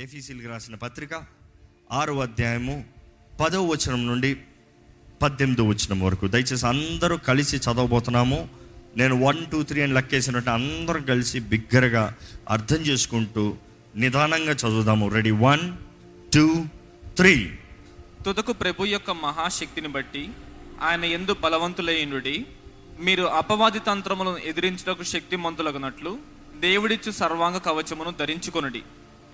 ఎఫీసీలకు రాసిన పత్రిక ఆరో అధ్యాయము పదవ వచనం నుండి పద్దెనిమిదో వచనం వరకు. దయచేసి అందరూ కలిసి చదవబోతున్నాము. నేను వన్ టూ త్రీ అని లెక్కేసినట్టు అందరూ కలిసి బిగ్గరగా అర్థం చేసుకుంటూ నిదానంగా చదువుదాము. రెడీ వన్ టూ త్రీ తుదకు ప్రభు యొక్క మహాశక్తిని బట్టి ఆయన ఎందు బలవంతులైనడి మీరు అపవాది తంత్రములను ఎదిరించుటకు శక్తిమంతులగునట్లు దేవుడిచ్చు సర్వాంగ కవచమును ధరించుకొనుడి.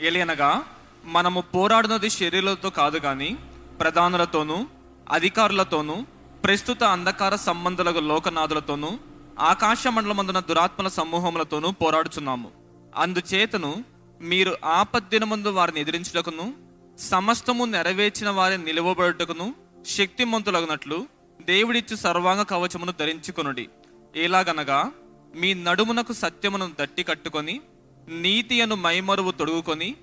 ఎలియనగా మనము పోరాడినది శరీరాలతో కాదు కానీ ప్రధానులతోనూ అధికారులతోనూ ప్రస్తుత అంధకార సంబంధాల లోకనాథులతోనూ ఆకాశ మండలమందున దురాత్మల సమూహములతోనూ పోరాడుచున్నాము. అందుచేతను మీరు ఆపద్దినమందు వారిని ఎదిరించుటకును సమస్తము నెరవేర్చిన వారిని నిలువబడుటకును శక్తిమంతులగినట్లు దేవుడిచ్చు సర్వాంగ కవచమును ధరించుకొనుడి. ఎలాగనగా మీ నడుమునకు సత్యమును దట్టి కట్టుకొని నీతి అను మైమరువు తొడుగుకొని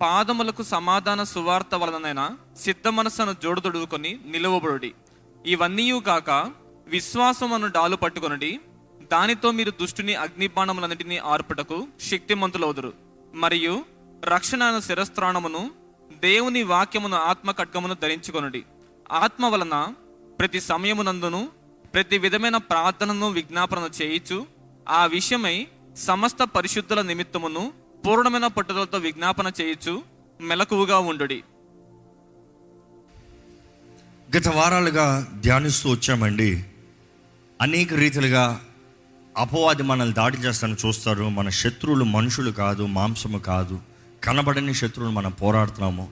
పాదములకు సమాధాన సువార్త వలనైన సిద్ధ మనస్సును జోడు తొడుగుకొని నిలువబడుడి. ఇవన్నీ కాక విశ్వాసమును డాలు పట్టుకొనుడి. దానితో మీరు దుష్టుని అగ్నిబాణములన్నిటినీ ఆర్పుటకు శక్తిమంతులవుదురు. మరియు రక్షణ శిరస్త్రాణమును దేవుని వాక్యమును ఆత్మ ఖడ్గమును ధరించుకొనుడి. ఆత్మ వలన ప్రతి సమయమునందును ప్రతి విధమైన ప్రార్థనను విజ్ఞాపనను చేయించు ఆ విషయమై సమస్త పరిశుద్ధుల నిమిత్తమును పూర్ణమైన పట్టుదలతో విజ్ఞాపన చేయొచ్చు మెలకువగా ఉండుడి. గత వారాలుగా ధ్యానిస్తూ వచ్చామండి. అనేక రీతిలుగా అపవాది మనల్ని దాడి చేస్తాను చూస్తారు. మన శత్రువులు మనుషులు కాదు మాంసము కాదు. కనబడని శత్రువులు మనం పోరాడుతున్నాము.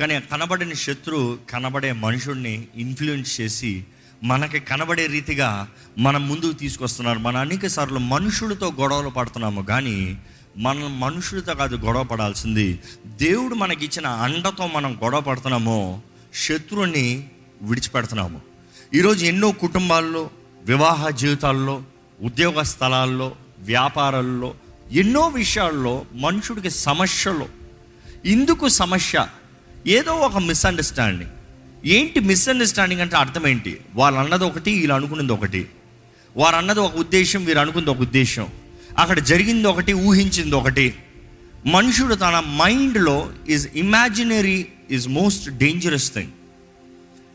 కానీ కనబడని శత్రువు కనబడే మనుషుడిని ఇన్ఫ్లుయెన్స్ చేసి మనకి కనబడే రీతిగా మనం ముందుకు తీసుకొస్తున్నారు. మనం అనేక సార్లు మనుషులతో గొడవలు పడుతున్నాము కానీ మనం మనుషులతో కాదు గొడవ పడాల్సింది. దేవుడు మనకి ఇచ్చిన అండతో మనం గొడవ పడుతున్నామో శత్రువుని విడిచిపెడుతున్నాము. ఈరోజు ఎన్నో కుటుంబాల్లో వివాహ జీవితాల్లో ఉద్యోగ స్థలాల్లో వ్యాపారాల్లో ఎన్నో విషయాల్లో మనుషుడికి సమస్యలు. ఇందుకు సమస్య ఏదో ఒక మిస్అండర్స్టాండింగ్ ఏంటి మిస్అండర్స్టాండింగ్ అంటే అర్థం ఏంటి? వాళ్ళు అన్నది ఒకటి వీళ్ళు అనుకున్నది ఒకటి. వారు అన్నది ఒక ఉద్దేశం వీరు అనుకుంది ఒక ఉద్దేశం. అక్కడ జరిగింది ఒకటి ఊహించింది ఒకటి. మనుషుడు తన మైండ్లో is imaginary is most dangerous thing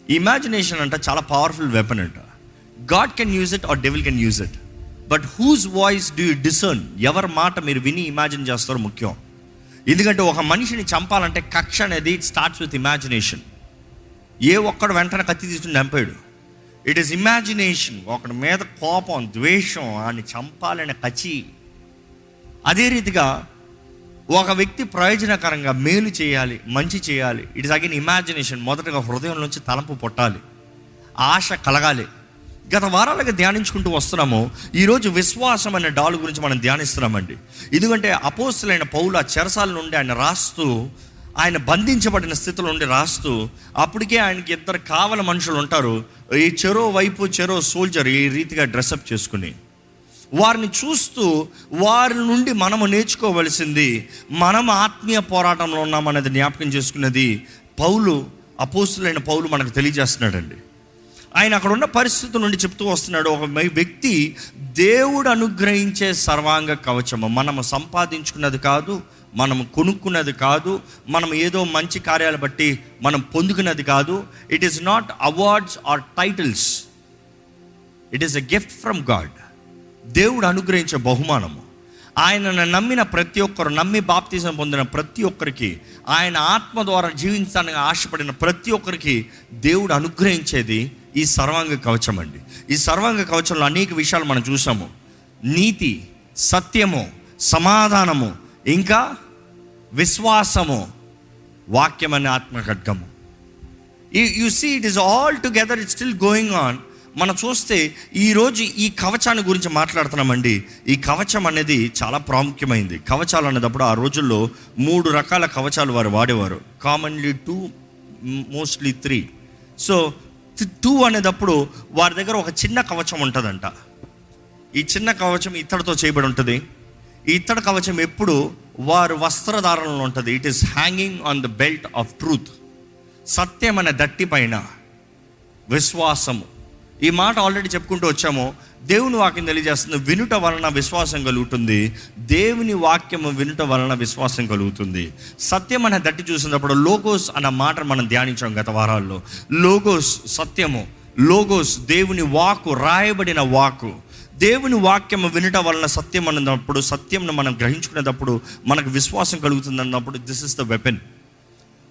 imagination అంటే చాలా పవర్ఫుల్ వెపన్ అంట. God can use it or devil can use it but whose voice do you discern ఎవరి మాట మీరు విని ఇమాజిన్ చేస్తారో ముఖ్యం. ఎందుకంటే ఒక మనిషిని చంపాలంటే కక్ష అనేది ఇట్ స్టార్ట్స్ విత్ ఇమాజినేషన్ ఏ ఒక్కడు వెంటనే కత్తి తీసుకుని చంపాడు. ఇట్ ఈస్ ఇమాజినేషన్ ఒకడి మీద కోపం ద్వేషం అని చంపాలనే కచి. అదే రీతిగా ఒక వ్యక్తి ప్రయోజనకరంగా మేలు చేయాలి మంచి చేయాలి. ఇట్ ఇస్ అగైన్ ఇమాజినేషన్ మొదటగా హృదయం నుంచి తలంపు పుట్టాలి. ఆశ కలగాలి. గత వారాలుగా ధ్యానించుకుంటూ వస్తున్నాము. ఈరోజు విశ్వాసం అనే డాలు గురించి మనం ధ్యానిస్తున్నామండి. ఎందుకంటే అపోస్తులైన పౌలు ఆ చెరసాల నుండి ఆయన రాస్తూ ఆయన బంధించబడిన స్థితిలో నుండి రాస్తూ అప్పటికే ఆయనకి ఇద్దరు కావల మనుషులు ఉంటారు. ఈ చెరో వైపు చెరో సోల్జర్ ఈ రీతిగా డ్రెస్అప్ చేసుకుని వారిని చూస్తూ వారి నుండి మనము నేర్చుకోవలసింది మనం ఆత్మీయ పోరాటంలో ఉన్నామనేది జ్ఞాపకం చేసుకున్నది పౌలు అపోస్తులైన పౌలు మనకు తెలియజేస్తున్నాడండి. ఆయన అక్కడ ఉన్న పరిస్థితుల నుండి చెప్తూ వస్తున్నాడు ఒక వ్యక్తి దేవుడు అనుగ్రహించే సర్వాంగ కవచము మనము సంపాదించుకున్నది కాదు మనం కొనుక్కున్నది కాదు మనం ఏదో మంచి కార్యాలు బట్టి మనం పొందుకున్నది కాదు. It is not awards or titles it is a gift from God దేవుడు అనుగ్రహించే బహుమానము. ఆయనను నమ్మిన ప్రతి ఒక్కరు నమ్మి బాప్తిజం పొందిన ప్రతి ఒక్కరికి ఆయన ఆత్మ ద్వారా జీవించడానికి ఆశపడిన ప్రతి ఒక్కరికి దేవుడు అనుగ్రహించేది ఈ సర్వాంగ కవచం అండి. ఈ సర్వాంగ కవచంలో అనేక విషయాలు మనం చూసాము. నీతి సత్యము సమాధానము ఇంకా విశ్వాసము వాక్యం అనే ఆత్మ you see it is all together it still going on మనం చూస్తే ఈరోజు ఈ కవచాన్ని గురించి మాట్లాడుతున్నామండి. ఈ కవచం అనేది చాలా ప్రాముఖ్యమైంది. కవచాలు అనేటప్పుడు ఆ రోజుల్లో మూడు రకాల కవచాలు వారు వాడేవారు. Commonly two mostly three so two అనేటప్పుడు వారి దగ్గర ఒక చిన్న కవచం ఉంటుందంట. ఈ చిన్న కవచం ఇత్తడితో చేయబడి ఉంటుంది? ఇత్తడి కవచం ఎప్పుడు వారు వస్త్రధారణలో ఉంటుంది. It is hanging on the belt of truth సత్యం అనే దట్టి పైన విశ్వాసము. ఈ మాట ఆల్రెడీ చెప్పుకుంటూ వచ్చాము. దేవుని వాక్యం తెలియజేస్తుంది వినుట వలన విశ్వాసం కలుగుతుంది. దేవుని వాక్యము వినుట వలన విశ్వాసం కలుగుతుంది. సత్యం అనే దట్టి చూసినప్పుడు లోగోస్ అన్న మాట మనం ధ్యానించాం గత వారాల్లో. లోగోస్ సత్యము లోగోస్ దేవుని వాకు రాయబడిన వాకు దేవుని వాక్యం వినటం వలన సత్యం అన్నప్పుడు సత్యంను మనం గ్రహించుకునేటప్పుడు మనకు విశ్వాసం కలుగుతుంది అన్నప్పుడు దిస్ ఇస్ ద వెపన్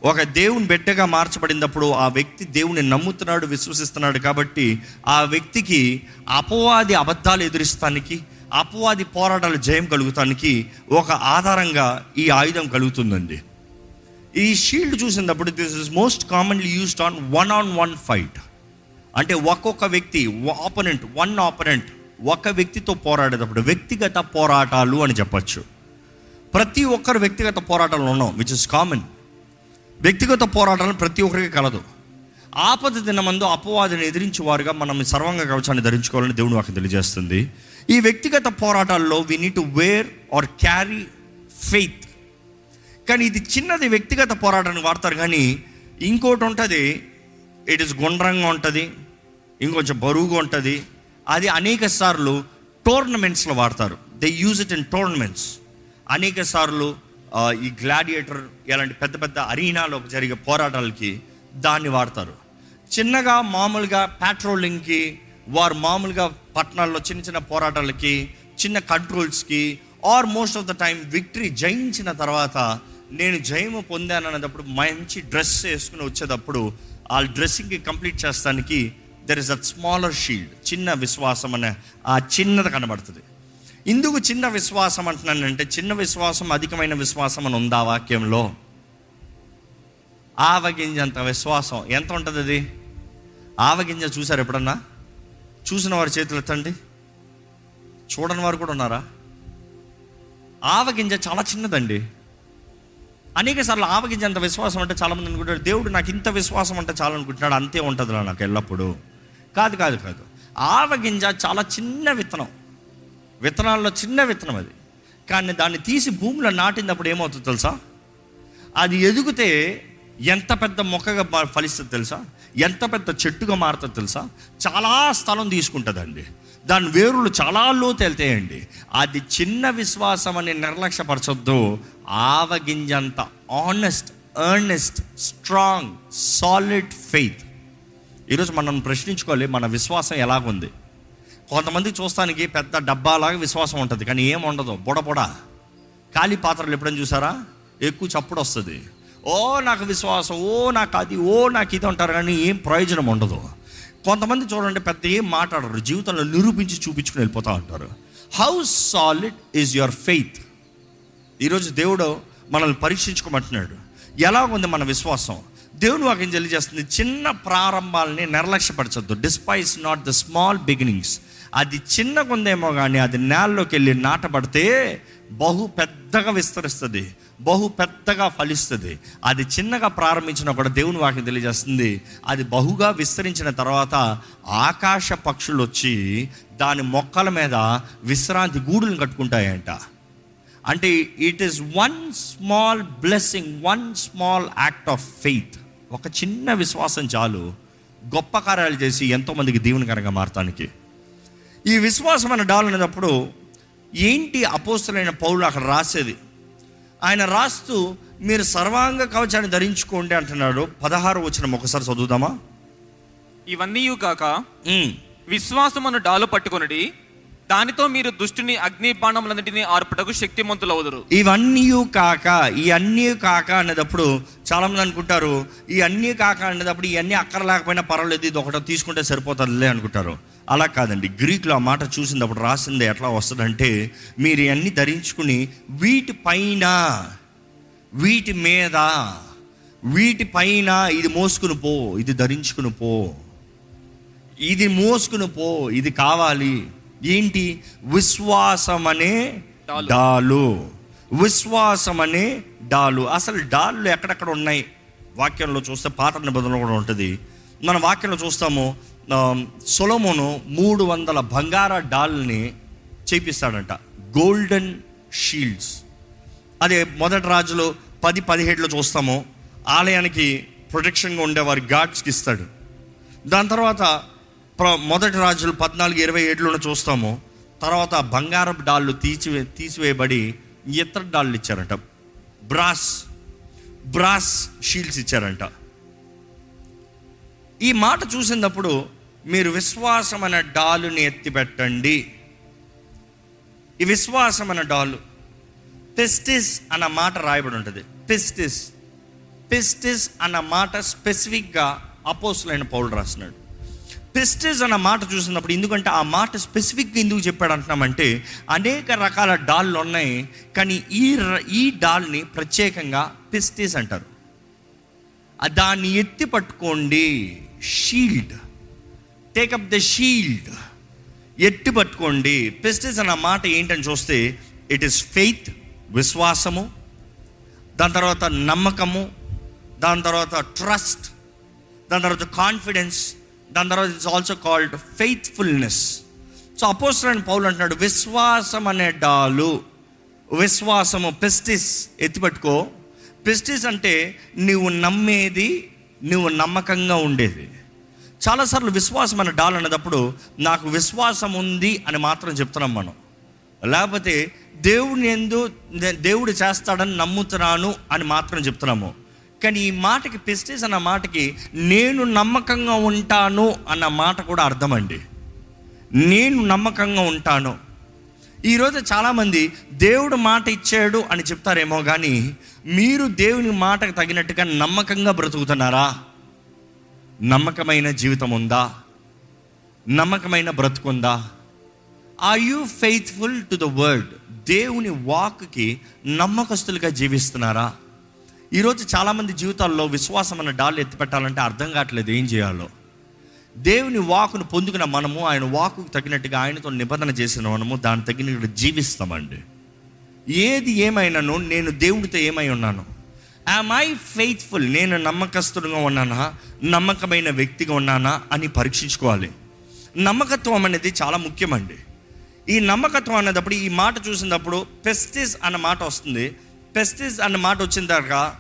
ఒక దేవుని బిడ్డగా మార్చబడినప్పుడు ఆ వ్యక్తి దేవుని నమ్ముతున్నాడు విశ్వసిస్తున్నాడు కాబట్టి ఆ వ్యక్తికి అపవాది అబద్ధాలు ఎదురిస్తానికి అపవాది పోరాటాలు జయం కలుగుతానికి ఒక ఆధారంగా ఈ ఆయుధం కలుగుతుందండి. ఈ షీల్డ్ చూసినప్పుడు this is most commonly used on one on one fight అంటే ఒక్కొక్క వ్యక్తి ఆపనెంట్ వన్ ఆపోనెంట్ ఒక వ్యక్తితో పోరాడేటప్పుడు వ్యక్తిగత పోరాటాలు అని చెప్పచ్చు. ప్రతి ఒక్కరు వ్యక్తిగత పోరాటాలు ఉన్నాం విచ్ ఇస్ కామన్ వ్యక్తిగత పోరాటాలు ప్రతి ఒక్కరికి కలదు. ఆపద దినమందు అపవాదిని ఎదిరించే వారుగా మనం సర్వంగ కవచాన్ని ధరించుకోవాలని దేవుడు వాకి తెలియజేస్తుంది. ఈ వ్యక్తిగత పోరాటాల్లో we need to wear or carry faith కానీ ఇది చిన్నది వ్యక్తిగత పోరాటాన్ని వాడతారు కానీ ఇంకోటి ఉంటుంది ఇట్ ఇస్ గుండ్రంగా ఉంటుంది ఇంకొంచెం బరువుగా ఉంటుంది అది అనేక సార్లు టోర్నమెంట్స్లో వాడతారు. They use it in tournaments అనేక సార్లు ఈ గ్లాడియేటర్ ఇలాంటి పెద్ద పెద్ద అరీనాలో జరిగే పోరాటాలకి దాన్ని వాడతారు. చిన్నగా మామూలుగా ప్యాట్రోలింగ్కి వారు మామూలుగా పట్టణాల్లో చిన్న చిన్న పోరాటాలకి చిన్న కంట్రోల్స్కి or most of the time victory జయించిన తర్వాత నేను జయము పొందాను అన్నప్పుడు మంచి డ్రెస్ వేసుకుని వచ్చేటప్పుడు ఆ డ్రెస్సింగ్కి కంప్లీట్ చేస్తానికి there is a smaller shield చిన్న విశ్వాసం అనే ఆ చిన్నది కనబడుతుంది. ఇందుకు చిన్న విశ్వాసం అంటున్నానంటే చిన్న విశ్వాసం అధికమైన విశ్వాసం అని ఉందా వాక్యంలో? ఆవగింజంత విశ్వాసం. ఎంత ఉంటుంది అది? ఆవగింజ చూసారు ఎప్పుడన్నా? చూసిన వారి చేతులు ఎత్తండి. చూడని వారు కూడా ఉన్నారా? ఆవగింజ చాలా చిన్నదండి. అనేక సార్లు ఆవగింజ అంత విశ్వాసం అంటే చాలామంది అనుకుంటారు దేవుడు నాకు ఇంత విశ్వాసం అంటే చాలా అనుకుంటున్నాడు అంతే ఉంటుంది నాకు ఎల్లప్పుడూ. కాదు కాదు కాదు. ఆవగింజ చాలా చిన్న విత్తనం. విత్తనాల్లో చిన్న విత్తనం అది. కానీ దాన్ని తీసి భూమిలో నాటినప్పుడు ఏమవుతుంది తెలుసా? అది ఎదిగితే ఎంత పెద్ద మొక్కగా ఫలిస్తుంది తెలుసా? ఎంత పెద్ద చెట్టుగా మారుతుంది తెలుసా? చాలా స్థలం తీసుకుంటుందండి. దాని వేరులు చాలా లోతు వెళ్తాయండి. అది చిన్న విశ్వాసం అని నిర్లక్ష్యపరచొద్దు ఆవగింజంత honest earnest strong solid faith ఈరోజు మనం ప్రశ్నించుకోవాలి మన విశ్వాసం ఎలాగుంది? కొంతమంది చూస్తానికి పెద్ద డబ్బాలాగా విశ్వాసం ఉంటుంది కానీ ఏం ఉండదు. బుడ బుడ. ఖాళీ పాత్రలు ఎప్పుడైనా చూసారా? ఎక్కువ చప్పుడు వస్తుంది. ఓ నాకు విశ్వాసం ఓ నాకు అది ఓ నాకు ఇది అంటారు కానీ ఏం ప్రయోజనం ఉండదు. కొంతమంది చూడండి పెద్ద ఏం మాట్లాడరు జీవితంలో నిరూపించి చూపించుకుని వెళ్ళిపోతా ఉంటారు. How solid is your faith ఈరోజు దేవుడు మనల్ని పరీక్షించుకోమంటున్నాడు. ఎలా ఉంది మన విశ్వాసం? దేవుని వాక్యం తెలియజేస్తుంది చిన్న ప్రారంభాలని నిర్లక్ష్యపరచద్దు. Despise not the small beginnings అది చిన్న కొందేమో కానీ అది నేలలోకి వెళ్ళి నాటబడితే బహు పెద్దగా విస్తరిస్తుంది బహు పెద్దగా ఫలిస్తుంది. అది చిన్నగా ప్రారంభించిన కూడా దేవుని వాక్యం తెలియజేస్తుంది అది బహుగా విస్తరించిన తర్వాత ఆకాశ పక్షులు వచ్చి దాని మొక్కల మీద విశ్రాంతి గూడులను కట్టుకుంటాయంట. అంటే it is one small blessing one small act of faith ఒక చిన్న విశ్వాసం చాలు. గొప్ప కార్యాలు చేసి ఎంతోమందికి దీవెనకరంగా మారటానికి. ఈ విశ్వాసం అనే డాల్ అనేటప్పుడు ఏంటి అపోస్తులైన పౌరులు అక్కడ రాసేది? ఆయన రాస్తూ మీరు సర్వాంగ కవచాన్ని ధరించుకోండి అంటున్నాడు. పదహారు వచ్చిన ఒకసారి చదువుదామా? ఇవన్నీ కాక ఉమ్. విశ్వాసమును డాలు పట్టుకొనడి. దానితో మీరు దుష్టుని అగ్ని బాణములన్నిటిని శక్తిమంతులు శక్తిమంతులవుదురు. ఇవన్నీ కాక ఈ అన్నీ కాక అనేటప్పుడు చాలా మంది అనుకుంటారు ఈ అన్నీ కాక అనేటప్పుడు ఇవన్నీ అక్కర లేకపోయినా పర్వాలేదు ఇది ఒకటో తీసుకుంటే సరిపోతుందిలే అనుకుంటారు. అలా కాదండి గ్రీక్లో ఆ మాట చూసినప్పుడు రాసింది ఎట్లా వస్తుందంటే మీరు ఇవన్నీ ధరించుకుని వీటి పైన వీటి మీద వీటి పైన ఇది మోసుకుని పో ఇది ధరించుకుని పో ఇది మోసుకుని పో ఇది కావాలి. ఏంటి? విశ్వాసం అనే డాలు. విశ్వాసం అనే డాలు. అసలు డాళ్ళు ఎక్కడెక్కడ ఉన్నాయి? వాక్యంలో చూస్తే పాత నిబంధనలు కూడా ఉంటుంది. మన వాక్యంలో చూస్తాము సొలొమోను మూడు వందల బంగార డాల్ని చేపిస్తాడంట. Golden shields. అదే మొదటి రాజులో పది పదిహేడులో చూస్తాము ఆలయానికి ప్రొటెక్షన్గా ఉండేవారి గార్డ్స్కి ఇస్తాడు. దాని తర్వాత మొదటి రాజులు పద్నాలుగు ఇరవై ఏడులోనే చూస్తాము. తర్వాత బంగారపు డాళ్ళు తీసివే తీసివేయబడి ఇతర డాళ్ళు ఇచ్చారంట. బ్రాస్ బ్రాస్ షీల్డ్స్ ఇచ్చారంట. ఈ మాట చూసినప్పుడు మీరు విశ్వాసం అనే డాలుని ఎత్తిపెట్టండి. ఈ విశ్వాసం అనే డాలు పెస్టిస్ అన్న మాట రాయబడి ఉంటుంది. పెస్టిస్ పెస్టిస్ అన్న మాట స్పెసిఫిక్గా అపోసులైన పౌలు రాసినాడు. పెస్టిజ్ అన్న మాట చూసినప్పుడు ఎందుకంటే ఆ మాట స్పెసిఫిక్గా ఎందుకు చెప్పాడు అంటున్నామంటే అనేక రకాల డాళ్ళు ఉన్నాయి కానీ ఈ ర- ఈ డాల్ని ప్రత్యేకంగా పెస్టిస్ అంటారు. దాన్ని ఎత్తి పట్టుకోండి షీల్డ్ టేకప్ ద షీల్డ్ ఎత్తి పట్టుకోండి. పెస్టిజ్ అన్న మాట ఏంటని చూస్తే ఇట్ ఈస్ ఫెయిత్ విశ్వాసము దాని తర్వాత నమ్మకము దాని తర్వాత ట్రస్ట్ దాని తర్వాత కాన్ఫిడెన్స్ దాని తర్వాత it's also called faithfulness so అపోసరైన పౌలు అంటున్నాడు విశ్వాసం అనే డాలు విశ్వాసము పెస్టిస్ ఎత్తిపెట్టుకో పెస్టిస్ అంటే నువ్వు నమ్మేది నువ్వు నమ్మకంగా ఉండేది. చాలాసార్లు విశ్వాసం అనే డాల్ అనేటప్పుడు నాకు విశ్వాసం ఉంది అని మాత్రం చెప్తున్నాం మనం. లేకపోతే దేవుని ఎందు దేవుడు చేస్తాడని నమ్ముతున్నాను అని మాత్రం చెప్తున్నాము. కానీ ఈ మాటకి పెస్టిస్ అన్న మాటకి నేను నమ్మకంగా ఉంటాను అన్న మాట కూడా అర్థమండి. నేను నమ్మకంగా ఉంటాను. ఈరోజు చాలామంది దేవుడు మాట ఇచ్చాడు అని చెప్తారేమో కానీ మీరు దేవుని మాటకు తగినట్టుగా నమ్మకంగా బ్రతుకుతున్నారా? నమ్మకమైన జీవితం ఉందా? నమ్మకమైన బ్రతుకుందా are you faithful to the word దేవుని వాక్కి నమ్మకస్తులుగా జీవిస్తున్నారా? ఈరోజు చాలామంది జీవితాల్లో విశ్వాసం అన్న డాలు ఎత్తిపెట్టాలంటే అర్థం కావట్లేదు ఏం చేయాలో. దేవుని వాకును పొందుకున్న మనము ఆయన వాకుకు తగినట్టుగా ఆయనతో నిబంధన చేసిన మనము దాని తగినట్టు జీవిస్తామండి. ఏది ఏమైనాను నేను దేవుడితో ఏమై ఉన్నాను. యామ్ ఐ ఫెయిత్ఫుల్ నేను నమ్మకస్తుడుగా ఉన్నానా? నమ్మకమైన వ్యక్తిగా ఉన్నానా? అని పరీక్షించుకోవాలి. నమ్మకత్వం అనేది చాలా ముఖ్యమండి. ఈ నమ్మకత్వం అనేటప్పుడు ఈ మాట చూసినప్పుడు పెస్టిస్ అన్న మాట వస్తుంది. పెస్టిస్ అన్న మాట వచ్చిన తర్వాత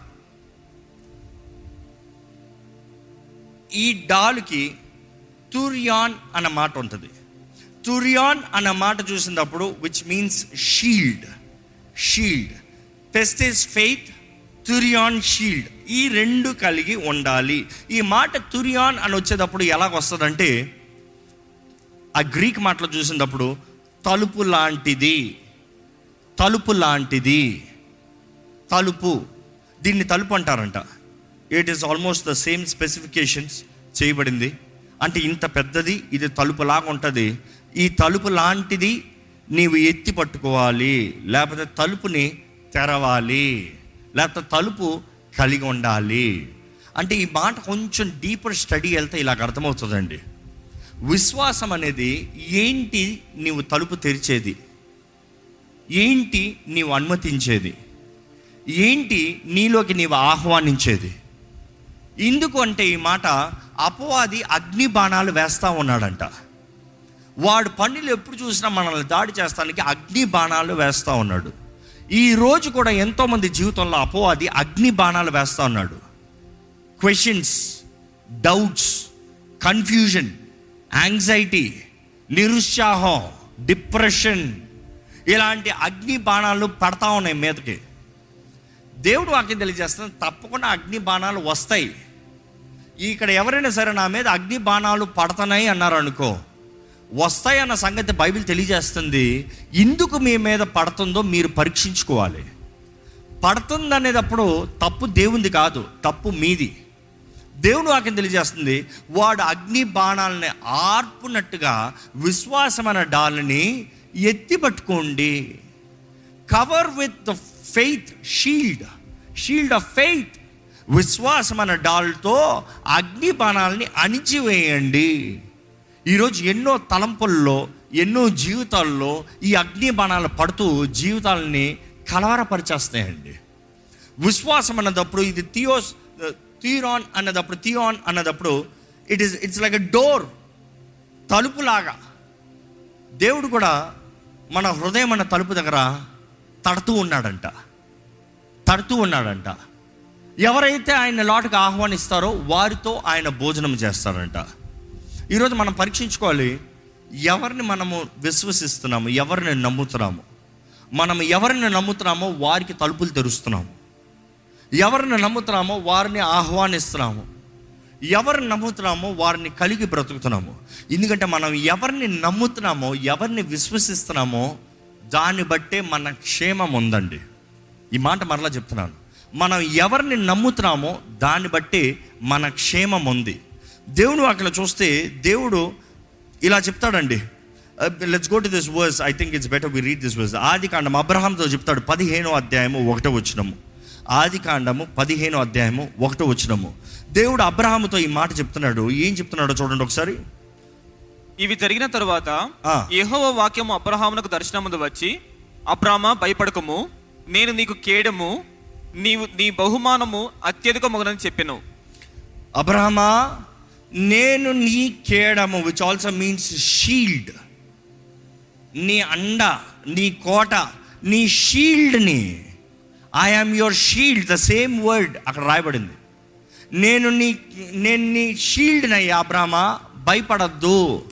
ఈ డాల్కి తురియాన్ అన్న మాట ఉంటుంది. తురియాన్ అన్న మాట చూసినప్పుడు విచ్ మీన్స్ షీల్డ్ షీల్డ్ పెస్టిస్ ఫెయిత్ తురియాన్ షీల్డ్ ఈ రెండు కలిగి ఉండాలి. ఈ మాట తురియాన్ అని వచ్చేటప్పుడు ఎలాగొస్తుందంటే ఆ గ్రీక్ మాటలు చూసినప్పుడు తలుపు లాంటిది తలుపు లాంటిది. తలుపు. దీన్ని తలుపు అంటారంట. It is almost the same specifications చేయబడింది. అంటే ఇంత పెద్దది ఇది తలుపులాగా ఉంటుంది. ఈ తలుపు లాంటిది నీవు ఎత్తి పట్టుకోవాలి. లేకపోతే తలుపుని తెరవాలి. లేకపోతే తలుపు కలిగి ఉండాలి. అంటే ఈ మాట కొంచెం డీపర్ స్టడీ వెళ్తే ఇలాగ అర్థమవుతుందండి. విశ్వాసం అనేది ఏంటి నీవు తలుపు తెరిచేది? ఏంటి నీవు అనుమతించేది? ఏంటి నీలోకి నీవు ఆహ్వానించేది? ఎందుకు అంటే ఈ మాట అపవాది అగ్ని బాణాలు వేస్తూ ఉన్నాడంట. వాడు పనులు ఎప్పుడు చూసినా మనల్ని దాడి చేస్తానికి అగ్ని బాణాలు వేస్తూ ఉన్నాడు. ఈ రోజు కూడా ఎంతోమంది జీవితంలో అపవాది అగ్ని బాణాలు వేస్తూ ఉన్నాడు. క్వశ్చన్స్ డౌట్స్ కన్ఫ్యూజన్ యాంగ్జైటీ నిరుత్సాహం డిప్రెషన్ ఇలాంటి అగ్ని బాణాలు పడతా ఉన్నాయి మీదకి. దేవుడు వాక్యం తెలియజేస్తాను తప్పకుండా అగ్ని బాణాలు వస్తాయి. ఇక్కడ ఎవరైనా సరే నా మీద అగ్ని బాణాలు పడతాయి అన్నారు అనుకో. వస్తాయి అన్న సంగతి బైబిల్ తెలియజేస్తుంది ఎందుకు మీ మీద పడుతుందో మీరు పరీక్షించుకోవాలి. పడుతుంది అనేటప్పుడు తప్పు దేవుంది కాదు తప్పు మీది. దేవుడు వాక్యం తెలియజేస్తుంది వాడు అగ్ని బాణాలని ఆర్పునట్టుగా విశ్వాసం అనే డాల్ని ఎత్తి పట్టుకోండి cover with the faith shield shield of faith విశ్వాసం అనే డాల్తో అగ్ని బాణాలని అణిచివేయండి. ఈరోజు ఎన్నో తలంపుల్లో ఎన్నో జీవితాల్లో ఈ అగ్ని బాణాలు పడుతూ జీవితాలని కలవరపరిచేస్తాయండి. విశ్వాసం అన్నదప్పుడు ఇది థియోస్ థియోన్ అన్నదప్పుడు థియాన్ అన్నదప్పుడు it is it's like a door తలుపులాగా. దేవుడు కూడా మన హృదయం అన్న తలుపు దగ్గర తడుతూ ఉన్నాడంట. తడుతూ ఉన్నాడంట. ఎవరైతే ఆయన లోటుకు ఆహ్వానిస్తారో వారితో ఆయన భోజనం చేస్తారంట. ఈరోజు మనం పరీక్షించుకోవాలి ఎవరిని మనము విశ్వసిస్తున్నాము ఎవరిని నమ్ముతున్నాము? మనం ఎవరిని నమ్ముతున్నామో వారికి తలుపులు తెరుస్తున్నాము. ఎవరిని నమ్ముతున్నామో వారిని ఆహ్వానిస్తున్నాము. ఎవరిని నమ్ముతున్నామో వారిని కలిగి బ్రతుకుతున్నాము. ఎందుకంటే మనం ఎవరిని నమ్ముతున్నామో ఎవరిని విశ్వసిస్తున్నామో దాన్ని బట్టే మన క్షేమం ఉందండి. ఈ మాట మరలా చెప్తున్నాను. మనం ఎవరిని నమ్ముతున్నామో దాన్ని బట్టి మన క్షేమం ఉంది. దేవుడు అక్కడ చూస్తే దేవుడు ఇలా చెప్తాడండి. Let's go to this verse I think it's better we read this verse ఆది కాండం అబ్రహాంతో చెప్తాడు పదిహేనో అధ్యాయము ఒకటో వచ్చినము ఆది కాండము పదిహేనో అధ్యాయము ఒకటో వచ్చినము దేవుడు అబ్రహాముతో ఈ మాట చెప్తున్నాడు. ఏం చెప్తున్నాడో చూడండి ఒకసారి. ఇవి జరిగిన తరువాత. యెహోవా వాక్యము అబ్రహామునకు దర్శనముందు వచ్చి అబ్రామా భయపడకము. నేను నీకు కేడము. నీవు నీ బహుమానము అత్యధిక మొగనని చెప్పెను. అబ్రహమా నేను నీ కేడము విచ్ ఆల్సో మీన్స్ షీల్డ్ నీ అండ నీ కోట నీ షీల్డ్ని I am your shield the same word అక్కడ రాయబడింది. నేను నీ నేను నీ షీల్డ్ని అయ్యా అబ్రామా భయపడద్దు.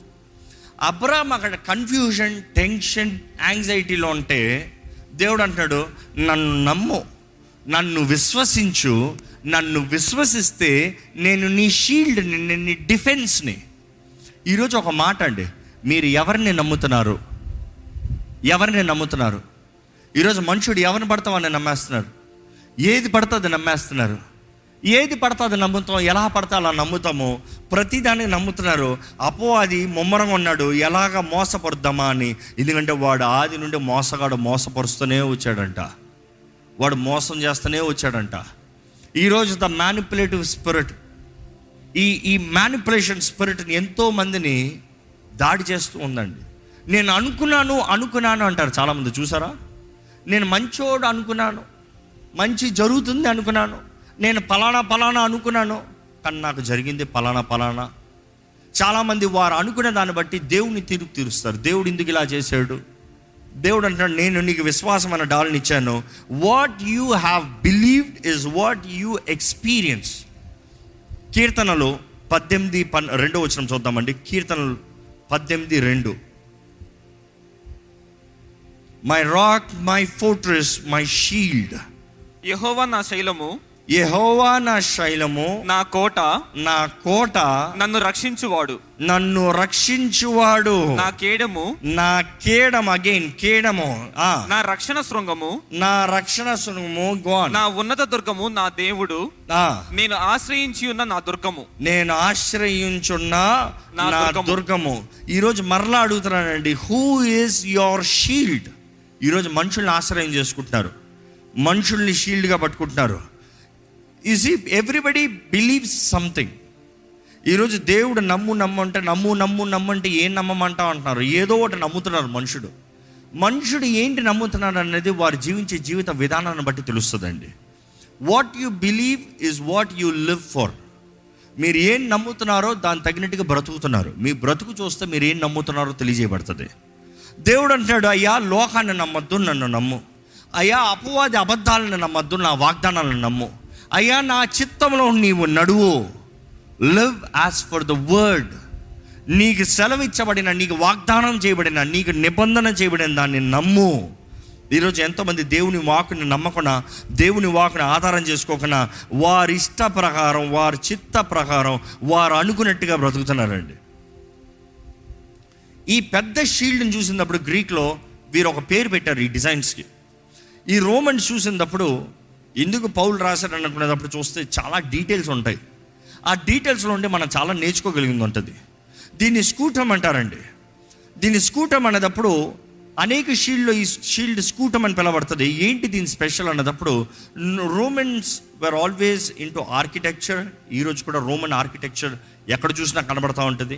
అబ్రామ్ అక్కడ కన్ఫ్యూజన్ టెన్షన్ యాంగ్జైటీలో ఉంటే దేవుడు అంటాడు నన్ను నమ్ము నన్ను విశ్వసించు నన్ను విశ్వసిస్తే నేను నీ షీల్డ్ని నేను నీ డిఫెన్స్ని ఈరోజు ఒక మాట అండి మీరు ఎవరిని నమ్ముతున్నారు? ఎవరిని నమ్ముతున్నారు? ఈరోజు మనుషుడు ఎవరిని పడతామని నమ్మేస్తున్నారు? ఏది పడుతుంది నమ్మేస్తున్నారు? ఏది పడితే నమ్ముతాం ఎలా పడతా అలా నమ్ముతామో. ప్రతిదాన్ని నమ్ముతున్నారు. అపో అది ముమ్మరంగా ఉన్నాడు ఎలాగ మోసపరుద్దామా అని. ఎందుకంటే వాడు ఆది నుండి మోసగాడు మోసపరుస్తూనే వచ్చాడంట. వాడు మోసం చేస్తూనే వచ్చాడంట. ఈరోజు ద మ్యానిపులేటివ్ స్పిరిట్ ఈ ఈ మ్యానిపులేషన్ స్పిరిట్ని ఎంతో మందిని దాడి చేస్తూ ఉందండి. నేను అనుకున్నాను అనుకున్నాను అంటారు చాలామంది. చూసారా? నేను మంచోడు అనుకున్నాను. మంచి జరుగుతుంది అనుకున్నాను. నేను పలానా పలానా అనుకున్నాను. కానీ నాకు జరిగింది పలానా పలానా. చాలామంది వారు అనుకునే దాన్ని బట్టి దేవుని తీర్పు తీరుస్తారు. దేవుడు ఎందుకు ఇలా చేశాడు? దేవుడు అంటున్నాడు నేను నీకు విశ్వాసం అన్న డాల్ని ఇచ్చాను. What you have believed is what you experience కీర్తనలు పద్దెనిమిది పన్ రెండో వచ్చిన చూద్దామండి. కీర్తనలు పద్దెనిమిది రెండు. My rock my fortress my shield యహోవా నా శైలము యెహోవా నా శైలము నా కోట నా కోట నన్ను రక్షించువాడు. నన్ను రక్షించువాడు. నా కేడము నా కేడము అగైన్ కేడము నా రక్షణ శృంగము నా రక్షణ గోన్ నా ఉన్నత దుర్గము నా దేవుడు. నేను ఆశ్రయించి ఉన్న నా దుర్గము. నేను ఆశ్రయించున్న నా. దుర్గము. ఈరోజు మరలా అడుగుతున్నానండి హూ ఇస్ యువర్ షీల్డ్ ఈరోజు మనుషుల్ని ఆశ్రయం చేసుకుంటున్నారు. మనుషుల్ని షీల్డ్గా పట్టుకుంటున్నారు. ఈజ్ ఎవ్రీబడి బిలీవ్స్ సంథింగ్ ఈరోజు దేవుడు నమ్ము నమ్ము అంటే నమ్ము నమ్ము నమ్ము అంటే ఏం నమ్మమంటావు అంటున్నారు? ఏదో ఒకటి నమ్ముతున్నారు మనుషుడు. మనుషుడు ఏంటి నమ్ముతున్నాడు అనేది వారు జీవించే జీవిత విధానాన్ని బట్టి తెలుస్తుందండి. What you believe is what you live for మీరు ఏం నమ్ముతున్నారో దాని తగినట్టుగా బ్రతుకుతున్నారు. మీ బ్రతుకు చూస్తే మీరు ఏం నమ్ముతున్నారో తెలియజేయబడుతుంది. దేవుడు అంటున్నాడు అయ్యా లోకాన్ని నమ్మద్దు నన్ను నమ్ము. అయ్యా అపవాది అబద్ధాలను నమ్మద్దు నా వాగ్దానాలను నమ్ము. అయ్యా నా చిత్తంలో నీవు నడువు. Live as for the word నీకు సెలవిచ్చబడిన నీకు వాగ్దానం చేయబడిన నీకు నిబంధన చేయబడిన దాన్ని నమ్ము. ఈరోజు ఎంతోమంది దేవుని వాకుని నమ్మకుండా దేవుని వాకుని ఆధారం చేసుకోకుండా వారి ఇష్ట ప్రకారం వారి చిత్త ప్రకారం వారు అనుకున్నట్టుగా బ్రతుకుతున్నారండి. ఈ పెద్ద షీల్డ్ని చూసినప్పుడు గ్రీక్లో వీరు ఒక పేరు పెట్టారు ఈ డిజైన్స్కి. ఈ రోమన్ చూసినప్పుడు ఎందుకు పౌలు రాశాడు అనుకునేటప్పుడు చూస్తే చాలా డీటెయిల్స్ ఉంటాయి. ఆ డీటెయిల్స్లో ఉండి మనం చాలా నేర్చుకోగలిగింది ఉంటుంది దీన్ని స్కూటం అంటారండి. దీన్ని స్కూటం అనేటప్పుడు అనేక షీల్డ్లో ఈ షీల్డ్ స్కూటం అని పిలవడుతుంది ఏంటి దీని special అన్నదప్పుడు Romans were always into architecture ఈరోజు కూడా రోమన్ ఆర్కిటెక్చర్ ఎక్కడ చూసినా కనబడతా ఉంటుంది.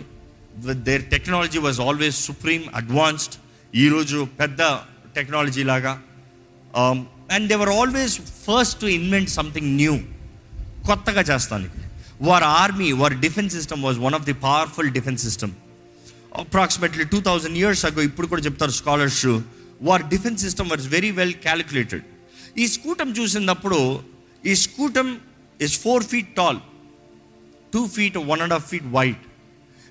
Their technology was always supreme advanced ఈరోజు పెద్ద టెక్నాలజీ లాగా um, and they were always first to invent something new కొత్తగా చేస్తానికి వారి ఆర్మీ వారి defence system was one of the powerful defence system approximately two thousand years ago ఇప్పుడు కూడా చెప్తారు స్కాలర్స్ వారి defence system was very well calculated ఈ scutum చూసినప్పుడు ఈ scutum is four feet tall two feet one and half feet wide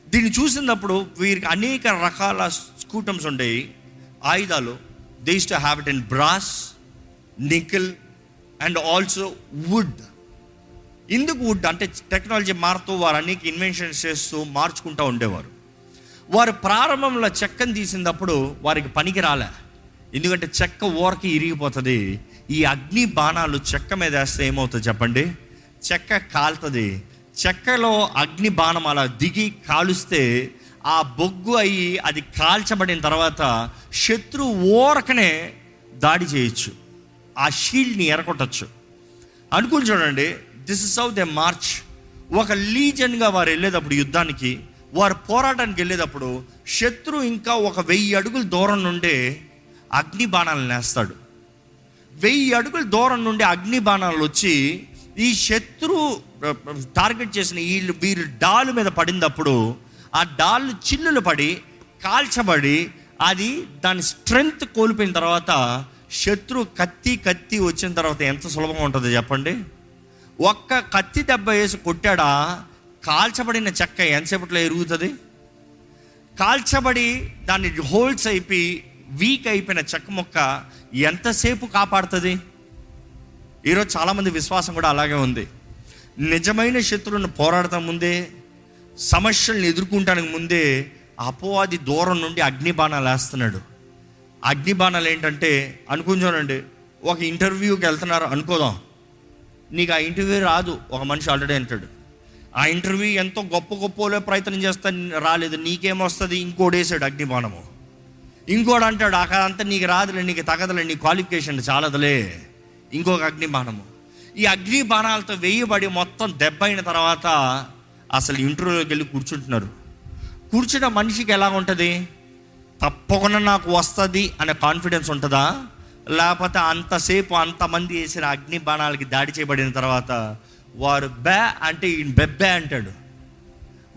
దీన్ని చూసినప్పుడు వీరికి అనేక రకాల స్కూటమ్స్ ఉంటాయి ఆయుధాలు they to have it in brass nickel and also wood ఎందుకు వుడ్ అంటే టెక్నాలజీ మారుతూ వారు అనేక ఇన్వెన్షన్స్ చేస్తూ మార్చుకుంటూ ఉండేవారు. వారు ప్రారంభంలో చెక్కను తీసినప్పుడు వారికి పనికి రాలే. ఎందుకంటే చెక్క ఊరకి ఇరిగిపోతుంది. ఈ అగ్ని బాణాలు చెక్క మీద వేస్తే ఏమవుతుంది చెప్పండి? చెక్క కాలుతుంది. చెక్కలో అగ్ని బాణం అలా దిగి కాలుస్తే ఆ బొగ్గు అయ్యి అది కాల్చబడిన తర్వాత శత్రు ఓరకనే దాడి చేయొచ్చు. ఆ షీల్డ్ని ఎరగొట్టచ్చు. అనుకుని చూడండి this is how they march ఒక లీజన్గా వారు వెళ్ళేటప్పుడు యుద్ధానికి వారు పోరాటానికి వెళ్ళేటప్పుడు శత్రు ఇంకా ఒక వెయ్యి అడుగుల దూరం నుండే అగ్ని బాణాలను నేస్తాడు. వెయ్యి అడుగుల దూరం నుండి అగ్ని బాణాలు వచ్చి ఈ శత్రు టార్గెట్ చేసిన వీళ్ళు వీరు డాలు మీద పడినప్పుడు ఆ డాళ్ళు చిల్లులు పడి కాల్చబడి అది దాని స్ట్రెంగ్త్ కోల్పోయిన తర్వాత శత్రు కత్తి కత్తి వచ్చిన తర్వాత ఎంత సులభంగా ఉంటుందో చెప్పండి? ఒక్క కత్తి దెబ్బ వేసి కొట్టాడా కాల్చబడిన చెక్క ఎంతసేపట్లో ఎరుగుతుంది? కాల్చబడి దాన్ని హోల్స్ అయిపోయి వీక్ అయిపోయిన చెక్క మొక్క ఎంతసేపు కాపాడుతుంది? ఈరోజు చాలామంది విశ్వాసం కూడా అలాగే ఉంది. నిజమైన శత్రువులను పోరాడటం ముందే సమస్యలను ఎదుర్కొంటానికి ముందే అపోవాది దూరం నుండి అగ్ని బాణాలు వేస్తున్నాడు. అగ్ని బాణాలు ఏంటంటే అనుకుంటానండి ఒక ఇంటర్వ్యూకి వెళ్తున్నారు అనుకోదాం. నీకు ఆ ఇంటర్వ్యూ రాదు ఒక మనిషి ఆల్రెడీ అంటాడు. ఆ ఇంటర్వ్యూ ఎంతో గొప్ప గొప్పలో ప్రయత్నం చేస్తా రాలేదు నీకేమొస్తుంది? ఇంకోటి వేసాడు అగ్ని బాణము ఇంకోటి అంటాడు అక్కడంతా నీకు రాదులే నీకు తగదలే నీ క్వాలిఫికేషన్ చాలదులే. ఇంకొక అగ్ని బాణము ఈ అగ్ని బాణాలతో వేయబడి మొత్తం దెబ్బ అయిన తర్వాత అసలు ఇంటర్వ్యూలోకి వెళ్ళి కూర్చుంటున్నారు. కూర్చున్న మనిషికి ఎలా ఉంటుంది? తప్పకుండా నాకు వస్తుంది అనే కాన్ఫిడెన్స్ ఉంటుందా? లేకపోతే అంతసేపు అంతమంది వేసిన అగ్ని బాణాలకి దాడి చేయబడిన తర్వాత వారు బే అంటే ఈయన బెబ్బే అంటాడు.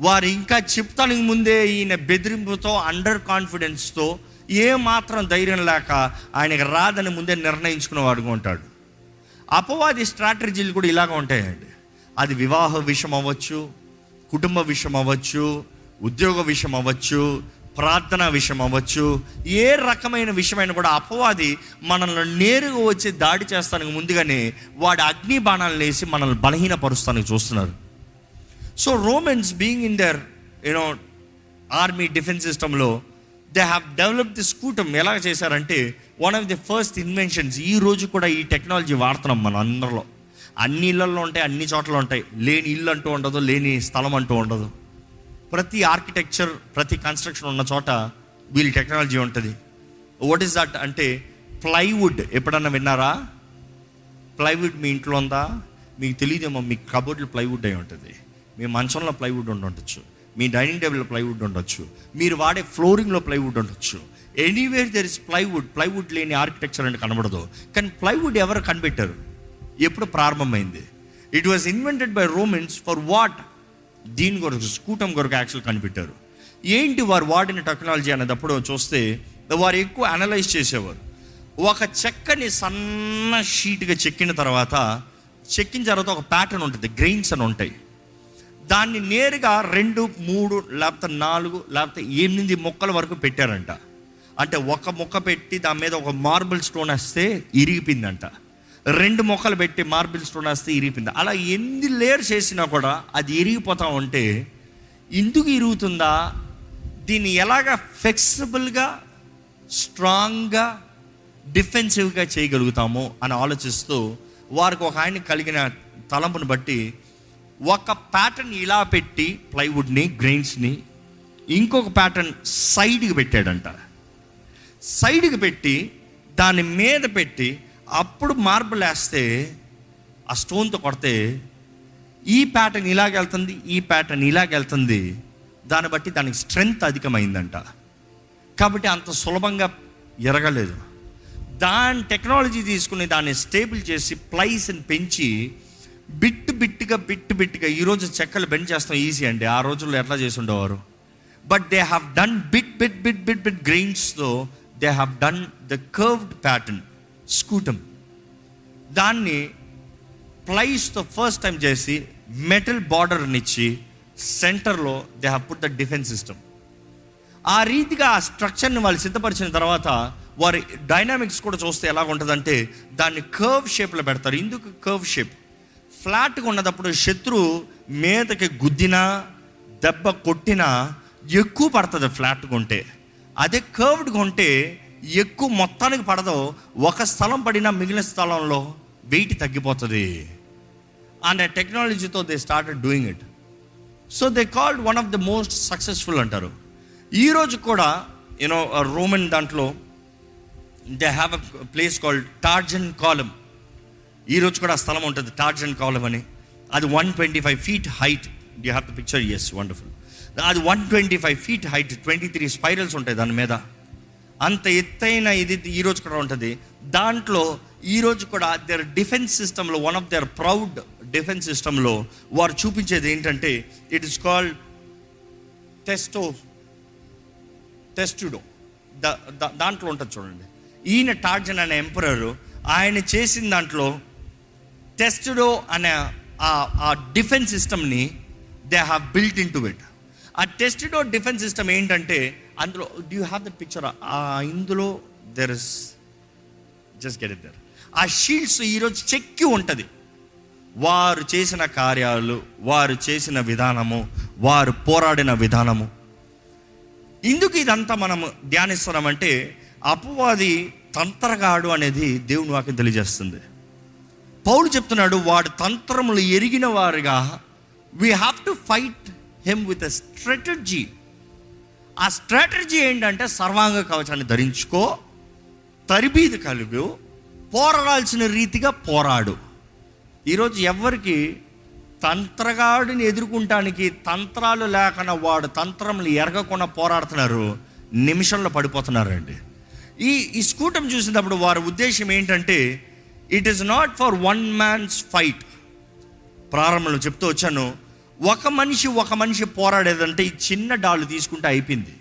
వారు ఇంకా చెప్తానికి ముందే ఈయన బెదిరింపుతో అండర్ కాన్ఫిడెన్స్తో ఏ మాత్రం ధైర్యం లేక ఆయనకి రాదని ముందే నిర్ణయించుకునేవాడుగా ఉంటాడు. అపవాది స్ట్రాటజీలు కూడా ఇలాగ ఉంటాయండి. అది వివాహ విషయం అవ్వచ్చు కుటుంబ విషయం అవ్వచ్చు ఉద్యోగ విషయం అవ్వచ్చు ప్రార్థన విషయం అవ్వచ్చు. ఏ రకమైన విషయమైన కూడా అపవాది మనల్ని నేరుగా వచ్చి దాడి చేస్తానికి ముందుగానే వాడు అగ్ని బాణాలను వేసి మనల్ని బలహీనపరుస్తానికి చూస్తున్నారు. So Romans being in their you know army defence సిస్టంలో they have develop the scutum ఎలా చేశారంటే one of the first inventions ఈ రోజు కూడా ఈ టెక్నాలజీ వాడుతున్నాం మనం అందరిలో. అన్ని ఇళ్ళల్లో ఉంటాయి అన్ని చోట్ల ఉంటాయి. లేని ఇల్లు అంటూ ఉండదు లేని స్థలం అంటూ ఉండదు. ప్రతి ఆర్కిటెక్చర్ ప్రతి కన్స్ట్రక్షన్ ఉన్న చోట వీళ్ళ టెక్నాలజీ ఉంటుంది. వాట్ ఈస్ దట్ అంటే ప్లైవుడ్ ఎప్పుడన్నా విన్నారా? ప్లైవుడ్ మీ ఇంట్లో ఉందా? మీకు తెలియదేమో మీ కబోర్డ్లో ప్లైవుడ్ అయి ఉంటుంది. మీ మంచంలో ప్లైవుడ్ ఉండొచ్చు. మీ డైనింగ్ టేబుల్లో ప్లైవుడ్ ఉండొచ్చు. మీరు వాడే ఫ్లోరింగ్లో ప్లైవుడ్ ఉండొచ్చు. Anywhere there is plywood plywood లేని ఆర్కిటెక్చర్ అంటే కనబడదు. కానీ ప్లైవుడ్ ఎవరు కనిపెట్టారు? ఎప్పుడు ప్రారంభమైంది. It was invented by Romans for what దీని కొరకు స్కూటం కొరకు యాక్చువల్ కనిపెట్టారు. ఏంటి వారు వాడిన టెక్నాలజీ అనేటప్పుడు చూస్తే వారు ఎక్కువ అనలైజ్ చేసేవారు. ఒక చెక్కని సన్న షీట్గా చెక్కిన తర్వాత చెక్కిన తర్వాత ఒక ప్యాటర్న్ ఉంటుంది గ్రెయిన్స్ అని ఉంటాయి. దాన్ని నేరుగా రెండు మూడు లేకపోతే నాలుగు లేకపోతే ఎనిమిది మొక్కల వరకు పెట్టారంట. అంటే ఒక మొక్క పెట్టి దాని మీద ఒక మార్బుల్ స్టోన్ వేస్తే ఇరిగిపోయిందంట. రెండు మొక్కలు పెట్టి మార్బుల్ స్టోన్ ఇరిగిపోయింది. అలా ఎన్ని లేయర్స్ చేసినా కూడా అది ఇరిగిపోతా ఉంటే ఎందుకు ఇరుగుతుందా? దీన్ని ఎలాగ ఫ్లెక్సిబుల్గా స్ట్రాంగ్గా డిఫెన్సివ్గా చేయగలుగుతాము అని ఆలోచిస్తూ వారికి ఒక ఆయన కలిగిన తలంపును బట్టి ఒక ప్యాటర్న్ ఇలా పెట్టి ప్లైవుడ్ని గ్రెయిన్స్ని ఇంకొక ప్యాటర్న్ సైడ్కి పెట్టాడంట. సైడ్కి పెట్టి దాని మీద పెట్టి అప్పుడు మార్బుల్ వేస్తే ఆ స్టోన్తో కొడితే ఈ ప్యాటర్న్ ఇలాగెళ్తుంది ఈ ప్యాటర్న్ ఇలాగెళ్తుంది దాన్ని బట్టి దానికి స్ట్రెంగ్త్ అధికమైందంట. కాబట్టి అంత సులభంగా ఎరగలేదు. దాని టెక్నాలజీ తీసుకుని దాన్ని స్టేబుల్ చేసి ప్లైస్ని పెంచి బిట్ బిట్గా బిట్ బిట్గా ఈరోజు చెక్కలు బెండ్ చేస్తాం ఈజీ అండి. ఆ రోజుల్లో ఎట్లా చేసి ఉండేవారు? But they have done bit bit bit bit bit గ్రెయిన్స్తో they have done the curved pattern. Scutum. దాన్ని ప్లైస్తో ఫస్ట్ టైం చేసి మెటల్ బార్డర్ని ఇచ్చి సెంటర్లో they have put the defence system. ఆ రీతిగా ఆ స్ట్రక్చర్ని వాళ్ళు సిద్ధపరిచిన తర్వాత వారి డైనామిక్స్ కూడా చూస్తే ఎలా ఉంటుందంటే దాన్ని కర్వ్ షేప్లో పెడతారు. ఎందుకు కర్వ్ షేప్. ఫ్లాట్గా ఉన్నదప్పుడు శత్రు మీదకి గుద్దినా దెబ్బ కొట్టినా ఎక్కువ పడుతుంది ఫ్లాట్గా ఉంటే. అదే కర్వ్డ్గా ఉంటే ఎక్కువ మొత్తానికి పడదో. ఒక స్థలం పడినా మిగిలిన స్థలంలో వెయిట్ తగ్గిపోతుంది. అండ్ టెక్నాలజీతో they start doing it so they called one of the most successful అంటారు. ఈరోజు కూడా యూనో రోమన్ దాంట్లో they have a place called Trajan column ఈరోజు కూడా ఆ స్థలం ఉంటుంది టార్జన్ కాలం అని. అది one twenty five feet height you have the picture yes wonderful అది one twenty five feet height twenty three spirals ఉంటాయి దాని మీద. అంత ఎత్తైన ఇది ఈరోజు కూడా ఉంటుంది. దాంట్లో ఈరోజు కూడా దేర్ డిఫెన్స్ సిస్టంలో one of their proud defence సిస్టంలో వారు చూపించేది ఏంటంటే it is called testo testudo దాంట్లో ఉంటుంది చూడండి. ఈయన టార్జన్ అనే ఎంపరరు ఆయన చేసిన దాంట్లో టెస్టుడో అనే ఆ- ఆ డిఫెన్స్ సిస్టమ్ని they have built into it ఆ టెస్టుడో డిఫెన్స్ సిస్టమ్ ఏంటంటే అందులో డూ హ్యావ్ ద పిక్చర్ ఇందులో there is just get it there ఆ షీల్డ్స్ ఈరోజు చెక్కి ఉంటుంది. వారు చేసిన కార్యాలు వారు చేసిన విధానము వారు పోరాడిన విధానము. ఎందుకు ఇదంతా మనం ధ్యానిస్తున్నామంటే అపవాది తంత్రగాడు అనేది దేవుని వాక్యం తెలియజేస్తుంది. పౌలు చెప్తున్నాడు వాడు తంత్రములు ఎరిగిన వారుగా we have to fight them with a strategy ఆ స్ట్రాటజీ ఏంటంటే సర్వాంగ కవచాన్ని ధరించుకో తరిబీది కలుగు పోరాడాల్సిన రీతిగా పోరాడు. ఈరోజు ఎవరికి తంత్రగాడిని ఎదుర్కొంటానికి తంత్రాలు లేకుండా వాడు తంత్రములు ఎరగకుండా పోరాడుతున్నారు నిమిషంలో పడిపోతున్నారండి. ఈ ఈ స్కూటం చూసినప్పుడు వారి ఉద్దేశం ఏంటంటే it is not for one man's fight ప్రారంభంలో చెప్తూ వచ్చాను ఒక మనిషి ఒక మనిషి పోరాడేదంటే ఈ చిన్న డాలు తీసుకుంటే అయిపోయింది.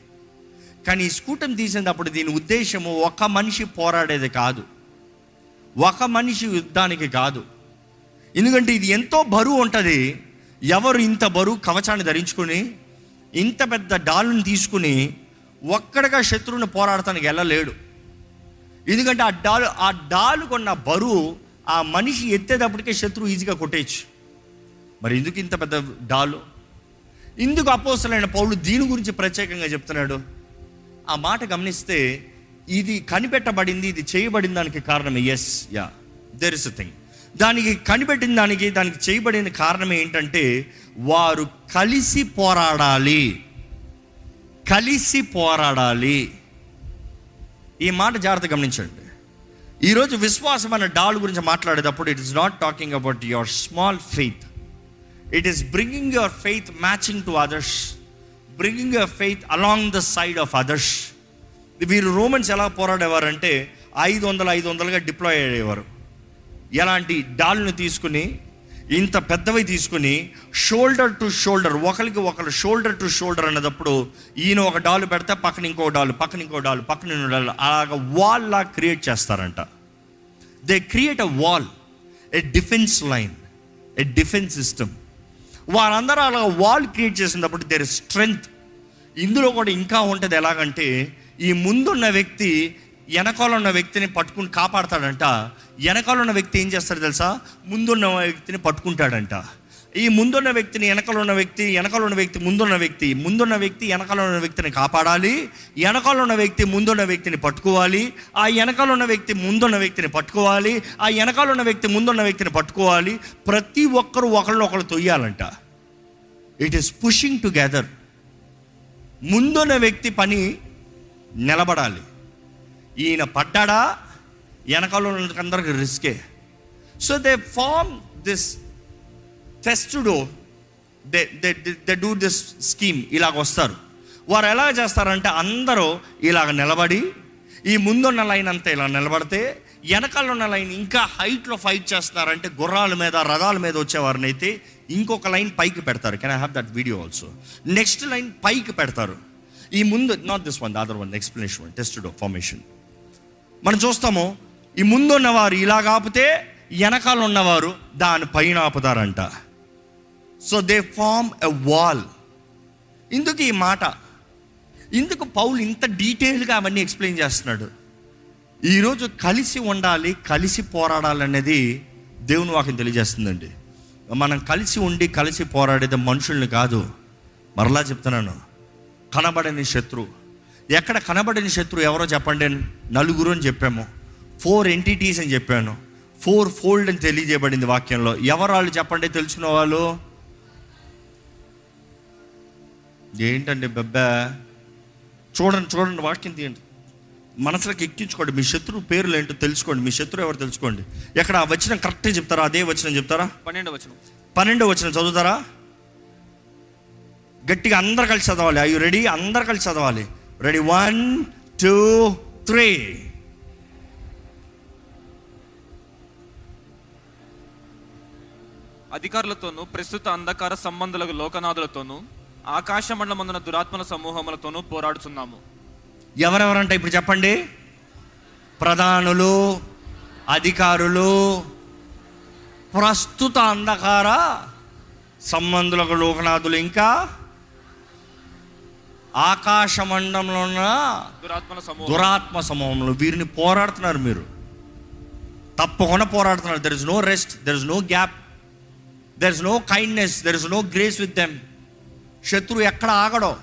కానీ ఈ స్కూటం తీసినప్పుడు దీని ఉద్దేశము ఒక మనిషి పోరాడేది కాదు. ఒక మనిషి యుద్ధానికి కాదు. ఎందుకంటే ఇది ఎంతో బరువు ఉంటుంది. ఎవరు ఇంత బరువు కవచాన్ని ధరించుకుని ఇంత పెద్ద డాలుని తీసుకుని ఒక్కడగా శత్రువుని పోరాడటానికి వెళ్ళలేడు. ఎందుకంటే ఆ డాలు ఆ డాలు కొన్న బరువు ఆ మనిషి ఎత్తేటప్పటికే శత్రువు ఈజీగా కొట్టేయచ్చు. మరి ఎందుకు ఇంత పెద్ద డాలు? ఇందుకు అపోసలైన పౌలు దీని గురించి ప్రత్యేకంగా చెప్తున్నాడు? ఆ మాట గమనిస్తే ఇది కనిపెట్టబడింది ఇది చేయబడిన దానికి కారణం yes yeah there is a thing దానికి కనిపెట్టిన దానికి దానికి చేయబడిన కారణం ఏంటంటే వారు కలిసి పోరాడాలి. కలిసి పోరాడాలి. ఈ మాట జాగ్రత్త గమనించండి. ఈరోజు విశ్వాసం అనే డాల్ గురించి మాట్లాడేటప్పుడు it is not talking about your small faith it is bringing your faith matching to others bringing your faith along the side of others వీరు రోమన్స్ ఎలా పోరాడేవారంటే ఐదు వందలు ఐదు వందలుగా డిప్లాయ్ అయ్యేవారు. ఎలాంటి డాల్ను తీసుకుని ఇంత పెద్దవి తీసుకుని షోల్డర్ టు షోల్డర్ ఒకరికి ఒకరు షోల్డర్ టు షోల్డర్ అన్నదప్పుడు ఈయన ఒక డాలు పెడితే పక్కన ఇంకో డాలు పక్కన ఇంకో డాలు పక్కన ఇంకో డాలు అలాగ వాల్ లా క్రియేట్ చేస్తారంట. They create a wall a defence line a defence system వారందరూ అలా వాల్ క్రియేట్ చేసినప్పుడు దేర్ స్ట్రెంగ్త్ ఇందులో కూడా ఇంకా ఉంటుంది ఎలాగంటే ఈ ముందున్న వ్యక్తి వెనకాల ఉన్న వ్యక్తిని పట్టుకుని కాపాడతాడంట. వెనకాల ఉన్న వ్యక్తి ఏం చేస్తాడు తెలుసా? ముందున్న వ్యక్తిని పట్టుకుంటాడంట. ఈ ముందున్న వ్యక్తిని వెనకలో ఉన్న వ్యక్తి వెనకాల ఉన్న వ్యక్తి ముందున్న వ్యక్తి ముందున్న వ్యక్తి వెనకాల ఉన్న వ్యక్తిని కాపాడాలి వెనకలో ఉన్న వ్యక్తి ముందున్న వ్యక్తిని పట్టుకోవాలి ఆ వెనకలో ఉన్న వ్యక్తి ముందున్న వ్యక్తిని పట్టుకోవాలి ఆ వెనకాల ఉన్న వ్యక్తి ముందున్న వ్యక్తిని పట్టుకోవాలి. ప్రతి ఒక్కరు ఒకళ్ళు ఒకళ్ళు తొయ్యాలంట. ఇట్ ఈస్ పుషింగ్ టుగెదర్ ముందున్న వ్యక్తి పని నిలబడాలి. ఈయన పడ్డాడా? వెనకాల అందరికి రిస్కే. So they form this testudo they they they do this scheme ఇలాగ వస్తారు. వారు ఎలా చేస్తారంటే అందరూ ఇలాగ నిలబడి ఈ ముందున్న లైన్ అంతా ఇలా నిలబడితే వెనకాల ఉన్న లైన్ ఇంకా హైట్లో ఫైట్ చేస్తున్నారంటే గుర్రాల మీద రథాల మీద వచ్చేవారిని అయితే ఇంకొక లైన్ పైకి పెడతారు. Can I have that video also next line పైకి పెడతారు. ఈ ముందు not this one other one explanation testudo formation మనం చూస్తాము ఈ ముందు ఉన్నవారు ఇలాగ ఆపితే వెనకాల ఉన్నవారు దాని పైన ఆపుతారంట. So they form a wall ఇందుకు ఈ మాట. ఇందుకు పౌలు ఇంత డీటెయిల్గా అవన్నీ ఎక్స్ప్లెయిన్ చేస్తున్నాడు. ఈరోజు కలిసి ఉండాలి కలిసి పోరాడాలనేది దేవుని వాక్యం తెలియజేస్తుందండి. మనం కలిసి ఉండి కలిసి పోరాడేది మనుషుల్ని కాదు. మరలా చెప్తున్నాను. కనబడని శత్రు. ఎక్కడ కనబడని శత్రు ఎవరో చెప్పండి. నలుగురు అని చెప్పాము. ఫోర్ ఎంటిటీస్ అని చెప్పాను. ఫోర్ ఫోల్డ్ అని తెలియజేయబడింది వాక్యంలో. ఎవరు వాళ్ళు చెప్పండి తెలిసిన వాళ్ళు? ఏంటండి బెబ్బా? చూడండి చూడండి వాక్యం తీయండి. మనసులోకి ఎక్కించుకోండి. మీ శత్రువు పేర్లు ఏంటో తెలుసుకోండి. మీ శత్రువు ఎవరు తెలుసుకోండి. ఎక్కడ ఆ వచ్చిన కరెక్టే చెప్తారా? అదే వచ్చిన చెప్తారా? పన్నెండు వచనం. పన్నెండో వచ్చిన చదువుతారా? గట్టిగా అందరు కలిసి చదవాలి. అయ్యు రెడీ అందరు కలిసి చదవాలి. రెడీ వన్ టూ త్రీ అధికారులతోనూ ప్రస్తుత అంధకార సంబంధులకు లోకనాథులతోనూ ఆకాశ మండలమందున దురాత్మల సమూహములతోనూ పోరాడుచున్నాము. ఎవరెవరంట ఇప్పుడు చెప్పండి? ప్రధానులు అధికారులు ప్రస్తుత అంధకార సంబంధులకు లోకనాథులు ఇంకా ఆకాశ మండంలో ఉన్న దురాత్మల సమూహం. దురాత్మ సమూహంలో వీరిని పోరాడుతున్నారు మీరు. తప్పకుండా పోరాడుతున్నారు. There is no rest there is no gap there is no kindness there is no grace with them శత్రువు ఎక్కడ ఆగడో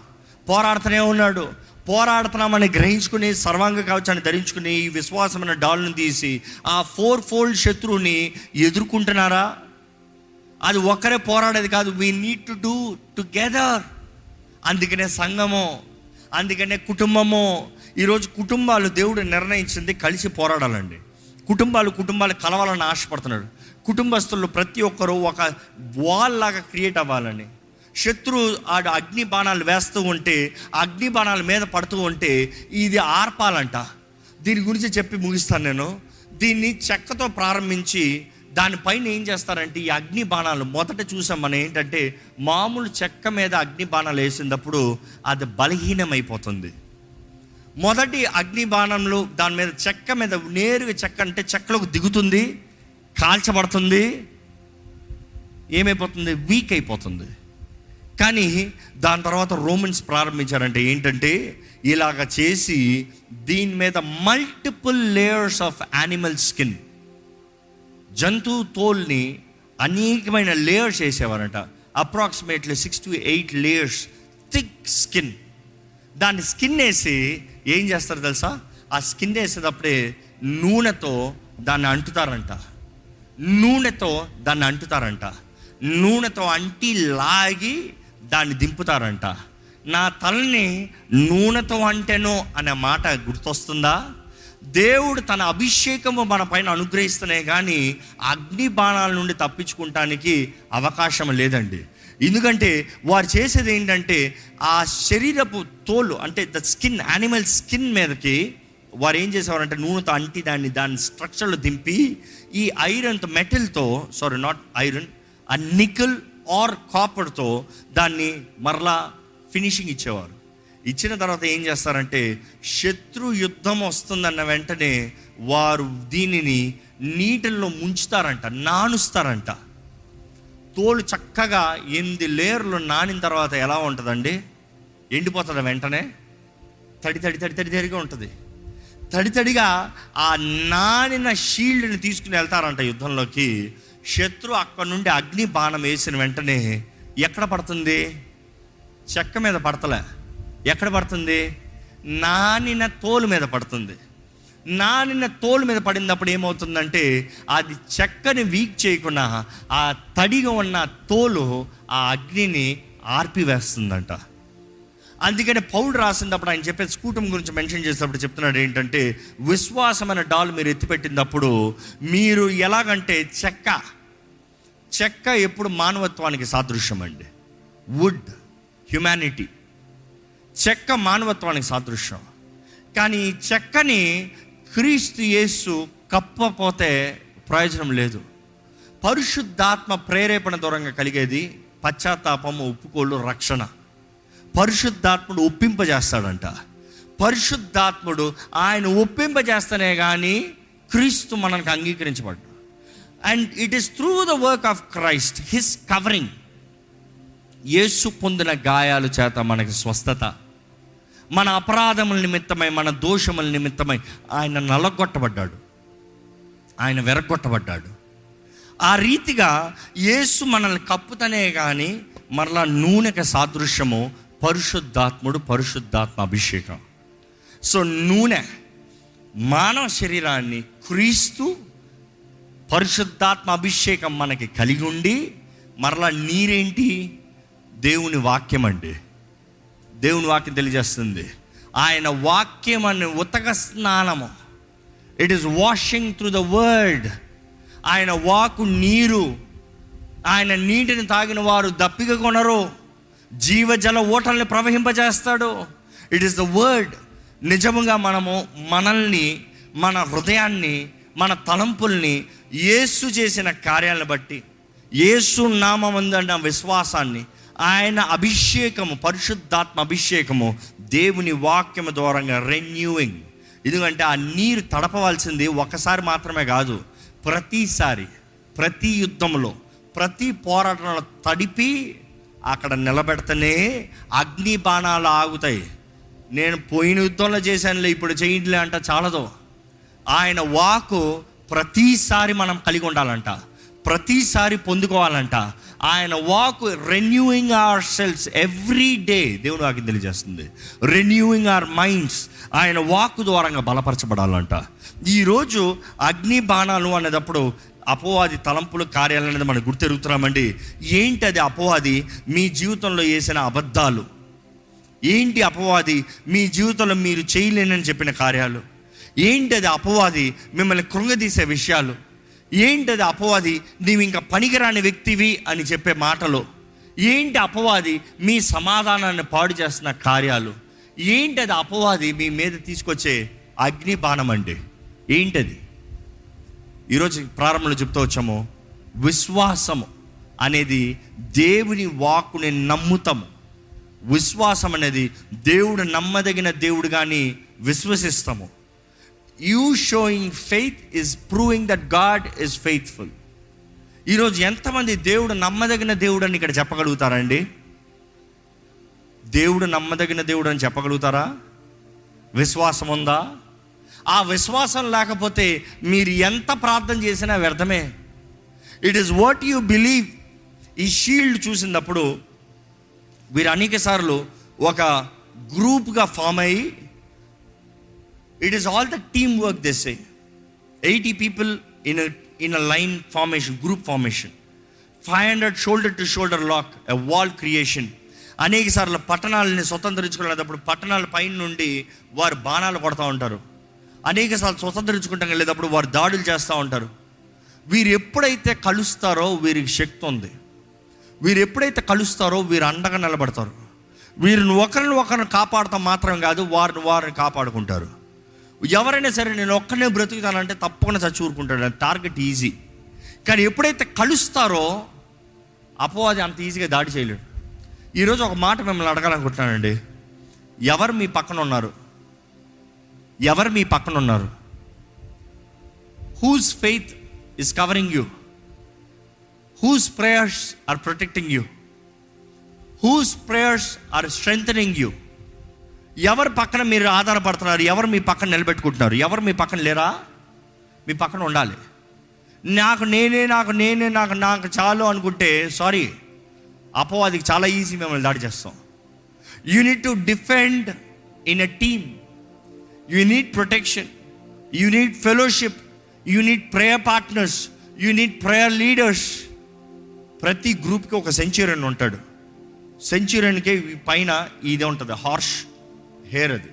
పోరాడుతూనే ఉన్నాడు. పోరాడుతున్నామని గ్రహించుకుని సర్వాంగ కవచాన్ని ధరించుకుని ఈ విశ్వాసమైన డాల్ని తీసి ఆ ఫోర్ ఫోల్డ్ శత్రువుని ఎదుర్కొంటున్నారా? అది ఒక్కరే పోరాడేది కాదు. We need to do together అందుకనే సంఘము అందుకనే కుటుంబము ఈరోజు కుటుంబాలు దేవుడు నిర్ణయించింది కలిసి పోరాడాలండి. కుటుంబాలు కుటుంబాలు కలవాలని ఆశపడుతున్నాడు. కుటుంబస్తులు ప్రతి ఒక్కరూ ఒక వాల్ లాగా క్రియేట్ అవ్వాలని. శత్రు ఆడు అగ్ని బాణాలు వేస్తూ ఉంటే అగ్ని బాణాల మీద పడుతూ ఉంటే ఇది ఆర్పాలంట. దీని గురించి చెప్పి ముగిస్తాను నేను. దీన్ని చెక్కతో ప్రారంభించి దానిపైన ఏం చేస్తారంటే ఈ అగ్ని బాణాలు మొదట చూసాం మనం ఏంటంటే మామూలు చెక్క మీద అగ్ని బాణాలు వేసినప్పుడు అది బలహీనమైపోతుంది. మొదటి అగ్ని బాణంలో దాని మీద చెక్క మీద నేరుగా చెక్క అంటే చెక్కలోకి దిగుతుంది కాల్చబడుతుంది ఏమైపోతుంది? వీక్ అయిపోతుంది. కానీ దాని తర్వాత రోమన్స్ ప్రారంభించారంటే ఏంటంటే ఇలాగ చేసి దీని మీద multiple layers of animal skin జంతువు తోల్ని అనేకమైన layers వేసేవారంట. Approximately six to eight layers thick skin దాన్ని స్కిన్ వేసి ఏం చేస్తారు తెలుసా? ఆ స్కిన్ వేసేటప్పుడే నూనెతో దాన్ని అంటుతారంట. నూనెతో దాన్ని అంటుతారంట. నూనెతో అంటి లాగి దాన్ని దింపుతారంట. నా తలని నూనెతో అంటేనో అనే మాట గుర్తొస్తుందా? దేవుడు తన అభిషేకము మన పైన అనుగ్రహిస్తున్నాయి కానీ అగ్ని బాణాల నుండి తప్పించుకుంటానికి అవకాశం లేదండి. ఎందుకంటే వారు చేసేది ఏంటంటే ఆ శరీరపు తోలు అంటే ద స్కిన్ యానిమల్ స్కిన్ మీదకి వారు ఏం చేసేవారంటే నూనెతో అంటి దాన్ని దాని స్ట్రక్చర్లో దింపి ఈ ఐరన్తో మెటల్తో sorry not iron uh nickel or కాపర్తో దాన్ని మరలా ఫినిషింగ్ ఇచ్చేవారు. ఇచ్చిన తర్వాత ఏం చేస్తారంటే శత్రు యుద్ధం వస్తుందన్న వెంటనే వారు దీనిని నీటిల్లో ముంచుతారంట నానుస్తారంట. తోలు చక్కగా ఎనిమిది లేయర్లు నానిన తర్వాత ఎలా ఉంటుందండి? ఎండిపోతుంది వెంటనే. తడి తడి తడి తడి తడిగా ఉంటుంది. తడి తడిగా ఆ నానిన షీల్డ్ని తీసుకుని వెళ్తారంట యుద్ధంలోకి. శత్రు అక్కడ నుండి అగ్ని బాణం వేసిన వెంటనే ఎక్కడ పడుతుంది? చెక్క మీద పడతలే. ఎక్కడ పడుతుంది? నానిన తోలు మీద పడుతుంది. నానిన తోలు మీద పడినప్పుడు ఏమవుతుందంటే అది చెక్కని వీక్ చేయకుండా ఆ తడిగా ఉన్న తోలు ఆ అగ్నిని ఆర్పివేస్తుందంట. అందుకని పౌలు రాసినప్పుడు ఆయన చెప్పే స్కూటం గురించి మెన్షన్ చేసినప్పుడు చెప్తున్నాడు ఏంటంటే విశ్వాసమైన డాల్ మీరు ఎత్తిపెట్టినప్పుడు మీరు ఎలాగంటే చెక్క చెక్క ఎప్పుడు మానవత్వానికి సాదృశ్యం అండి వుడ్ హ్యుమానిటీ చెక్క మానవత్వానికి సాదృశ్యం. కానీ ఈ చెక్కని క్రీస్తు యేసు కప్పపోతే ప్రయోజనం లేదు. పరిశుద్ధాత్మ ప్రేరేపణ దూరంగా కలిగేది పశ్చాత్తాపము ఒప్పుకోళ్ళు రక్షణ. పరిశుద్ధాత్ముడు ఒప్పింపజేస్తాడంట. పరిశుద్ధాత్ముడు ఆయన ఒప్పింపజేస్తేనే కానీ క్రీస్తు మనకు అంగీకరించబడ్డాడు. And it is through the work of Christ his covering యేసు పొందిన గాయాల చేత మనకి స్వస్థత. మన అపరాధముల నిమిత్తమై మన దోషముల నిమిత్తమై ఆయన నలగొట్టబడ్డాడు. ఆయన వెరగొట్టబడ్డాడు ఆ రీతిగా యేసు మనల్ని కప్పుతనే కానీ మరలా నూనెకి సాదృశ్యము పరిశుద్ధాత్ముడు పరిశుద్ధాత్మ అభిషేకం. సో నూనె మానవ శరీరాన్ని క్రీస్తు పరిశుద్ధాత్మ అభిషేకం మనకి కలిగి ఉండి మరలా నీరేంటి? దేవుని వాక్యం అండి. దేవుని వాక్యం తెలియజేస్తుంది. ఆయన వాక్యం అనే ఉతక స్నానము. It is washing through the word ఆయన వాకు నీరు. ఆయన నీటిని తాగిన వారు దప్పిక కొనరు. జీవజల ఓటల్ని ప్రవహింపజేస్తాడు. ఇట్ ఈస్ ద వర్డ్ నిజముగా మనము మనల్ని మన హృదయాన్ని మన తలంపుల్ని యేసు చేసిన కార్యాలను బట్టి యేసు నామమందన్న విశ్వాసాన్ని ఆయన అభిషేకము పరిశుద్ధాత్మ అభిషేకము దేవుని వాక్యము ద్వారంగా రెన్యూయింగ్ ఎందుకంటే ఆ నీరు తడపవలసింది ఒకసారి మాత్రమే కాదు ప్రతిసారి ప్రతి యుద్ధంలో ప్రతి పోరాటంలో తడిపి అక్కడ నిలబెడితేనే అగ్ని బాణాలు ఆగుతాయి. నేను పోయిన యుద్ధంలో చేశానులే ఇప్పుడు చేయట్లే అంట చాలదు. ఆయన వాకు ప్రతిసారి మనం కలిగి ఉండాలంట. ప్రతిసారి పొందుకోవాలంట. ఆయన walk renewing our cells every day దేవుడు నాకు తెలియజేస్తుంది. రెన్యూయింగ్ అవర్ మైండ్స్ ఆయన వాక్ ద్వారంగా బలపరచబడాలంట. ఈరోజు అగ్ని బాణాలు అనేటప్పుడు అపవాది తలంపులు కార్యాలు అనేది మనం గుర్తెరుగుతున్నామండి. ఏంటి అది అపవాది? మీ జీవితంలో వేసిన అబద్ధాలు. ఏంటి అపవాది? మీ జీవితంలో మీరు చేయలేనని చెప్పిన కార్యాలు. ఏంటి అది అపవాది మిమ్మల్ని కృంగదీసే విషయాలు? ఏంటి అది అపవాది నీవు ఇంకా పనికిరాని వ్యక్తివి అని చెప్పే మాటలు? ఏంటి అపవాది మీ సమాధానాన్ని పాడు చేస్తున్న కార్యాలు? ఏంటి అది అపవాది మీ మీద తీసుకొచ్చే అగ్ని బాణం అండి? ఏంటది? ఈరోజు ప్రారంభంలో చెప్తూ వచ్చాము విశ్వాసము అనేది దేవుని వాక్కుని నమ్ముతాము. విశ్వాసం అనేది దేవుడు నమ్మదగిన దేవుడు కానీ విశ్వసిస్తాము. You showing faith is proving that God is faithful ఈరోజు ఎంతమంది దేవుడు నమ్మదగిన దేవుడు అని ఇక్కడ చెప్పగలుగుతారండి? దేవుడు నమ్మదగిన దేవుడు అని చెప్పగలుగుతారా? విశ్వాసం ఉందా? ఆ విశ్వాసం లేకపోతే మీరు ఎంత ప్రార్థన చేసినా వ్యర్థమే. It is what you believe ఈ షీల్డ్ చూసినప్పుడు వీరు అనేక సార్లు ఒక గ్రూప్గా ఫామ్ అయ్యి it is all the team work this eighty people in in a line formation group formation five hundred shoulder to shoulder lock a wall creation అనేక సార్లు పట్టణాలని స్వతంత్రించుకునేటప్పుడు పట్టణాల పైన నుండి వారు బాణాలు కొడతా ఉంటారు. అనేక సార్లు స్వతంత్రించుకుంటాం వెళ్ళేటప్పుడు వారు దాడులు చేస్తూ ఉంటారు. వీరు ఎప్పుడైతే కలుస్తారో వీరికి శక్తి ఉంది. వీరు ఎప్పుడైతే కలుస్తారో వీరు అండగా నిలబడతారు. వీరిని ఒకరిని ఒకరిని కాపాడటం మాత్రం కాదు వారిని వారిని కాపాడుకుంటారు. ఎవరైనా సరే నేను ఒక్కనే బ్రతుకుతానంటే తప్పకుండా చచ్చి ఊరుకుంటాడు. Target easy. కానీ ఎప్పుడైతే కలుస్తారో అపవాది అంత ఈజీగా దాడి చేయలేడు. ఈరోజు ఒక మాట మిమ్మల్ని అడగాలనుకుంటున్నానండి. ఎవరు మీ పక్కన ఉన్నారు? ఎవరు మీ పక్కన ఉన్నారు? Whose faith is covering you whose prayers are protecting you whose prayers are strength you ఎవరి పక్కన మీరు ఆధారపడుతున్నారు? ఎవరు మీ పక్కన నిలబెట్టుకుంటున్నారు? ఎవరు మీ పక్కన లేరా? మీ పక్కన ఉండాలి. నాకు నేనే నాకు నేనే నాకు నాకు చాలు అనుకుంటే సారీ అపవాదికి చాలా ఈజీ మిమ్మల్ని దాడి చేస్తాం. You need to defend in a team you need protection you need fellowship you need prayer partners you need prayer leaders ప్రతి గ్రూప్కి ఒక సెంచురియన్ ఉంటాడు. సెంచురియన్కి పైన ఇది ఉంటుంది హార్ష్ హెయిర్ అది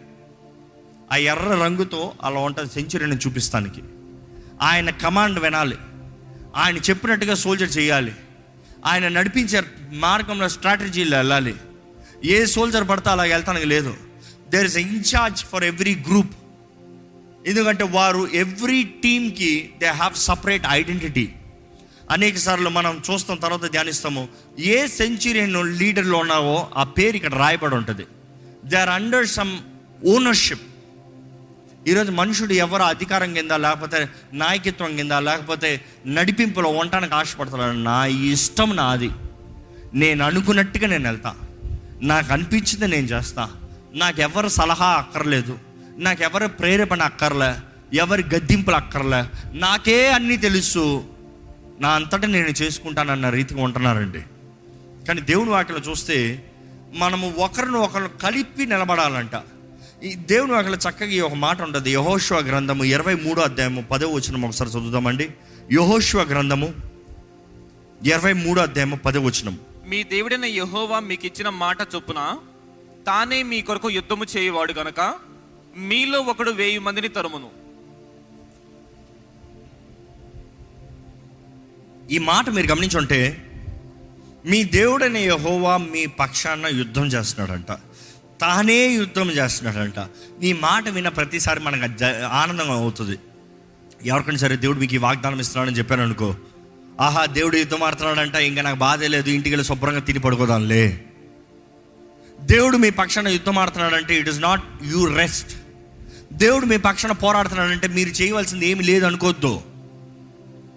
ఆ ఎర్ర రంగుతో అలా ఉంటుంది సెంచురీని చూపిస్తానికి. ఆయన కమాండ్ వినాలి. ఆయన చెప్పినట్టుగా సోల్జర్ చేయాలి ఆయన నడిపించే మార్గంలో స్ట్రాటజీలో వెళ్ళాలి. ఏ సోల్జర్ పడితే అలా వెళ్తానికి లేదు. There is incharge for every group ఎందుకంటే వారు ఎవ్రీ టీమ్కి దే హ్యావ్ సపరేట్ ఐడెంటిటీ అనేక సార్లు మనం చూస్తాం తర్వాత ధ్యానిస్తాము. ఏ సెంచురియన్ లీడర్లో ఉన్నావో ఆ పేరు ఇక్కడ రాయబడి ఉంటుంది. They are under some ownership ఈరోజు మనుషుడు ఎవరు అధికారం కింద లేకపోతే నాయకత్వం కింద లేకపోతే నడిపింపులో ఉండటానికి ఆశపడతాడు? నా ఇష్టం నాది. నేను అనుకున్నట్టుగా నేను వెళ్తా. నాకు అనిపించింది నేను చేస్తా. నాకు సలహా అక్కర్లేదు. నాకు ప్రేరేపణ అక్కర్లే. ఎవరి గద్దింపులు అక్కర్లే. నాకే అన్నీ తెలుసు. నా అంతటా నేను చేసుకుంటానన్న రీతిగా ఉంటున్నారండి. కానీ దేవుని వాటిలో చూస్తే మనము ఒకరిని ఒకరు కలిపి నిలబడాలంట. ఈ దేవుని వాటిలో చక్కగా ఈ ఒక మాట ఉంటుంది. యహోశ్వ గ్రంథము ఇరవై మూడో అధ్యాయము పదో వచనం ఒకసారి చదువుదామండి. యహోశ్వ గ్రంథము ఇరవై మూడో అధ్యాయము పదో వచనం మీ దేవుడైన యెహోవా మీకు ఇచ్చిన మాట చొప్పున తానే మీ కొరకు యుద్ధము చేయవాడు గనక మీలో ఒకడు వేయి మందిని తరుమును. ఈ మాట మీరు గమనించుంటే మీ దేవుడని యహోవా మీ పక్షాన యుద్ధం చేస్తున్నాడంట. తానే యుద్ధం చేస్తున్నాడంట. నీ మాట విన్న ప్రతిసారి మనకు ఆనందంగా అవుతుంది. ఎవరికైనా సరే దేవుడు మీకు ఈ వాగ్దానం ఇస్తున్నాడని చెప్పాను అనుకో ఆహా దేవుడు యుద్ధం ఆడుతున్నాడంట ఇంకా నాకు బాధే లేదు ఇంటికి వెళ్ళి శుభ్రంగా తిని పడుకోదాంలే. దేవుడు మీ పక్షాన యుద్ధం ఆడుతున్నాడంటే it is not you rest. దేవుడు మీ పక్షాన పోరాడుతున్నాడంటే మీరు చేయవలసింది ఏమి లేదు అనుకోవద్దు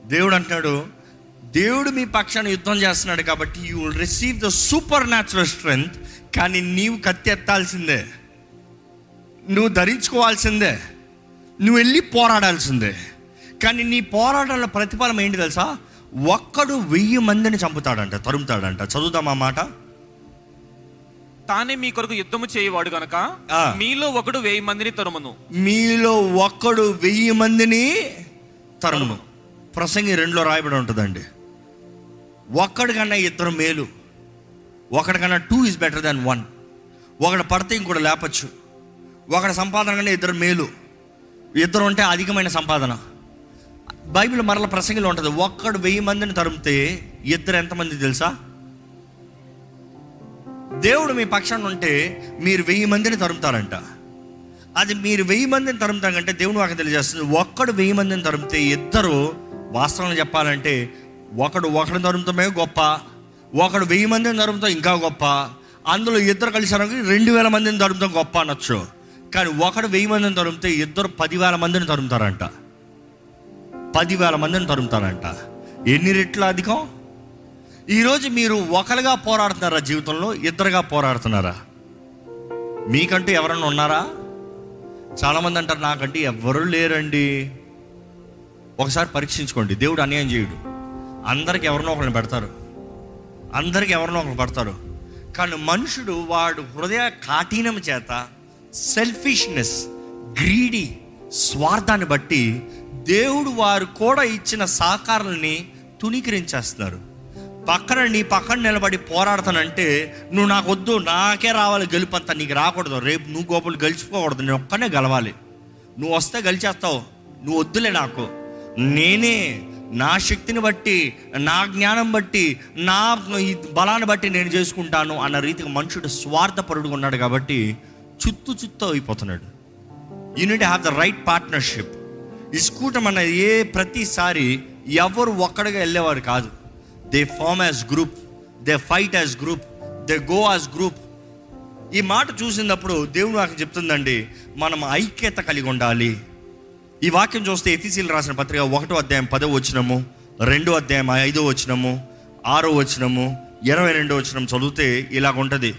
దేవుడు అంటున్నాడు దేవుడు మీ పక్షాన యుద్ధం చేస్తున్నాడు కాబట్టి you will receive the supernatural strength కానీ నీవు కత్తి ఎత్తాల్సిందే నువ్వు ధరించుకోవాల్సిందే. నువ్వు వెళ్ళి పోరాడాల్సిందే. కానీ నీ పోరాటాల ప్రతిఫలం ఏంటి తెలుసా? ఒక్కడు వెయ్యి మందిని చంపుతాడంట తరుముతాడంట. చదువుదాం ఆ మాట? తానే మీ కొరకు యుద్ధము చేయవాడు గనక. మీలో ఒకడు వేయి మందిని తరుమును. మీలో ఒక్కడు వెయ్యి మందిని తరుమును. ప్రసంగి రెండులో రాయబడి ఉంటుందండి. ఒక్కడి కన్నా ఇద్దరు మేలు. ఒకడికన్నా two is better than one ఒకడు పడితే ఇంకోటి లేపచ్చు. ఒకడి సంపాదన కన్నా ఇద్దరు మేలు. ఇద్దరు ఉంటే అధికమైన సంపాదన. బైబిల్ మరల ప్రసంగిలో ఉంటుంది ఒక్కడు వెయ్యి మందిని తరిమితే ఇద్దరు ఎంతమంది తెలుసా? దేవుడు మీ పక్షాన ఉంటే మీరు వెయ్యి మందిని తరుముతారంట. అది మీరు వెయ్యి మందిని తరుముతారంటే దేవుడు నాకు తెలియజేస్తుంది ఒక్కడు వెయ్యి మందిని తరిమితే ఇద్దరు వాస్తవంగా చెప్పాలంటే ఒకడు ఒకడు తరుముతమే గొప్ప ఒకడు వెయ్యి మందిని తరుముతాం ఇంకా గొప్ప అందులో ఇద్దరు కలిసి రెండు వేల మందిని తరుముతాం గొప్ప అనొచ్చు. కానీ ఒకడు వెయ్యి మందిని తరుమితే ఇద్దరు పదివేల మందిని తరుముతారంట పదివేల మందిని తరుముతారంట ఎన్ని రెట్లు అధికం? ఈరోజు మీరు ఒకరుగా పోరాడుతున్నారా జీవితంలో ఇద్దరుగా పోరాడుతున్నారా? మీకంటూ ఎవరన్నా ఉన్నారా? చాలామంది అంటారు నాకంటే ఎవరు లేరండి. ఒకసారి పరీక్షించుకోండి దేవుడు అన్యాయం చేయుడు. అందరికి ఎవరినో ఒకరిని పెడతారు. అందరికి ఎవరినో ఒకరు పడతారు. కానీ మనుషుడు వాడు హృదయ కాఠినం చేత సెల్ఫిష్నెస్ గ్రీడీ స్వార్థాన్ని బట్టి దేవుడు వారు కూడా ఇచ్చిన సహకారాలని తుణీకరించేస్తున్నారు. పక్కన నీ పక్కన నిలబడి పోరాడతానంటే నువ్వు నాకు వద్దు నాకే రావాలి గెలుపంతా నీకు రాకూడదు. రేపు నువ్వు గోపులు గెలిచిపోకూడదు నేను ఒక్కనే గెలవాలి. నువ్వు వస్తే గెలిచేస్తావు నువ్వు వద్దులే నాకు. నేనే నా శక్తిని బట్టి నా జ్ఞానం బట్టి నా ఈ బలాన్ని బట్టి నేను చేసుకుంటాను అన్న రీతికి మనుషుడు స్వార్థపరుడుగా ఉన్నాడు కాబట్టి చుత్తు చుత్తు అయిపోతున్నాడు. Unit have the right partnership ఈ స్కూటం అన్న ఏ ప్రతిసారి ఎవరు ఒక్కడిగా వెళ్ళేవారు కాదు. They form as group they fight as group they go as group ఈ మాట చూసినప్పుడు దేవుడు నాకు చెప్తుందండి మనం ఐక్యత కలిగి ఉండాలి. ఈ వాక్యం చూస్తే ఎఫీసీలు రాసిన పత్రిక ఒకటో అధ్యాయం పదో వచ్చినము రెండో అధ్యాయం ఐదో వచ్చినము ఆరో వచ్చినము ఇరవై రెండో వచ్చినం చదివితే ఇలాగ ఉంటుంది.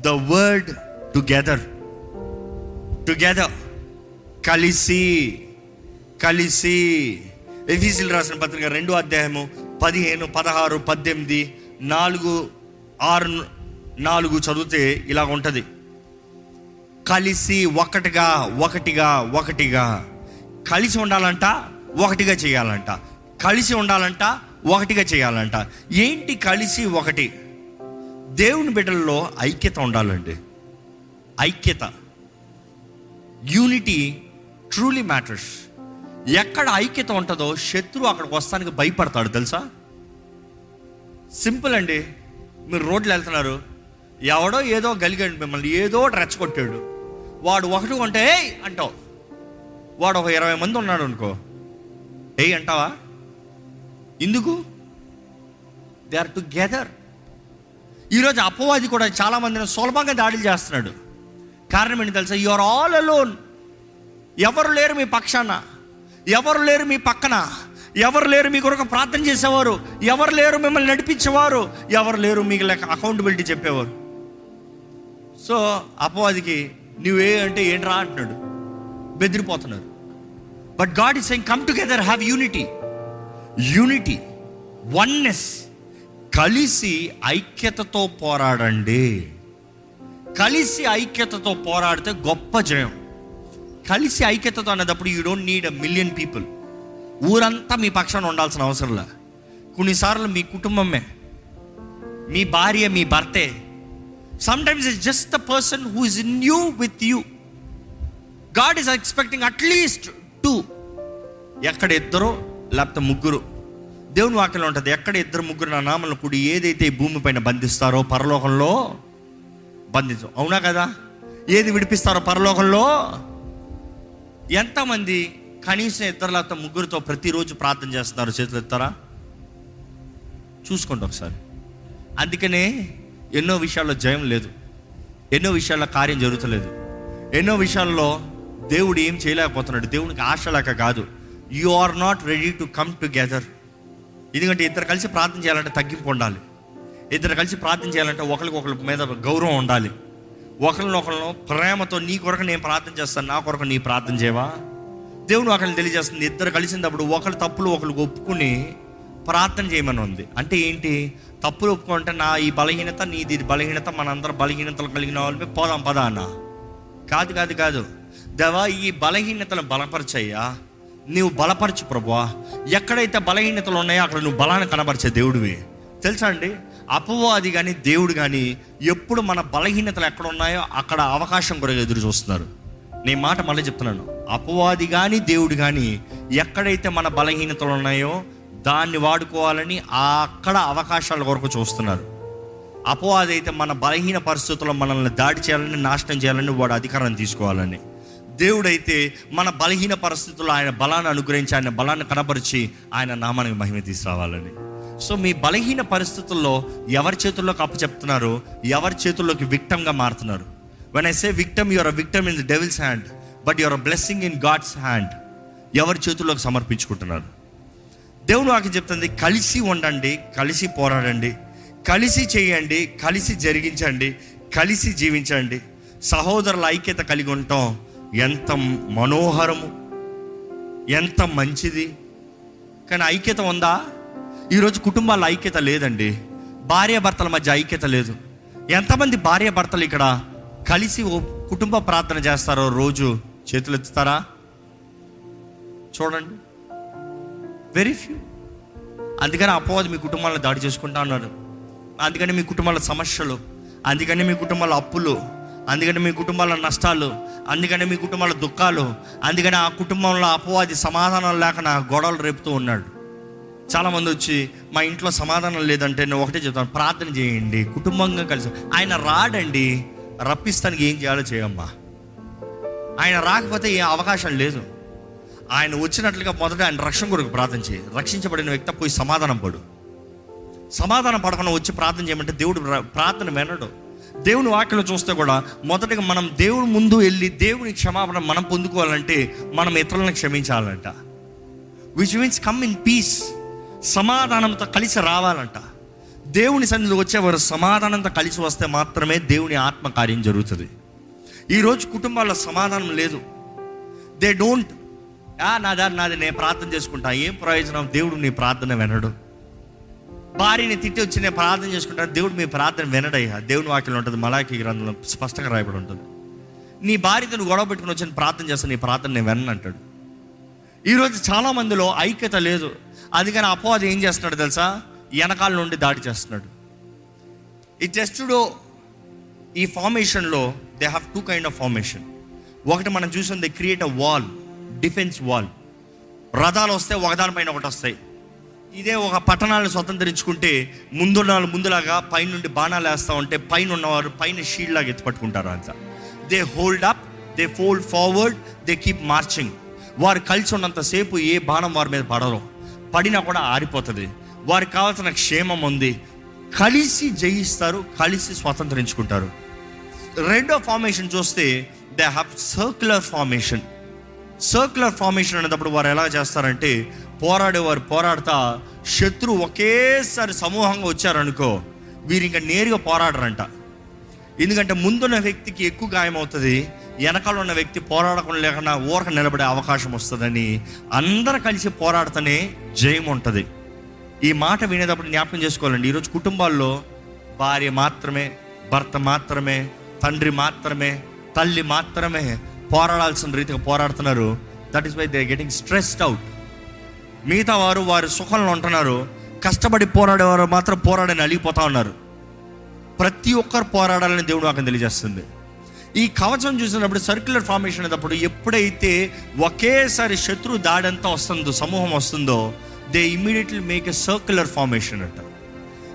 ద వర్డ్ టుగెదర్ టుగెదర్ కలిసి కలిసి. ఎఫీసీలు రాసిన పత్రిక రెండో అధ్యాయము పదిహేను పదహారు పద్దెనిమిది నాలుగు ఆరు నాలుగు చదివితే ఇలా ఉంటుంది. కలిసి ఒకటిగా ఒకటిగా ఒకటిగా. కలిసి ఉండాలంట ఒకటిగా చేయాలంట. కలిసి ఉండాలంట ఒకటిగా చేయాలంట. ఏంటి కలిసి ఒకటి? దేవుని బిడ్డల్లో ఐక్యత ఉండాలండి. ఐక్యత. Unity truly matters. ఎక్కడ ఐక్యత ఉంటుందో శత్రువు అక్కడికి వస్తానికి భయపడతాడు తెలుసా? సింపుల్ అండి. మీరు రోడ్లు వెళ్తున్నారు. ఎవడో ఏదో గలిగాడు మిమ్మల్ని ఏదో రెచ్చగొట్టాడు. వాడు ఒకటి కొంటే అంటావు. వాడు ఒక ఇరవై మంది ఉన్నాడు అనుకో. ఏ అంటావా? ఎందుకు? దే ఆర్ టుగెదర్ ఈరోజు అపవాది కూడా చాలా మందిని సులభంగా దాడులు చేస్తున్నాడు. కారణం ఏంటి తెలుసా? యు ఆర్ ఆల్ అలోన్ ఎవరు లేరు మీ పక్షాన? ఎవరు లేరు మీ పక్కన? ఎవరు లేరు మీ కొరకు ప్రార్థన చేసేవారు? ఎవరు లేరు మిమ్మల్ని నడిపించేవారు? ఎవరు లేరు మీకు లెక్క అకౌంటబిలిటీ చెప్పేవారు? సో అపవాదికి నువ్వే అంటే ఏంట్రా అంటున్నాడు. బెదిరిపోతున్నారు but God is saying come together have unity unity oneness కలిసి ఐక్యతతో పోరాడండి. కలిసి ఐక్యతతో పోరాడితే గొప్ప జయం. కలిసి ఐక్యతతో అనేటప్పుడు you don't need a million people ఊరంతా మీ పక్షాన ఉండాల్సిన అవసరంలా కొన్నిసార్లు మీ కుటుంబమే. మీ భార్య మీ భర్తే. Sometimes is just the person who is in you with you God is expecting at least two ఎక్కడ ఇద్దరు లేకపోతే ముగ్గురు. దేవుని వాక్యంలో ఉంటుంది ఎక్కడ ఇద్దరు ముగ్గురు నా నామలను కూడి ఏదైతే ఈ భూమి పైన బంధిస్తారో పరలోకంలో బంధించు. అవునా కదా? ఏది విడిపిస్తారో పరలోకంలో? ఎంతమంది కనీసం ఇద్దరు లేకపోతే ముగ్గురితో ప్రతిరోజు ప్రార్థన చేస్తున్నారు చేతులు ఎత్తారా చూసుకోండి ఒకసారి. అందుకనే ఎన్నో విషయాల్లో జయం లేదు. ఎన్నో విషయాల్లో కార్యం జరుగుతలేదు. ఎన్నో విషయాల్లో దేవుడు ఏం చేయలేకపోతున్నాడు? దేవునికి ఆశ లేక కాదు. You are not ready to come together ఎందుకంటే ఇద్దరు కలిసి ప్రార్థన చేయాలంటే తగ్గింపు ఉండాలి. ఇద్దరు కలిసి ప్రార్థన చేయాలంటే ఒకరికొకరి మీద గౌరవం ఉండాలి. ఒకరినొకరు ప్రేమతో నీ కొరకు నేను ప్రార్థన చేస్తాను నా కొరకు నీ ప్రార్థన చేయవా? దేవుడు ఒకరిని తెలియజేస్తుంది ఇద్దరు కలిసినప్పుడు ఒకరి తప్పులు ఒకరికి ఒప్పుకుని ప్రార్థన చేయమని ఉంది. అంటే ఏంటి? తప్పులు ఒప్పుకుంటే నా ఈ బలహీనత నీది బలహీనత మనందరం బలహీనతలు కలిగిన వాళ్ళమే. పోదాం పదా అన్న కాదు కాదు కాదు. దేవా ఈ బలహీనతను బలపరచయ్యా. నువ్వు బలపరచు ప్రభువా. ఎక్కడైతే బలహీనతలు ఉన్నాయో అక్కడ నువ్వు బలాన్ని కనబరిచే దేవుడివి. తెలుసా అండి? అపవాది కానీ దేవుడు కానీ ఎప్పుడు మన బలహీనతలు ఎక్కడ ఉన్నాయో అక్కడ అవకాశం కొరకు ఎదురు చూస్తున్నారు. నేను మాట మళ్ళీ చెప్తున్నాను. అపవాది కానీ దేవుడు కానీ ఎక్కడైతే మన బలహీనతలు ఉన్నాయో దాన్ని వాడుకోవాలని అక్కడ అవకాశాల కొరకు చూస్తున్నారు. అపవాది అయితే మన బలహీన పరిస్థితుల్లో మనల్ని దాడి చేయాలని నాశనం చేయాలని వాడు అధికారం తీసుకోవాలని. దేవుడైతే మన బలహీన పరిస్థితుల్లో ఆయన బలాన్ని అనుగ్రహించి ఆయన బలాన్ని కనపరిచి ఆయన నామానికి మహిమ తీసుకురావాలని. సో మీ బలహీన పరిస్థితుల్లో ఎవరి చేతుల్లోకి అప్పు చెప్తున్నారు? ఎవరి చేతుల్లోకి విక్టమ్గా మారుతున్నారు? When I say victim your a victim in the devil's hand but your a blessing in God's hand ఎవరి చేతుల్లోకి సమర్పించుకుంటున్నారు? దేవుడు వాక్యం చెప్తుంది కలిసి ఉండండి కలిసి పోరాడండి కలిసి చేయండి కలిసి జరిగించండి కలిసి జీవించండి. సహోదరుల ఐక్యత కలిగి ఉంటాం ఎంత మనోహరము ఎంత మంచిది. కానీ ఐక్యత ఉందా? ఈరోజు కుటుంబాల ఐక్యత లేదండి. భార్య భర్తల మధ్య ఐక్యత లేదు. ఎంతమంది భార్య భర్తలు ఇక్కడ కలిసి ఓ కుటుంబ ప్రార్థన చేస్తారో రోజు చేతులు ఎత్తుతారా చూడండి. వెరీ ఫ్యూ అందుకని అపోవాది మీ కుటుంబాలను దాడి చేసుకుంటా ఉన్నారు. అందుకని మీ కుటుంబాల సమస్యలు. అందుకని మీ కుటుంబాల అప్పులు. అందుకని మీ కుటుంబాల నష్టాలు అందుకని మీ కుటుంబాల దుఃఖాలు అందుకని ఆ కుటుంబంలో అపవాది సమాధానం లేక గొడవలు రేపుతూ ఉన్నాడు. చాలామంది వచ్చి మా ఇంట్లో సమాధానం లేదంటే నేను ఒకటే చెప్తాను ప్రార్థన చేయండి కుటుంబంగా కలిసి ఆయన రాడండి రప్పిస్తానికి ఏం చేయాలో చేయమ్మా. ఆయన రాకపోతే ఏ అవకాశం లేదు. ఆయన వచ్చినట్లుగా మొదట ఆయన రక్షణ కొరకు ప్రార్థన చేయి. రక్షించబడిన వ్యక్తి పోయి సమాధానం పడు. సమాధానం పడకుండా వచ్చి ప్రార్థన చేయమంటే దేవుడు ప్ర- ప్రార్థన వినడు. దేవుని వాక్యలో చూస్తే కూడా మొదటగా మనం దేవుని ముందు వెళ్ళి దేవుని క్షమాపణ మనం పొందుకోవాలంటే మనం ఇతరులను క్షమించాలంట. Which means come in peace సమాధానంతో కలిసి రావాలంట. దేవుని సన్నిధికి వచ్చేవారు సమాధానంతో కలిసి వస్తే మాత్రమే దేవుని ఆత్మ కార్యం జరుగుతుంది. ఈరోజు కుటుంబాల్లో సమాధానం లేదు. దే డోంట్ నాదా నాది నేను ప్రార్థన చేసుకుంటా. ఏం ప్రయోజనం? దేవుడు నీ ప్రార్థన వినడు. భార్యని తిట్టి వచ్చి నేను ప్రార్థన చేసుకుంటాను దేవుడు మీ ప్రార్థన వినడయ్యా. దేవుని వాక్యం ఉంటుంది మలాకి గ్రంథంలో స్పష్టంగా రాయబడి ఉంటుంది. నీ భార్యతో నువ్వు గొడవ పెట్టుకుని వచ్చి ప్రార్థన చేస్తాను నీ ప్రార్థన నేను వినను అంటాడు. ఈరోజు చాలా మందిలో ఐక్యత లేదు. అందుకని అపవాది ఏం చేస్తున్నాడు తెలుసా? వెనకాల నుండి దాడి చేస్తున్నాడు. ఈ టెస్టుడో ఈ ఫార్మేషన్లో they have two kind of formation ఒకటి మనం చూసింది create a wall defense wall రథాలు వస్తే ఒకదానిపైన ఒకటి వస్తాయి. ఇదే ఒక పట్టణాలను స్వతంత్రించుకుంటే ముందున్న వాళ్ళు ముందులాగా పైనుండి బాణాలు వేస్తూ ఉంటే పైన ఉన్నవారు పైన షీల్డ్ లాగా ఎత్తి పట్టుకుంటారు అంత they hold up they fold forward they keep marching వారు కలిసి ఉన్నంతసేపు ఏ బాణం వారి మీద పడరు. పడినా కూడా ఆరిపోతుంది. వారికి కావాల్సిన క్షేమం ఉంది. కలిసి జయిస్తారు కలిసి స్వతంత్రించుకుంటారు. రెండో ఫార్మేషన్ చూస్తే they have circular formation circular formation అనేటప్పుడు వారు ఎలా చేస్తారంటే పోరాడేవారు పోరాడతా శత్రు ఒకేసారి సమూహంగా వచ్చారనుకో వీరు ఇంకా నేరుగా పోరాడరంట. ఎందుకంటే ముందున్న వ్యక్తికి ఎక్కువ గాయం అవుతుంది వెనకాల ఉన్న వ్యక్తి పోరాడకుండా లేకుండా ఊరక నిలబడే అవకాశం వస్తుందని అందరు కలిసి పోరాడుతూనే జయం ఉంటుంది. ఈ మాట వినేటప్పుడు జ్ఞాపకం చేసుకోవాలండి. ఈరోజు కుటుంబాల్లో భార్య మాత్రమే భర్త మాత్రమే తండ్రి మాత్రమే తల్లి మాత్రమే పోరాడాల్సిన రీతిగా పోరాడుతున్నారు. That is why they getting stressed out మిగతా వారు వారి సుఖంలో ఉంటున్నారు కష్టపడి పోరాడేవారు మాత్రం పోరాడని అలిగిపోతా ఉన్నారు. ప్రతి ఒక్కరు పోరాడాలని దేవుడు నాకు తెలియజేస్తుంది. ఈ కవచం చూసినప్పుడు సర్క్యులర్ ఫార్మేషన్ అయినప్పుడు ఎప్పుడైతే ఒకేసారి శత్రు దాడంతా వస్తుందో సమూహం వస్తుందో they immediately make a circular formation అంట.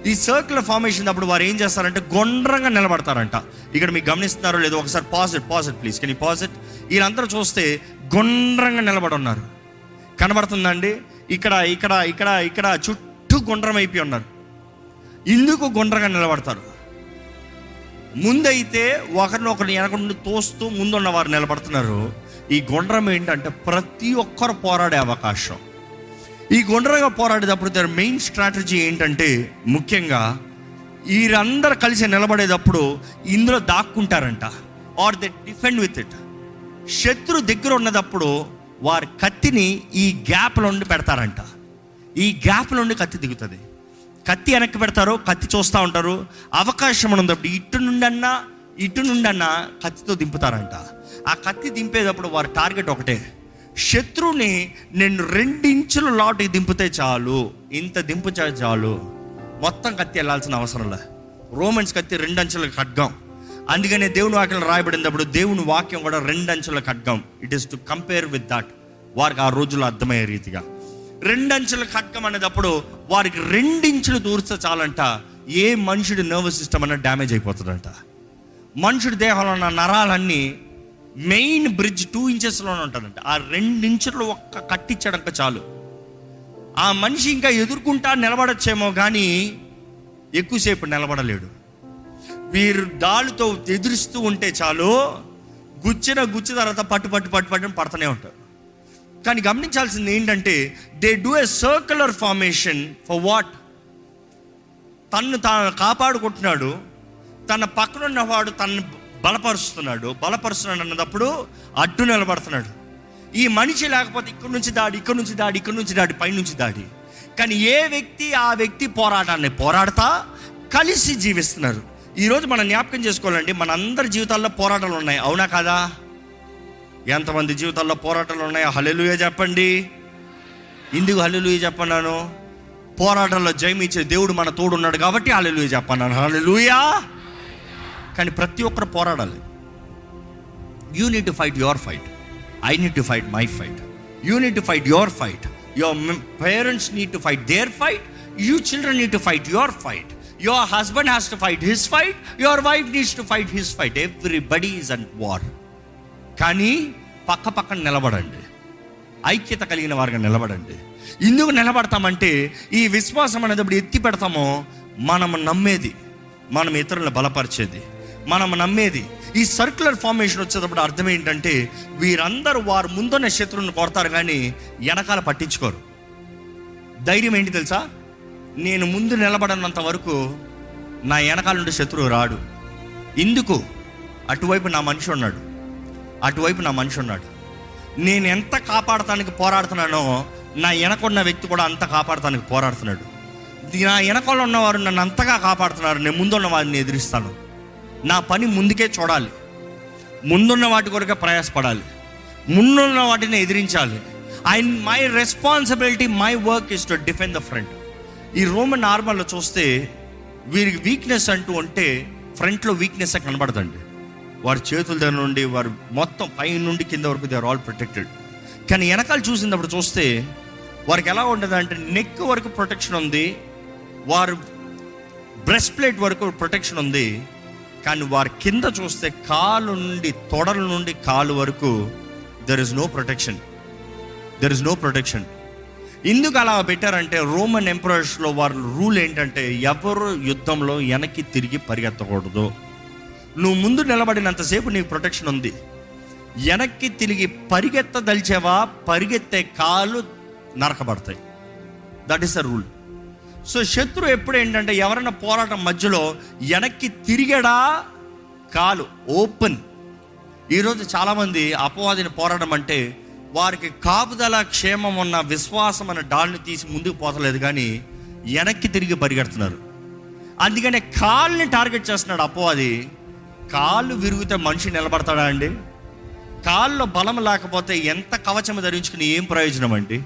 ఈ సర్క్యులర్ ఫార్మేషన్ అప్పుడు వారు ఏం చేస్తారంటే గుండ్రంగా నిలబడతారంట. ఇక్కడ మీకు గమనిస్తున్నారో లేదో ఒకసారి pause it pause it please కానీ పాజిట్ వీళ్ళందరూ చూస్తే గుండ్రంగా నిలబడి ఉన్నారు కనబడుతుందండి? ఇక్కడ ఇక్కడ ఇక్కడ ఇక్కడ చుట్టూ గుండ్రం అయిపోయి ఉన్నారు. ఇందుకు గుండ్రంగా నిలబడతారు. ముందైతే ఒకరినొకరిని ఒకరిని నుండి తోస్తూ ముందున్న వారు నిలబడుతున్నారు. ఈ గుండ్రం ఏంటంటే ప్రతి ఒక్కరు పోరాడే అవకాశం. ఈ గుండ్రంగా పోరాడేటప్పుడు దాని మెయిన్ స్ట్రాటజీ ఏంటంటే ముఖ్యంగా వీరందరూ కలిసి నిలబడేటప్పుడు ఇందులో దాక్కుంటారంట. Are they defend with it. శత్రు దగ్గర ఉన్నదప్పుడు వారి కత్తిని ఈ గ్యాప్లో నుండి పెడతారంట. ఈ గ్యాప్ నుండి కత్తి దిగుతుంది. కత్తి వెనక్కి పెడతారు కత్తి చూస్తూ ఉంటారు. అవకాశం ఉన్నప్పుడు ఇటు నుండన్నా ఇటు నుండన్నా కత్తితో దింపుతారంట. ఆ కత్తి దింపేటప్పుడు వారి టార్గెట్ ఒకటే. శత్రువుని నేను రెండించులు లాటుకి దింపితే చాలు. ఇంత దింపు చాలు. మొత్తం కత్తి వెళ్ళాల్సిన అవసరం లే. రోమన్స్ కత్తి రెండంచుల ఖడ్గం. అందుకనే దేవుని వాక్యం రాయబడినప్పుడు దేవుని వాక్యం కూడా రెండంచుల ఖడ్గం. It is to compare with that వారికి ఆ రోజుల్లో అర్థమయ్యే రీతిగా. రెండంచుల ఖడ్గం అనేటప్పుడు వారికి రెండించులు దూరిస్తే చాలంట. ఏ మనుషుడి నర్వస్ సిస్టమ్ అన్న డ్యామేజ్ అయిపోతుందంట. మనుషుడి దేహంలో ఉన్న నరాలన్నీ మెయిన్ బ్రిడ్జ్ టూ ఇంచెస్లోనే ఉంటుందంట ఆ రెండించులు ఒక్క కట్టించడంక చాలు. ఆ మనిషి ఇంకా ఎదుర్కొంటా నిలబడచ్చేమో కానీ ఎక్కువసేపు నిలబడలేడు. వీరు దాళ్ళతో ఎదురుస్తూ ఉంటే చాలు గుచ్చిన గుచ్చిన తర్వాత పట్టు పట్టు పట్టు పట్టు పడుతూనే ఉంటారు. కానీ గమనించాల్సింది ఏంటంటే they do a circular formation for what తన్ను తాను కాపాడుకుంటున్నాడు తన పక్కన ఉన్నవాడు తనను బలపరుస్తున్నాడు బలపరుస్తున్నాడు అన్నదప్పుడు అడ్డు నిలబడుతున్నాడు. ఈ మనిషి లేకపోతే ఇక్కడి నుంచి దాడి ఇక్కడ నుంచి దాడి ఇక్కడ నుంచి దాడి పైనుంచి దాడి. కానీ ఏ వ్యక్తి ఆ వ్యక్తి పోరాటాన్ని పోరాడతా కలిసి జీవిస్తున్నారు. ఈరోజు మనం జ్ఞాపకం చేసుకోవాలండి మన అందరి జీవితాల్లో పోరాటాలు ఉన్నాయి. అవునా కదా? ఎంతమంది జీవితాల్లో పోరాటాలు ఉన్నాయో? హలెలుయ చెప్పండి. ఇందుకు హలెలుయ చెప్పన్నాను. పోరాటంలో జయమిచ్చే దేవుడు మన తోడున్నాడు కాబట్టి హలెలుయ చెప్పన్నాను. హలెలుయా కానీ ప్రతి ఒక్కరు పోరాడాలి. You need to fight your fight I need to fight my fight you need to fight your fight your parents need to fight their fight you children need to fight your fight your husband has to fight his fight your wife needs to fight his fight everybody is and war కానీ పక్క పక్కన నిలబడండి. ఐక్యత కలిగిన వారిగా నిలబడండి. ఎందుకు నిలబడతామంటే ఈ విశ్వాసం అనేది ఇప్పుడు ఎత్తి పెడతామో మనం నమ్మేది మనం ఇతరులను బలపరిచేది మనం నమ్మేది. ఈ సర్క్యులర్ ఫార్మేషన్ వచ్చేటప్పుడు అర్థం ఏంటంటే వీరందరూ వారు ముందున్న శత్రువులను కొడతారు కానీ వెనకాల పట్టించుకోరు. ధైర్యం ఏంటి తెలుసా? నేను ముందు నిలబడినంత వరకు నా వెనకాల నుండి శత్రువు రాడు. ఎందుకు అటువైపు నా మనిషి ఉన్నాడు. అటువైపు నా మనిషి ఉన్నాడు. నేను ఎంత కాపాడటానికి పోరాడుతున్నానో నా వెనకున్న వ్యక్తి కూడా అంత కాపాడటానికి పోరాడుతున్నాడు. నా వెనకాల ఉన్నవారు నన్ను అంతగా కాపాడుతున్నారు. నేను ముందున్న వారిని ఎదిరిస్తాను. నా పని ముందుకే చూడాలి. ముందున్న వాటి కొరకే ప్రయాసపడాలి. ముందున్న వాటిని ఎదిరించాలి. I my responsibility my work is to defend the front ఈ రోమన్ నార్మల్లో చూస్తే వీరికి వీక్నెస్ అంటూ ఉంటే ఫ్రంట్లో వీక్నెస్ కనబడదండి. వారి చేతుల దగ్గర నుండి వారు మొత్తం పై నుండి కింద వరకు దే ఆర్ ఆల్ ప్రొటెక్టెడ్ కానీ వెనకాల చూసినప్పుడు చూస్తే వారికి ఎలా ఉండదు అంటే నెక్ వరకు ప్రొటెక్షన్ ఉంది వారు బ్రెస్ట్ ప్లేట్ వరకు ప్రొటెక్షన్ ఉంది కానీ వారి కింద చూస్తే కాలు నుండి తొడల నుండి కాలు వరకు there is no protection there is no protection ఎందుకు అలా పెట్టారంటే రోమన్ ఎంపరర్స్లో వారి రూల్ ఏంటంటే ఎవరు యుద్ధంలో వెనక్కి తిరిగి పరిగెత్తకూడదు. నువ్వు ముందు నిలబడినంతసేపు నీకు ప్రొటెక్షన్ ఉంది. వెనక్కి తిరిగి పరిగెత్తదలిచేవా పరిగెత్తే కాలు నరకబడతాయి. That is the rule so శత్రు ఎప్పుడు ఏంటంటే ఎవరైనా పోరాటం మధ్యలో వెనక్కి తిరిగడా? కాలు ఓపెన్ ఈరోజు చాలామంది అపవాదిని పోరాటం అంటే వారికి కాపుదల క్షేమం ఉన్న విశ్వాసం అనే డాల్ని తీసి ముందుకు పోతలేదు కానీ వెనక్కి తిరిగి పరిగెడుతున్నారు. అందుకనే కాళ్ళని టార్గెట్ చేస్తున్నాడు అపవాది కాళ్ళు విరిగితే మనిషి నిలబడతాడా అండి? కాళ్ళలో బలం లేకపోతే ఎంత కవచము ధరించుకుని ఏం ప్రయోజనం అండి?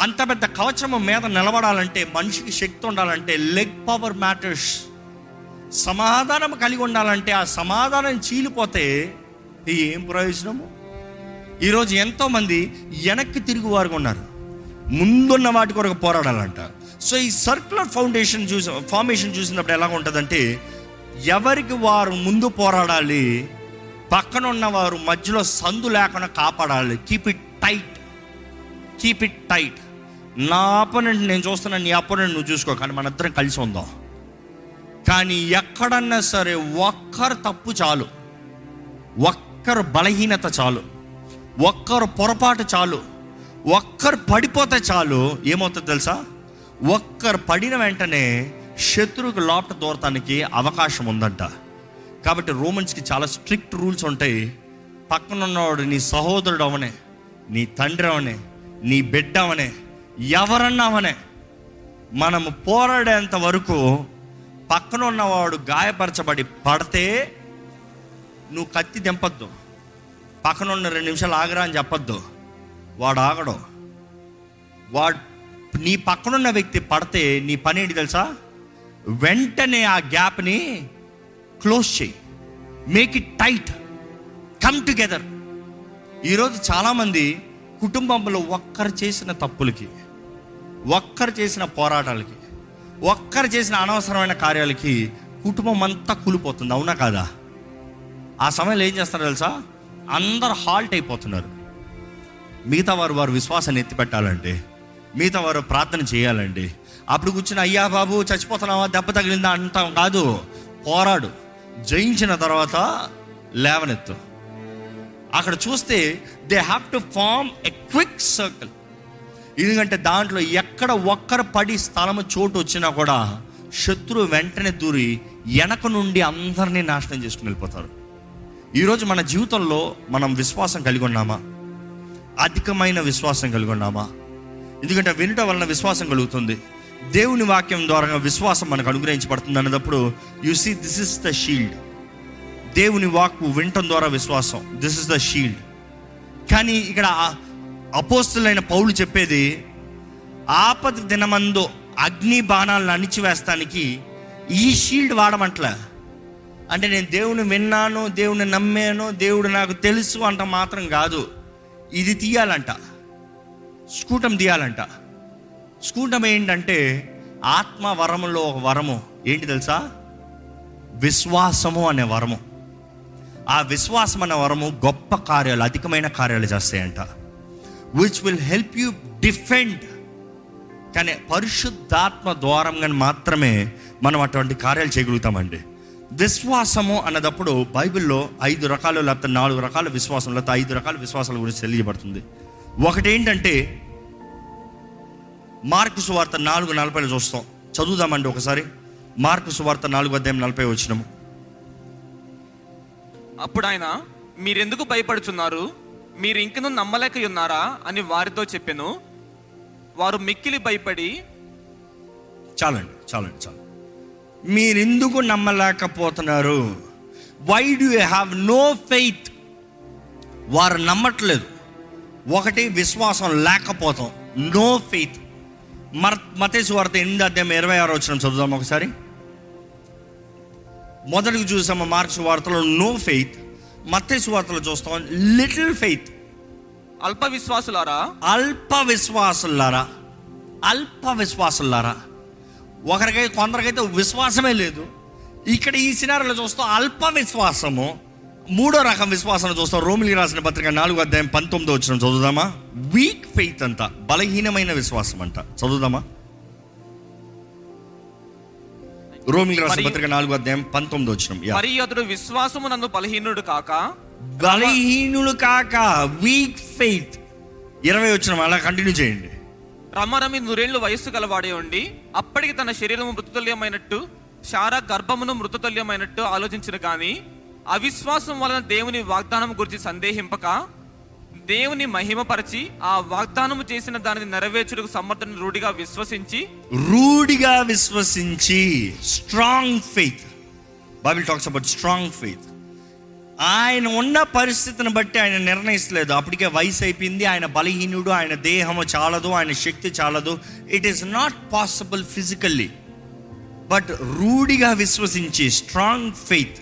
అంత పెద్ద కవచం మీద నిలబడాలంటే మనిషికి శక్తి ఉండాలంటే లెగ్ పవర్ మ్యాటర్స్ సమాధానం కలిగి ఉండాలంటే ఆ సమాధానం చీలిపోతే ఏం ప్రయోజనము? ఈరోజు ఎంతోమంది వెనక్కి తిరిగి వారు ఉన్నారు. ముందున్న వాటి కొరకు పోరాడాలంట. సో ఈ సర్క్యులర్ ఫౌండేషన్ చూసి ఫార్మేషన్ చూసినప్పుడు ఎలా ఉంటుందంటే ఎవరికి వారు ముందు పోరాడాలి పక్కన ఉన్నవారు మధ్యలో సందు లేకుండా కాపాడాలి. Keep it tight keep it tight నా అపోనెంట్ నేను చూస్తున్నా నీ అపోనెంట్ నువ్వు చూసుకో కానీ మన కలిసి ఉందాం. కానీ ఎక్కడన్నా సరే ఒక్కరు తప్పు చాలు. ఒక్కరు బలహీనత చాలు. ఒక్కరు పొరపాటు చాలు. ఒక్కరు పడిపోతే చాలు. ఏమవుతుంది తెలుసా? ఒక్కరు పడిన వెంటనే శత్రువుకు లోపట దూరటానికి అవకాశం ఉందంట. కాబట్టి రోమన్స్కి చాలా స్ట్రిక్ట్ రూల్స్ ఉంటాయి. పక్కనున్నవాడు నీ సహోదరుడు అవనే నీ తండ్రి అవనే నీ బిడ్డ అవనే ఎవరన్నా అవనే. మనము పోరాడేంత వరకు పక్కన ఉన్నవాడు గాయపరచబడి పడితే నువ్వు కత్తి దింపద్దు. పక్కన ఉన్న రెండు నిమిషాలు ఆగరా అని చెప్పొద్దు. వాడు ఆగడు. వాడు నీ పక్కనున్న వ్యక్తి పడితే నీ పని ఏంటి తెలుసా? వెంటనే ఆ గ్యాప్ని క్లోజ్ చేయి. Make it tight come together ఈరోజు చాలామంది కుటుంబంలో ఒక్కరు చేసిన తప్పులకి ఒక్కరు చేసిన పోరాటాలకి ఒక్కరు చేసిన అనవసరమైన కార్యాలకి కుటుంబం అంతా కూలిపోతుంది. అవునా కాదా? ఆ సమయంలో ఏం చేస్తారు తెలుసా? అందరు హాల్ట్ అయిపోతున్నారు. మిగతా వారు వారు విశ్వాసాన్ని ఎత్తిపెట్టాలండి. మిగతా వారు ప్రార్థన చేయాలండి. అప్పుడు కూర్చుని అయ్యా బాబు చచ్చిపోతున్నావా? దెబ్బ తగిలిందా? అంటాం కాదు. పోరాడు. జయించిన తర్వాత లేవనెత్తు. అక్కడ చూస్తే they have to form a quick circle ఎందుకంటే దాంట్లో ఎక్కడ ఒక్కరు పడి స్థలము చోటు వచ్చినా కూడా శత్రువు వెంటనే దూరి వెనక నుండి అందరినీ నాశనం చేసుకుని వెళ్ళిపోతారు. ఈరోజు మన జీవితంలో మనం విశ్వాసం కలిగి ఉన్నామా? అధికమైన విశ్వాసం కలిగి ఉన్నామా? ఎందుకంటే వినటం వలన విశ్వాసం కలుగుతుంది. దేవుని వాక్యం ద్వారా విశ్వాసం మనకు అనుగ్రహించబడుతుంది అన్నప్పుడు you see this is the shield దేవుని వాక్కు వినటం ద్వారా విశ్వాసం. దిస్ ఇస్ ద షీల్డ్ కానీ ఇక్కడ అపోస్తులైన పౌలు చెప్పేది ఆపద దినమందు అగ్ని బాణాలను అణిచివేస్తానికి ఈ షీల్డ్ వాడమంటలే. అంటే నేను దేవుని విన్నాను దేవుని నమ్మాను దేవుడు నాకు తెలుసు అంట మాత్రం కాదు. ఇది తీయాలంట. స్కూటం తీయాలంట. స్కూటం ఏంటంటే ఆత్మ వరములో ఒక వరము. ఏంటి తెలుసా? విశ్వాసము అనే వరము. ఆ విశ్వాసం అనే వరము గొప్ప కార్యాలు అధికమైన కార్యాలు చేస్తాయంట. Which will help you defend కానీ పరిశుద్ధాత్మ ద్వారంగా మాత్రమే మనం అటువంటి కార్యాలు చేయగలుగుతామండి. విశ్వాసము అన్నదప్పుడు బైబిల్లో ఐదు రకాలు లేకపోతే నాలుగు రకాల విశ్వాసం లేకపోతే ఐదు రకాల విశ్వాసాల గురించి తెలియబడుతుంది. ఒకటి ఏంటంటే మార్కు సువార్త నాలుగు నలభైలో చూస్తాం. చదువుదామండి ఒకసారి. మార్కు సువార్త నాలుగు అధ్యాయం నలభై వచ్చినము అప్పుడు ఆయన మీరెందుకు భయపడుచున్నారు? మీరు ఇంకనూ నమ్మలేక ఉన్నారా అని వారితో చెప్పెను. వారు మిక్కిలి భయపడి చాలండి చాలండి చాలు మీరెందుకు నమ్మలేకపోతున్నారు? Why do you have no faith వారు నమ్మట్లేదు. ఒకటి విశ్వాసం లేకపోతాం. నో ఫెయిత్ మర్ మతేసు వార్త ఎనిమిది అధ్యాయం ఇరవై ఆరు వచ్చిన చదువుదాం ఒకసారి. మొదటికి చూసాము మార్క్స్ వార్తలో నో ఫెయిత్ మత్తేసు వార్తలో చూస్తాం లిటిల్ ఫెయిత్ అల్ప విశ్వాసులారా? అల్ప విశ్వాసులారా? అల్ప విశ్వాసులారా? ఒకరికైతే కొందరికైతే విశ్వాసమే లేదు. ఇక్కడ ఈ సినారిలో చూస్తాం అల్ప విశ్వాసము మూడో రకం విశ్వాసం చూస్తాం రోమిలి రాసిన పత్రిక నాలుగు అధ్యాయం పంతొమ్మిది వచ్చిన చదువుదామా? వీక్ ఫెయిత్ అంట బలహీనమైన విశ్వాసం అంట. చదువుదామా? రోమిలి రాసిన పత్రిక నాలుగు అధ్యాయం పంతొమ్మిది వచ్చిన మరి అతడు విశ్వాసము నందు బలహీనుడు కాక? బలహీనులు కాక వీక్ ఫెయిత్ ఇరవై వచ్చిన అలా కంటిన్యూ చేయండి. రమారమి నూరేళ్ళు వయస్సు గలవాడే ఉండి అప్పటికి తన శరీరము మృతతుల్యమైనట్టు శారా గర్భమును మృతతుల్యమైనట్టు ఆలోచించిన కానీ అవిశ్వాసం వలన దేవుని వాగ్దానం గురించి సందేహింపక దేవుని మహిమపరిచి ఆ వాగ్దానము చేసిన దానిని నెరవేర్చుటకు సమర్థన రూఢిగా విశ్వసించి రూఢిగా విశ్వసించి strong faith Bible talks about strong faith ఆయన ఉన్న పరిస్థితిని బట్టి ఆయన నిర్ణయిస్తలేదు. అప్పటికే వయసు అయిపోయింది. ఆయన బలహీనుడు ఆయన దేహము చాలదు ఆయన శక్తి చాలదు. It is not possible physically but రూఢిగా విశ్వసించి స్ట్రాంగ్ ఫెయిత్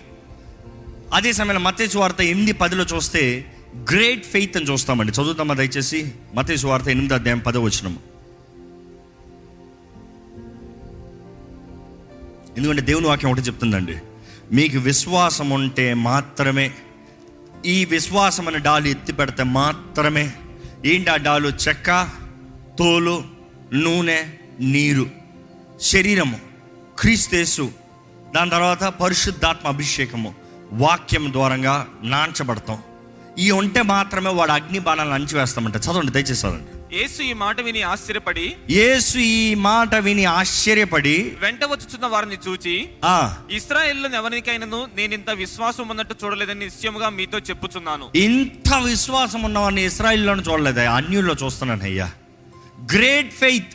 అదే సమయంలో మతేసు వార్త ఎనిమిది పదిలో చూస్తే గ్రేట్ ఫెయిత్ అని చూస్తామండి. చదువుతామా దయచేసి? మతేసు వార్త ఎనిమిది అధ్యాయం పదో ఎందుకంటే దేవుని వాక్యం ఒకటి చెప్తుందండి. మీకు విశ్వాసం ఉంటే మాత్రమే. ఈ విశ్వాసం అనే డాలు ఎత్తి పెడితే మాత్రమే. ఏంటి ఆ డాలు? చెక్క తోలు నూనె నీరు. శరీరము. క్రీస్తేసు. దాని తర్వాత పరిశుద్ధాత్మ అభిషేకము. వాక్యం ద్వారంగా నాంచబడతాం. ఈ ఉంటే మాత్రమే వాడు అగ్ని బాణాలను అంచివేస్తామంట చదవండి దయచేసి చదవండి. యేసు ఈ మాట విని ఆశ్చర్యపడి యేసు ఈ మాట విని ఆశ్చర్యపడి వెంట వచ్చుచున్న వారిని చూచి ఆ. ఇస్రాయేల్లో ఎవరికైనాను నేను ఇంత విశ్వాసం ఉన్నట్టు చూడలేదని నిశ్చయముగా మీతో చెప్పుచున్నాను. ఇంత విశ్వాసం ఉన్నవాడిని ఇస్రాయిల్లోనే చూడలేదు? అన్యుల్లో చూస్తున్నాను అయ్యా. Great faith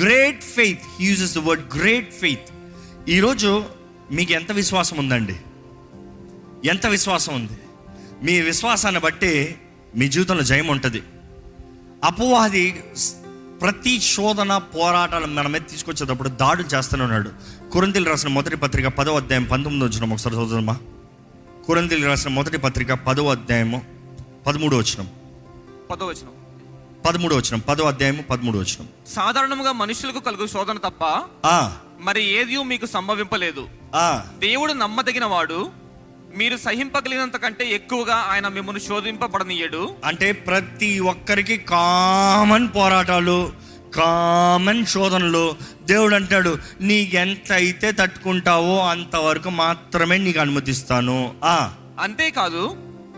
great faith uses the word great faith ఈరోజు మీకు ఎంత విశ్వాసం ఉందండి? ఎంత విశ్వాసం ఉంది? మీ విశ్వాసాన్ని బట్టి మీ జీవితంలో జయం ఉంటుంది అపవాది ప్రతి శోధన పోరాటాలు మన మీద తీసుకొచ్చేటప్పుడు దాడులు చేస్తూనే ఉన్నాడు. కురంతిలు రాసిన మొదటి పత్రిక పదో అధ్యాయం పంతొమ్మిది వచ్చిన ఒకసారి చదువుదమ్మా కురంతిలు రాసిన మొదటి పత్రిక పదో అధ్యాయము పదమూడు వచ్చినం పదవచనం పదమూడు వచ్చినం పదో అధ్యాయము పదమూడు వచ్చినం సాధారణముగా మనుషులకు కలుగు శోధన తప్ప ఆ, మరి ఏది మీకు సంభవింపలేదు. ఆ, దేవుడు నమ్మదగిన వాడు మీరు సహింపగలిగినంత కంటే ఎక్కువగా ఆయన మిమ్మల్ని శోధింపబడనీయడు. అంటే ప్రతి ఒక్కరికి కామన్ పోరాటాలు కామన్ శోధనలు. దేవుడు అంటాడు నీకెంత అయితే తట్టుకుంటావో అంతవరకు మాత్రమే నీకు అనుమతిస్తాను. ఆ. అంతేకాదు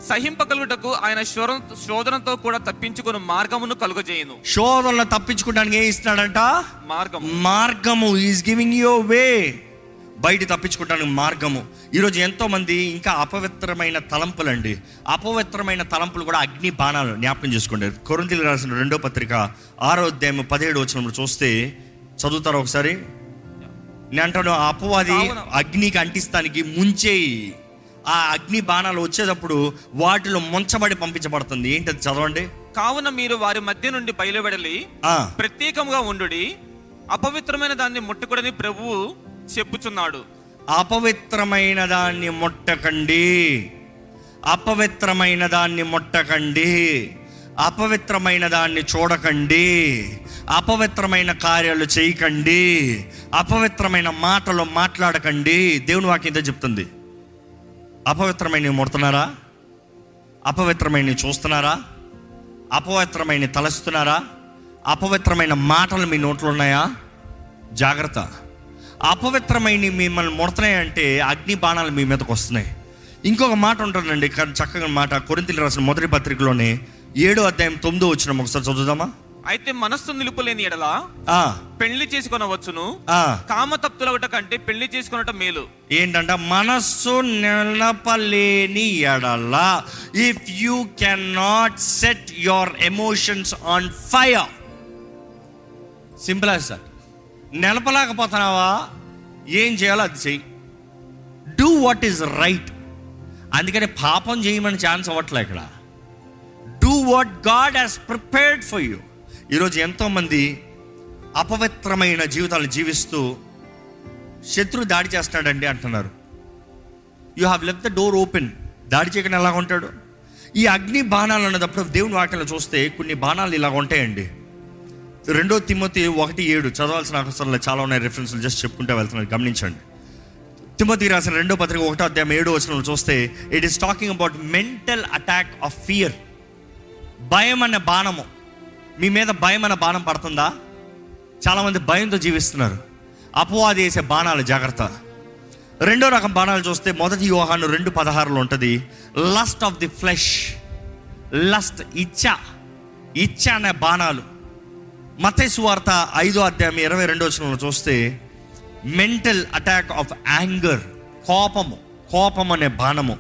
సహింపగలుగుటకు ఆయన శోధన శోధనతో కూడా తప్పించుకుని మార్గమును కలుగజేయును. శోధనలు తప్పించుకోవడానికి ఏం ఇస్తున్నాడంట? మార్గం మార్గము. ఈజ్ గివింగ్ యూ వే బయట తప్పించుకోవడానికి మార్గము. ఈరోజు ఎంతో మంది ఇంకా అపవిత్రమైన తలంపులండి. అపవిత్రమైన తలంపులు కూడా అగ్ని బాణాలు జ్ఞాపకం చేసుకోండి. కొరంతిలు రాసిన రెండో పత్రిక ఆరో అధ్యాయం పదిహేడు వచ్చినప్పుడు చూస్తే చదువుతారా ఒకసారి? నేను అంటాను ఆ అపవాది అగ్నికి అంటిస్తానికి ముంచేయి. ఆ అగ్ని బాణాలు వచ్చేటప్పుడు వాటిలో ముంచబడి పంపించబడుతుంది. ఏంటది చదవండి? కావున మీరు వారి మధ్య నుండి బయలువెడలి ఆ. ప్రత్యేకముగా ఉండుడి. అపవిత్రమైన దాన్ని ముట్టుకుడని ప్రభువు చెప్పుచున్నాడు. అపవిత్రమైన దాన్ని ముట్టకండి. అపవిత్రమైన దాన్ని ముట్టకండి. అపవిత్రమైన దాన్ని చూడకండి. అపవిత్రమైన కార్యాలు చేయకండి. అపవిత్రమైన మాటలు మాట్లాడకండి. దేవుని వాక్యం చెప్తుంది. అపవిత్రమైన ముడుతున్నారా? అపవిత్రమైన చూస్తున్నారా? అపవిత్రమైన తలస్తున్నారా అపవిత్రమైన మాటలు మీ నోట్లో ఉన్నాయా? జాగ్రత్త. అపవిత్రమైన మిమ్మల్ని ముడతాయంటే అగ్ని బాణాలు మీ మీదకి వస్తున్నాయి. ఇంకొక మాట ఉంటుందండి కానీ చక్కగా మాట కొరింతలు రాసిన మొదటి పత్రికలోనే ఏడో అధ్యాయం తొమ్మిదో వచ్చిన ఒకసారి చదువుదామా? అయితే మనస్సు నిలుపులేని ఎడలా ఆ, పెళ్ళి చేసుకొనవచ్చును. ఆ. కామ తప్తులగట కంటే పెళ్ళి చేసుకున్నట మేలు. ఏంటంట మనస్సు నిలపలేని ఎడల if you can not set your emotions on fire simple as sir నిలపలేకపోతున్నావా? ఏం చేయాలో అది చెయ్యి. డూ వాట్ ఈస్ రైట్ అందుకని పాపం చేయమని ఛాన్స్ అవ్వట్లే ఇక్కడ. Do what God has prepared for you ఈరోజు ఎంతోమంది అపవిత్రమైన జీవితాలు జీవిస్తూ శత్రు దాడి చేస్తాడండి అంటున్నారు. You have left the door open దాడి చేయకుండా ఎలా ఉంటాడు ఈ అగ్ని బాణాలు అన్నదప్పుడు దేవుని వాటిలో చూస్తే కొన్ని బాణాలు ఇలా ఉంటాయండి రెండో తిమ్మతి ఒకటి ఏడు చదవాల్సిన అవసరంలో చాలా ఉన్నాయి. రెఫరెన్స్లు జస్ట్ చెప్పుకుంటే వెళ్తున్నారు. గమనించండి. తిమ్మతి రాసిన రెండో పత్రిక ఒకటో అధ్యాయం ఏడో వచ్చిన చూస్తే it is talking about mental attack of fear భయం అనే బాణము. మీ మీద భయం అనే బాణం పడుతుందా? చాలామంది భయంతో జీవిస్తున్నారు. అపవాది వేసే బాణాలు జాగ్రత్త. రెండో రకం బాణాలు చూస్తే మొదటి యోహాను రెండు పదహారులో ఉంటుంది. Lust of the flesh lust ఇచ్చ. ఇచ్చ అనే బాణాలు. మతేసు వార్త ఐదో అధ్యాయం ఇరవై రెండో వచనంలో చూస్తే మెంటల్ అటాక్ ఆఫ్ యాంగర్ కోపము కోపం అనే బాణము.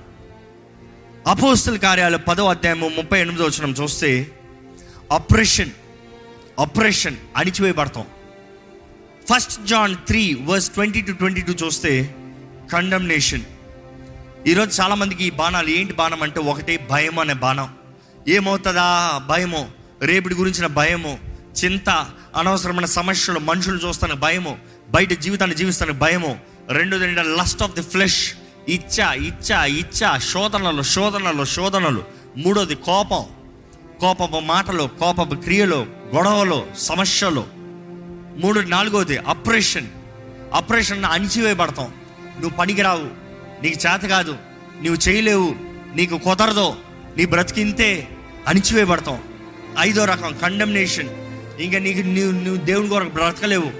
అపోస్తుల కార్యాలు పదో అధ్యాయము ముప్పై ఎనిమిదో వచనం చూస్తే oppression oppression అణిచివేయబడతాం. First John three verse twenty two twenty two చూస్తే కండమ్నేషన్ ఈరోజు చాలామందికి ఈ బాణాలు ఏంటి బాణం అంటే ఒకటి భయం అనే బాణం. ఏమవుతుందా? భయము. రేపటి గురించిన భయము. చింత అనవసరమైన సమస్యలు మనుషులు చూస్తాను భయము బయట జీవితాన్ని జీవిస్తాను భయము. రెండోది ఏంటంటే లస్ట్ ఆఫ్ ది ఫ్లెష్ ఇచ్చ ఇచ్చ ఇచ్చ శోధనలు శోధనలు శోధనలు. మూడోది కోపం కోపపు మాటలు కోపపు క్రియలు గొడవలు సమస్యలు. మూడు నాలుగోది అప్రెషన్ అప్రెషన్ అణిచివేయబడతాం. నువ్వు పనికిరావు నీకు చేత కాదు నువ్వు చేయలేవు నీకు కుదరదు నీ బ్రతికింతే అణిచివేయబడతాం. ఐదో రకం కండమ్నేషన్ ఇంకా నీకు నువ్వు నువ్వు దేవుని కొరకు బ్రతకలేవు.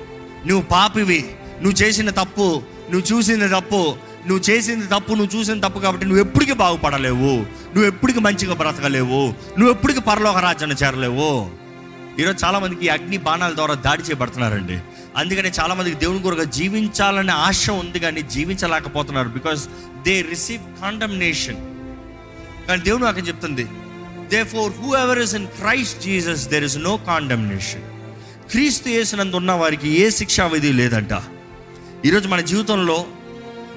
నువ్వు పాపివి. నువ్వు చేసిన తప్పు నువ్వు చూసింది తప్పు నువ్వు చేసింది తప్పు నువ్వు చూసిన తప్పు కాబట్టి నువ్వు ఎప్పటికీ బాగుపడలేవు. నువ్వు ఎప్పటికీ మంచిగా బ్రతకలేవు. నువ్వు ఎప్పటికీ పరలోక రాజ్యాన్ని చేరలేవు. ఈరోజు చాలామందికి అగ్ని బాణాల ద్వారా దాడి చేయబడుతున్నారండి. అందుకని చాలామందికి దేవుని కొరకు జీవించాలనే ఆశ ఉంది కానీ జీవించలేకపోతున్నారు బికాస్ దే రిసీవ్ కాండమ్నేషన్ కానీ దేవుని అక్కడ చెప్తుంది? Therefore whoever is in Christ Jesus there is no condemnation క్రీస్తు యేసునందు ఉన్న వారికి ఏ శిక్షావిధి లేదంట. ఈరోజు మన జీవితంలో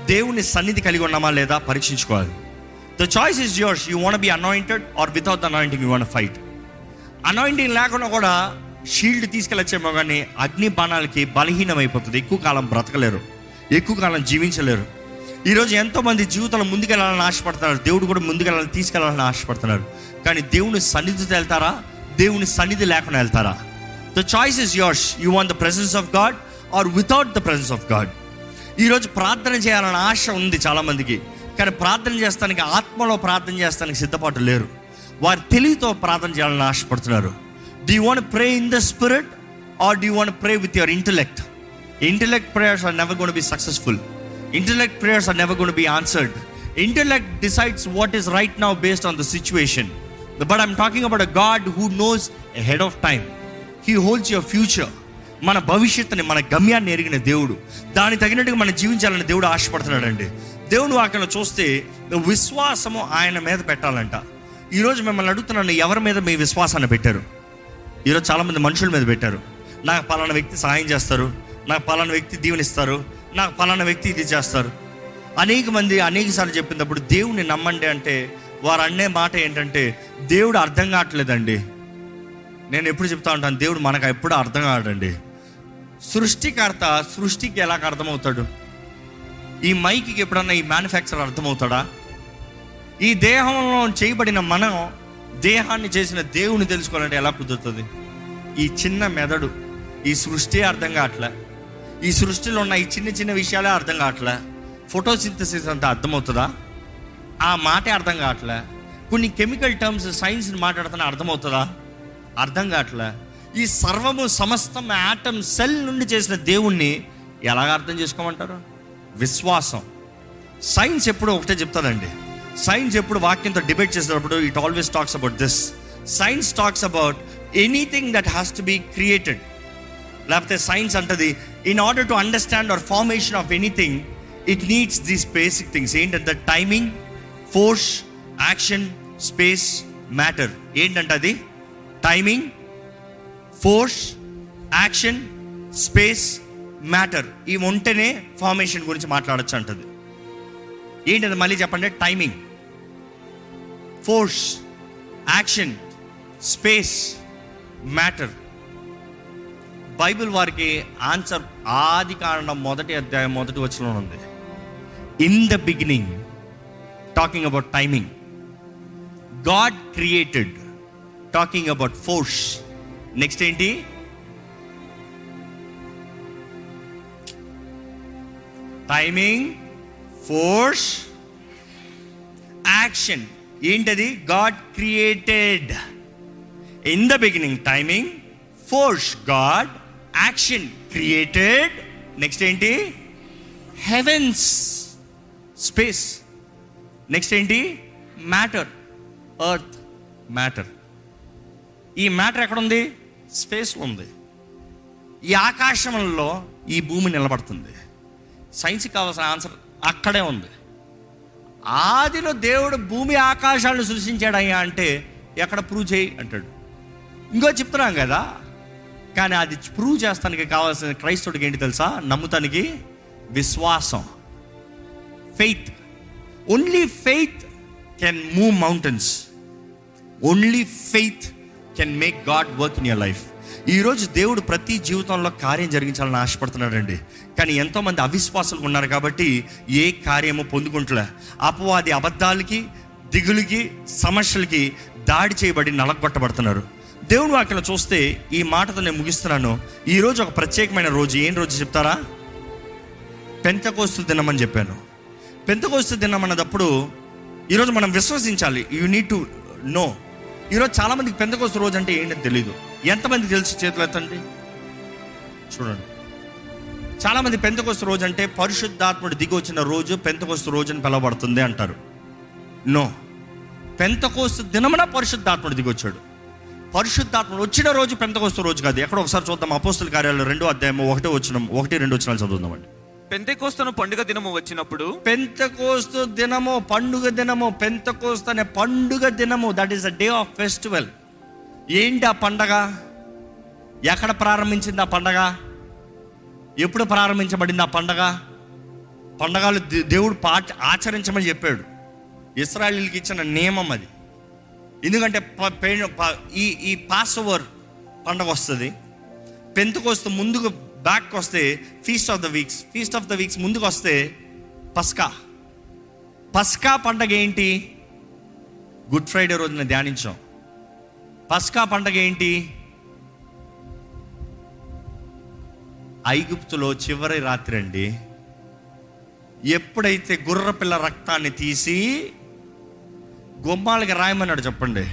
దేవుని సన్నిధి కలిగి ఉన్నామా లేదా పరీక్షించుకోవాలి. The choice is yours you want be anointed or without anointing you want fight anointing లేకుండా కూడా షీల్డ్ తీసుకెళ్ళచ్చేమో కానీ అగ్ని బాణాలకి బలహీనమైపోతుంది. ఎక్కువ కాలం బ్రతకలేరు. ఎక్కువ కాలం జీవించలేరు. ఈరోజు ఎంతోమంది జీవితంలో ముందుకెళ్ళాలని ఆశపడుతున్నారు. దేవుడు కూడా ముందుకెళ్ళాలని తీసుకెళ్ళాలని ఆశపడుతున్నారు. కానీ దేవుని సన్నిధితో వెళ్తారా? దేవుని సన్నిధి లేకుండా వెళ్తారా? The choice is yours you want the presence of God or without the presence of God ఈరోజు ప్రార్థన చేయాలని ఆశ ఉంది చాలామందికి. కానీ ప్రార్థన చేస్తానికి ఆత్మలో ప్రార్థన చేస్తానికి సిద్ధపాటు లేరు. వారి తెలివితో ప్రార్థన చేయాలని ఆశపడుతున్నారు. Do you want pray in the spirit or do want pray with your intellect intellect prayers are never gonna be successful intellect prayers are never gonna be answered intellect decides what is right now based on the situation but I'm talking about a God who knows head of time he holds your future మన భవిష్యత్తుని మన గమ్యాన్ని ఎరిగిన దేవుడు. దాని తగినట్టుగా మనం జీవించాలని దేవుడు ఆశపడుతున్నాడండి. దేవుడు అక్కడ చూస్తే విశ్వాసము ఆయన మీద పెట్టాలంట. ఈరోజు మిమ్మల్ని అడుగుతున్నాను ఎవరి మీద మీ విశ్వాసాన్ని పెట్టారు? ఈరోజు చాలామంది మనుషుల మీద పెట్టారు. నాకు పలానా వ్యక్తి సహాయం చేస్తారు. నాకు పలానా వ్యక్తి దీవెనిస్తారు. నాకు పలానా వ్యక్తి ఇది చేస్తారు. అనేక మంది అనేక సార్లు చెప్పినప్పుడు దేవుణ్ణి నమ్మండి అంటే వారు అన్నే మాట ఏంటంటే దేవుడు అర్థం కావట్లేదండి. నేను ఎప్పుడు చెప్తా ఉంటాను దేవుడు మనకు ఎప్పుడు అర్థం కాడండి. సృష్టికర్త సృష్టికి ఎలాగ అర్థమవుతాడు? ఈ మైకి ఎప్పుడన్నా ఈ మ్యానుఫ్యాక్చర్ అర్థమవుతాడా? ఈ దేహంలో చేయబడిన మనం దేహాన్ని చేసిన దేవుని తెలుసుకోవాలంటే ఎలా కుదురుతుంది? ఈ చిన్న మెదడు ఈ సృష్టి అర్థం కావట్లే. ఈ సృష్టిలో ఉన్న ఈ చిన్న చిన్న విషయాలే అర్థం కావట్లే. ఫోటోసింథసిస్ అంతా అర్థమవుతుందా? ఆ మాటే అర్థం కావట్లే. కొన్ని కెమికల్ టర్మ్స్ సైన్స్ని మాట్లాడుతున్నా అర్థమవుతుందా? అర్థం కావట్లే. ఈ సర్వము సమస్తం యాటమ్ సెల్ నుండి చేసిన దేవుణ్ణి ఎలాగ అర్థం చేసుకోమంటారు? విశ్వాసం. సైన్స్ ఎప్పుడు ఒకటే చెప్తాదండి. సైన్స్ ఎప్పుడు వాక్యంతో డిబేట్ చేసినప్పుడు it always talks about this. Science talks about anything that has to be created. లేకపోతే సైన్స్ అంటది in order to understand our formation of anything it needs these basic things. ఏంటంటే timing force action space matter ఏంటంటే అది? Timing force action space matter ఇవి ఉంటేనే formation గురించి మాట్లాడచ్చు అంటది. ఏంటది మళ్ళీ చెప్పండి? Timing force action space matter Bible వారికి ఆన్సర్ ఆది కారణం మొదటి అధ్యాయం మొదటి వచ్చిన ఉంది. In the beginning talking about timing God created talking about force next ఏంటి? టైమింగ్ ఫోర్స్ యాక్షన్ ఏంటది? God created in the beginning timing force God action created next ఏంటి? హెవెన్స్ స్పేస్ నెక్స్ట్ ఏంటి? మ్యాటర్ ఎర్త్ మ్యాటర్ ఈ matter ఎక్కడ ఉంది స్పేస్లో ఉంది. ఈ ఆకాశంలో ఈ భూమి నిలబడుతుంది. సైన్స్కి కావాల్సిన ఆన్సర్ అక్కడే ఉంది. ఆదిలో దేవుడు భూమి ఆకాశాలను సృష్టించాడయ్యా అంటే ఎక్కడ ప్రూవ్ చేయి అంటాడు. ఇంకో చెప్తున్నాం కదా. కానీ అది ప్రూవ్ చేస్తానికి కావాల్సిన క్రైస్తవుడికి ఏంటి తెలుసా? నమ్ముతానికి విశ్వాసం. Faith only faith can move mountains only faith can make God work in your life ఈరోజు దేవుడు ప్రతి జీవితంలో కార్యం జరిగించాలని ఆశపడుతున్నాడండి. కానీ ఎంతోమంది అవిశ్వాసులు ఉన్నారు కాబట్టి ఏ కార్యము పొందుకుంటలే. అపవాది అబద్ధాలకి దిగులుకి సమస్యలకి దాడి చేయబడి నలగొట్టబడుతున్నారు. దేవుడు వాక్యలో చూస్తే ఈ మాటతో నేను ముగిస్తున్నాను. ఈరోజు ఒక ప్రత్యేకమైన రోజు. ఏం రోజు చెప్తారా? పెంతకోస్తు దినమని చెప్పాను. పెంతకోస్తు దినం అన్నదప్పుడు ఈరోజు మనం విశ్వసించాలి. యూ నీడ్ టు నో ఈరోజు చాలామందికి పెంతకోస్తు రోజు అంటే ఏంటని తెలియదు ఎంతమంది తెలిసి చేతులు ఎత్తండి? చూడండి. చాలామంది పెంతకోస్తు రోజు అంటే పరిశుద్ధాత్ముడు దిగి వచ్చిన రోజు పెంతకోస్తు రోజు అని పిలవబడుతుంది అంటారు. నో పెంతకోస్తు దినమున పరిశుద్ధాత్ముడు దిగి వచ్చాడు పరిశుద్ధాత్ముడు వచ్చిన రోజు పెంతకోస్తు రోజు కాదు. ఎక్కడ ఒకసారి చూద్దాం. అపోస్తుల కార్యాలయం రెండో అధ్యాయం ఒకటే వచ్చిన ఒకటి రెండు వచ్చిన చదువుదామండి. పెంతెకోస్తును పండుగ దినము వచ్చినప్పుడు పెంతకోస్తు దినము పండుగ దినము పెంతకోస్తు అనే పండుగ దినము that is a day of festival ఏంటి ఆ పండగ? ఎక్కడ ప్రారంభించింది ఆ పండగ? ఎప్పుడు ప్రారంభించబడింది ఆ పండగ? పండగలు దేవుడు పా ఆచరించమని చెప్పాడు. ఇస్రాయలీలకి ఇచ్చిన నియమం అది. ఎందుకంటే ఈ ఈ పాస్ ఓవర్ పండగ వస్తుంది. పెంతుకొస్తూ ముందుకు బ్యాక్ వస్తే feast of the weeks feast of the weeks ముందుకు వస్తే పస్కా. పస్కా పండగ ఏంటి? గుడ్ ఫ్రైడే రోజున ధ్యానించాం. పస్కా పండగ ఏంటి? ఐగుప్తులో చివరి రాత్రి అండి. ఎప్పుడైతే గుర్రపిల్ల రక్తాన్ని తీసి గుమ్మాలకి రాయమన్నాడు చెప్పండి.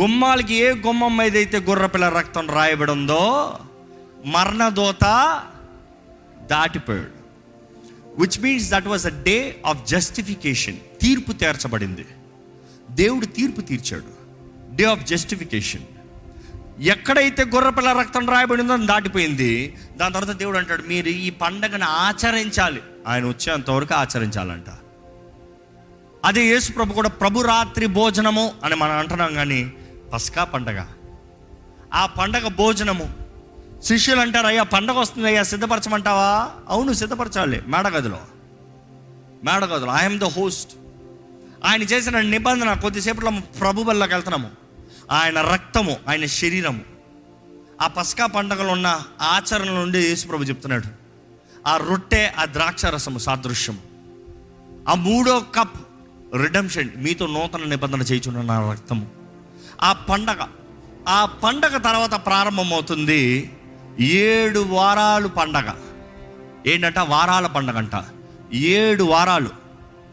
గుమ్మాలకి ఏ గుమ్మం మీద అయితే గుర్రపిల్ల రక్తం రాయబడి ఉందో మరణదోత దాటిపోయాడు. Which means that was a day of justification తీర్పు తీర్చబడింది. దేవుడు తీర్పు తీర్చాడు. డే ఆఫ్ జస్టిఫికేషన్ ఎక్కడైతే గొర్రెపిల్ల రక్తం రాయబడిందో దాటిపోయింది. దాని తర్వాత దేవుడు అంటాడు మీరు ఈ పండగను ఆచరించాలి. ఆయన వచ్చేంతవరకు ఆచరించాలంట. అదే యేసు ప్రభు కూడా ప్రభు రాత్రి భోజనము అని మనం అంటున్నాం కానీ పస్కా పండగ. ఆ పండగ భోజనము శిష్యులు అంటారు అయ్యా పండగ వస్తుంది అయ్యా సిద్ధపరచమంటావా? అవును సిద్ధపరచాలి మేడగదిలో. మేడగదిలో. ఐఎమ్ ద హోస్ట్ ఆయన చేసిన నిబంధన కొద్దిసేపట్లో ప్రభు వల్లకి వెళ్తున్నాము. ఆయన రక్తము ఆయన శరీరము. ఆ పస్కా పండగలో ఉన్న ఆచరణ నుండి యేసుప్రభు చెప్తున్నాడు ఆ రొట్టె ఆ ద్రాక్ష రసము సాదృశ్యము. ఆ మూడో కప్ రిడమ్షన్ మీతో నూతన నిబంధన చేయించున్న నా రక్తము. ఆ పండగ ఆ పండగ తర్వాత ప్రారంభమవుతుంది ఏడు వారాలు పండగ. ఏంటంట? వారాల పండగ అంట ఏడు వారాలు.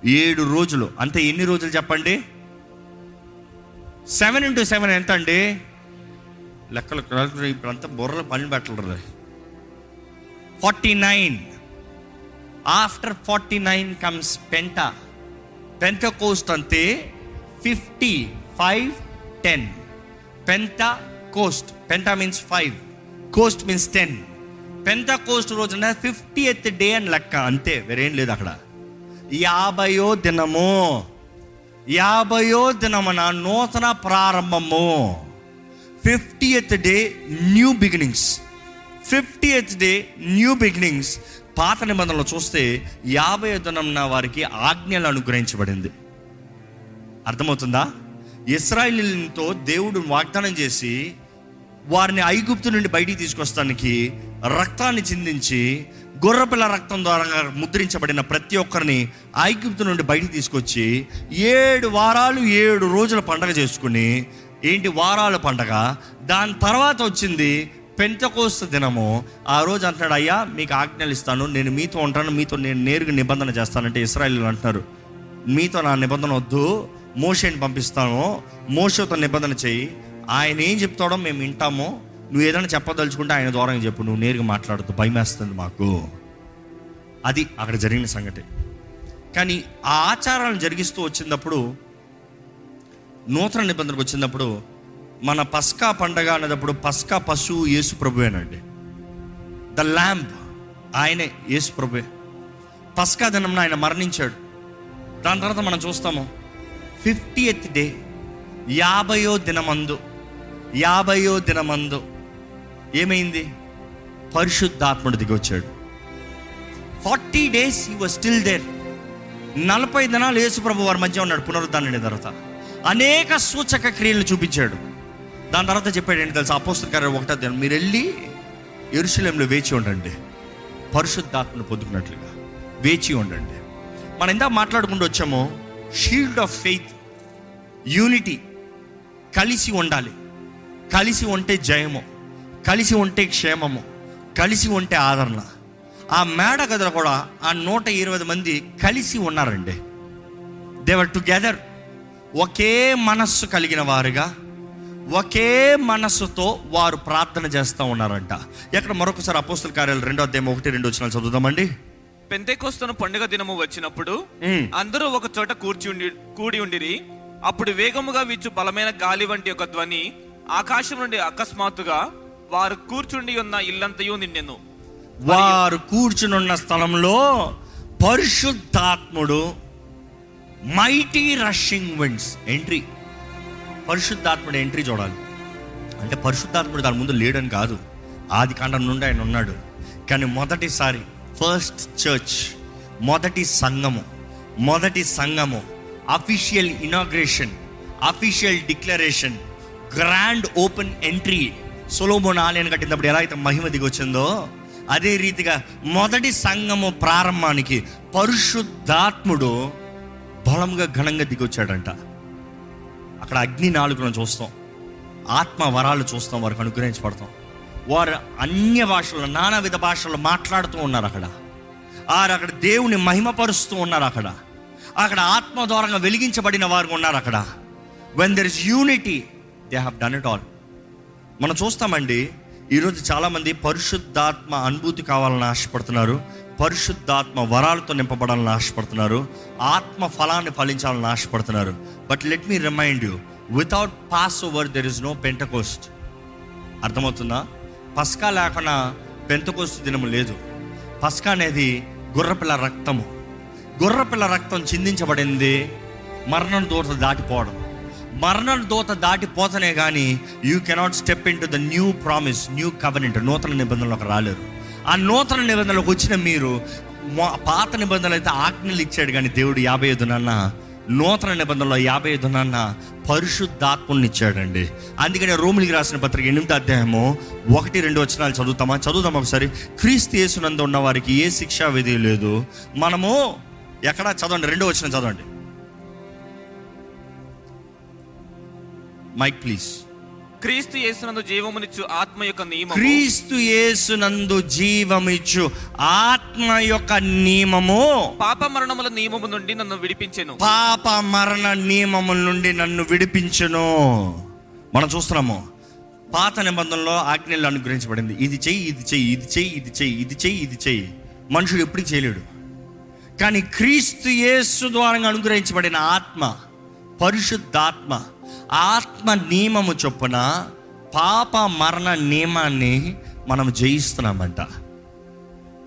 ఏడు రోజులు. అంటే ఎన్ని రోజులు చెప్పండి? సెవెన్ ఇంటూ సెవెన్ ఎంత అండి లెక్కలు ఇప్పుడు ఇప్పుడంతా బుర్రలు పని పెట్టరు forty nine. After forty nine comes penta. Pentecost అంతే. Fifty five ten. Pentecost penta means five. Cost means ten Pentecost రోజున ఫిఫ్టీ ఎత్ డే అని లెక్క. అంతే వేరేం లేదు అక్కడ. యాభయో దినము. యాభయో దినమున నూతన ప్రారంభము. Fiftieth day new beginnings fiftieth day new beginnings పాత నిబంధనలు చూస్తే యాభై దినంన వారికి ఆజ్ఞలు అనుగ్రహించబడింది. అర్థమవుతుందా? ఇస్రాయిలీలతో దేవుడు వాగ్దానం చేసి వారిని ఐగుప్తు నుండి బయటికి తీసుకొస్తానికి రక్తాన్ని చిందించి గొర్రపిల్ల రక్తం ద్వారా ముద్రించబడిన ప్రతి ఒక్కరిని ఐగుప్తు నుండి బయటికి తీసుకొచ్చి ఏడు వారాలు ఏడు రోజుల పండగ చేసుకుని ఏంటి వారాల పండగ? దాని తర్వాత వచ్చింది పెంతకోస్త దినము. ఆ రోజు అంటున్నాడు అయ్యా మీకు ఆజ్ఞలు ఇస్తాను. నేను మీతో ఉంటాను. మీతో నేను నేరుగా నిబంధన చేస్తానంటే ఇస్రాయలు అంటున్నారు. మీతో నా నిబంధన వద్దు. మోషేని పంపిస్తాను. మోషతో నిబంధన చేయి. ఆయన ఏం చెప్తాడో మేము వింటాము. నువ్వు ఏదైనా చెప్పదలుచుకుంటే ఆయన దూరంగా చెప్పు. నువ్వు నేరుగా మాట్లాడుతూ భయమేస్తుంది మాకు. అది అక్కడ జరిగిన సంగతి. కానీ ఆ ఆచారాలను జరిగిస్తూ వచ్చినప్పుడు నూతన నిబంధనకు వచ్చినప్పుడు మన పస్కా పండగ అనేటప్పుడు పస్కా పశువు యేసు ప్రభువేనండి ద ల్యాంప్ ఆయనే యేసు ప్రభువే పస్కా దినంన ఆయన మరణించాడు. దాని తర్వాత మనం చూస్తాము. ఫిఫ్టీ ఎత్ డే యాభయో దినమందు యాభయో దినమందు. ఏమైంది? పరిశుద్ధాత్ముడు దిగి వచ్చాడు forty days he was still there. నలభై దినాలు యేసుప్రభు వారి మధ్య ఉన్నాడు పునరుద్ధానం తర్వాత. అనేక సూచక క్రియలు చూపించాడు. దాని తర్వాత చెప్పాడు ఏంటి తెలుసు? అపోస్తల కార్యం ఒకటో దినం మీరు వెళ్ళి ఎరుశలంలో వేచి ఉండండి. పరిశుద్ధాత్మను పొందుకున్నట్లుగా వేచి ఉండండి. మనం ఇందాక మాట్లాడుకుంటూ వచ్చామో షీల్డ్ ఆఫ్ ఫెయిత్ యూనిటీ కలిసి ఉండాలి. కలిసి ఉంటే జయము కలిసి ఉంటే క్షేమము కలిసి ఉంటే ఆదరణ. ఆ మేడ గదిలో కూడా ఆ నూట ఇరవై మంది కలిసి ఉన్నారండి. దేవర్ టుగెదర్ ఒకే మనస్సు కలిగిన వారుగా ఒకే మనస్సుతో వారు ప్రార్థన చేస్తూ ఉన్నారంట. ఎక్కడ మరొకసారి అపోస్తుల కార్యాలు రెండో అధ్యాయం ఒకటి రెండు వచ్చిన చదువుదామండి? పెంతెకొస్తున్న పండుగ దినము వచ్చినప్పుడు మ్మ్. అందరూ ఒక చోట కూర్చి ఉండి కూడి ఉండిరి. అప్పుడు వేగముగా వీచు బలమైన గాలి వంటి ఒక ధ్వని ఆకాశం నుండి అకస్మాత్తుగా వారు కూర్చుండి ఉన్న ఇల్లంతయు నిండెను. వారు కూర్చునున్న స్థలంలో పరిశుద్ధాత్ముడు మైటీ రషింగ్ విండ్స్ ఎంట్రీ. పరిశుద్ధాత్ముడు ఎంట్రీ చూడాలి. అంటే పరిశుద్ధాత్ముడు దాని ముందు లేడని కాదు. ఆది కాండం నుండి ఆయన ఉన్నాడు. కానీ మొదటిసారి ఫస్ట్ చర్చ్ మొదటి సంఘము మొదటి సంఘము official inauguration official declaration grand open entry Solomon ఆలయాన్ని కట్టినప్పుడు ఎలా అయితే మహిమ దిగొచ్చిందో అదే రీతిగా మొదటి సంఘము ప్రారంభానికి పరిశుద్ధాత్ముడు బలంగా ఘనంగా దిగొచ్చాడంట. అక్కడ అగ్ని నాలుగులను చూస్తాం ఆత్మ వరాలు చూస్తాం వారికి అనుగ్రహించబడతాం. వారు అన్య భాషల్లో నానావిధ భాషల్లో మాట్లాడుతూ ఉన్నారు అక్కడ. వారు అక్కడ దేవుని మహిమపరుస్తూ ఉన్నారు అక్కడ. అక్కడ ఆత్మ ద్వారంగా వెలిగించబడిన వారు ఉన్నారు అక్కడ. When there is unity they have done it all మనం చూస్తామండి ఈరోజు చాలామంది పరిశుద్ధాత్మ అనుభూతి కావాలని ఆశపడుతున్నారు పరిశుద్ధాత్మ వరాలతో నింపబడాలని ఆశపడుతున్నారు ఆత్మ ఫలాన్ని ఫలించాలని ఆశపడుతున్నారు. But let me remind you without Passover there is no Pentecost అర్థమవుతుందా? పస్కా లేకుండా పెంతకోస్తు దినము లేదు. పస్కా అనేది గుర్రపిల్ల రక్తము. గుర్రపిల్ల రక్తం చిందించబడింది మరణం దూరత దాటిపోవడం. మరణ దూత దాటిపోతనే కానీ you cannot step into the new promise new covenant నూతన నిబంధనలోకి రాలేరు. ఆ నూతన నిబంధనలకు వచ్చిన మీరు పాత నిబంధనలు అయితే ఆజ్ఞలు ఇచ్చాడు కానీ దేవుడు యాభై ఐదు నాన్న నూతన నిబంధనలో యాభై ఐదు నాన్న పరిశుద్ధాత్మని ఇచ్చాడండి. అందుకనే రోమిలికి రాసిన పత్రిక ఎనిమిది అధ్యాయము ఒకటి రెండు వచనాలు చదువుతామా? చదువుతాం ఒకసారి? క్రీస్తు యేసునందు ఉన్న వారికి ఏ శిక్షా విధి లేదు. మనము ఎక్కడ చదవండి రెండో వచ్చిన చదవండి. మైక్ ప్లీజ్ క్రీస్తు యేసునందు జీవమునిచ్చు ఆత్మ యొక్క నియమము. క్రీస్తు యేసునందు జీవమిచ్చు ఆత్మ యొక్క నియమము. పాప మరణముల నియమము నుండి నన్ను విడిపించెను. పాప మరణ నియమముల నుండి నన్ను విడిపించును. మనం చూస్తున్నాము పాత నిబంధనలో ఆజ్ఞలు అనుగ్రహించబడింది. ఇది చెయ్యి ఇది చెయ్యి ఇది చెయ్యి ఇది చెయ్యి ఇది చెయ్యి ఇది చెయ్యి. మనుషుడు ఎప్పుడు చేయలేడు. కానీ క్రీస్తు యేసు ద్వారా అనుగ్రహించబడిన ఆత్మ పరిశుద్ధాత్మ ఆత్మ నియమము చొప్పున పాప మరణ నియమాన్ని మనం జయిస్తున్నామంట.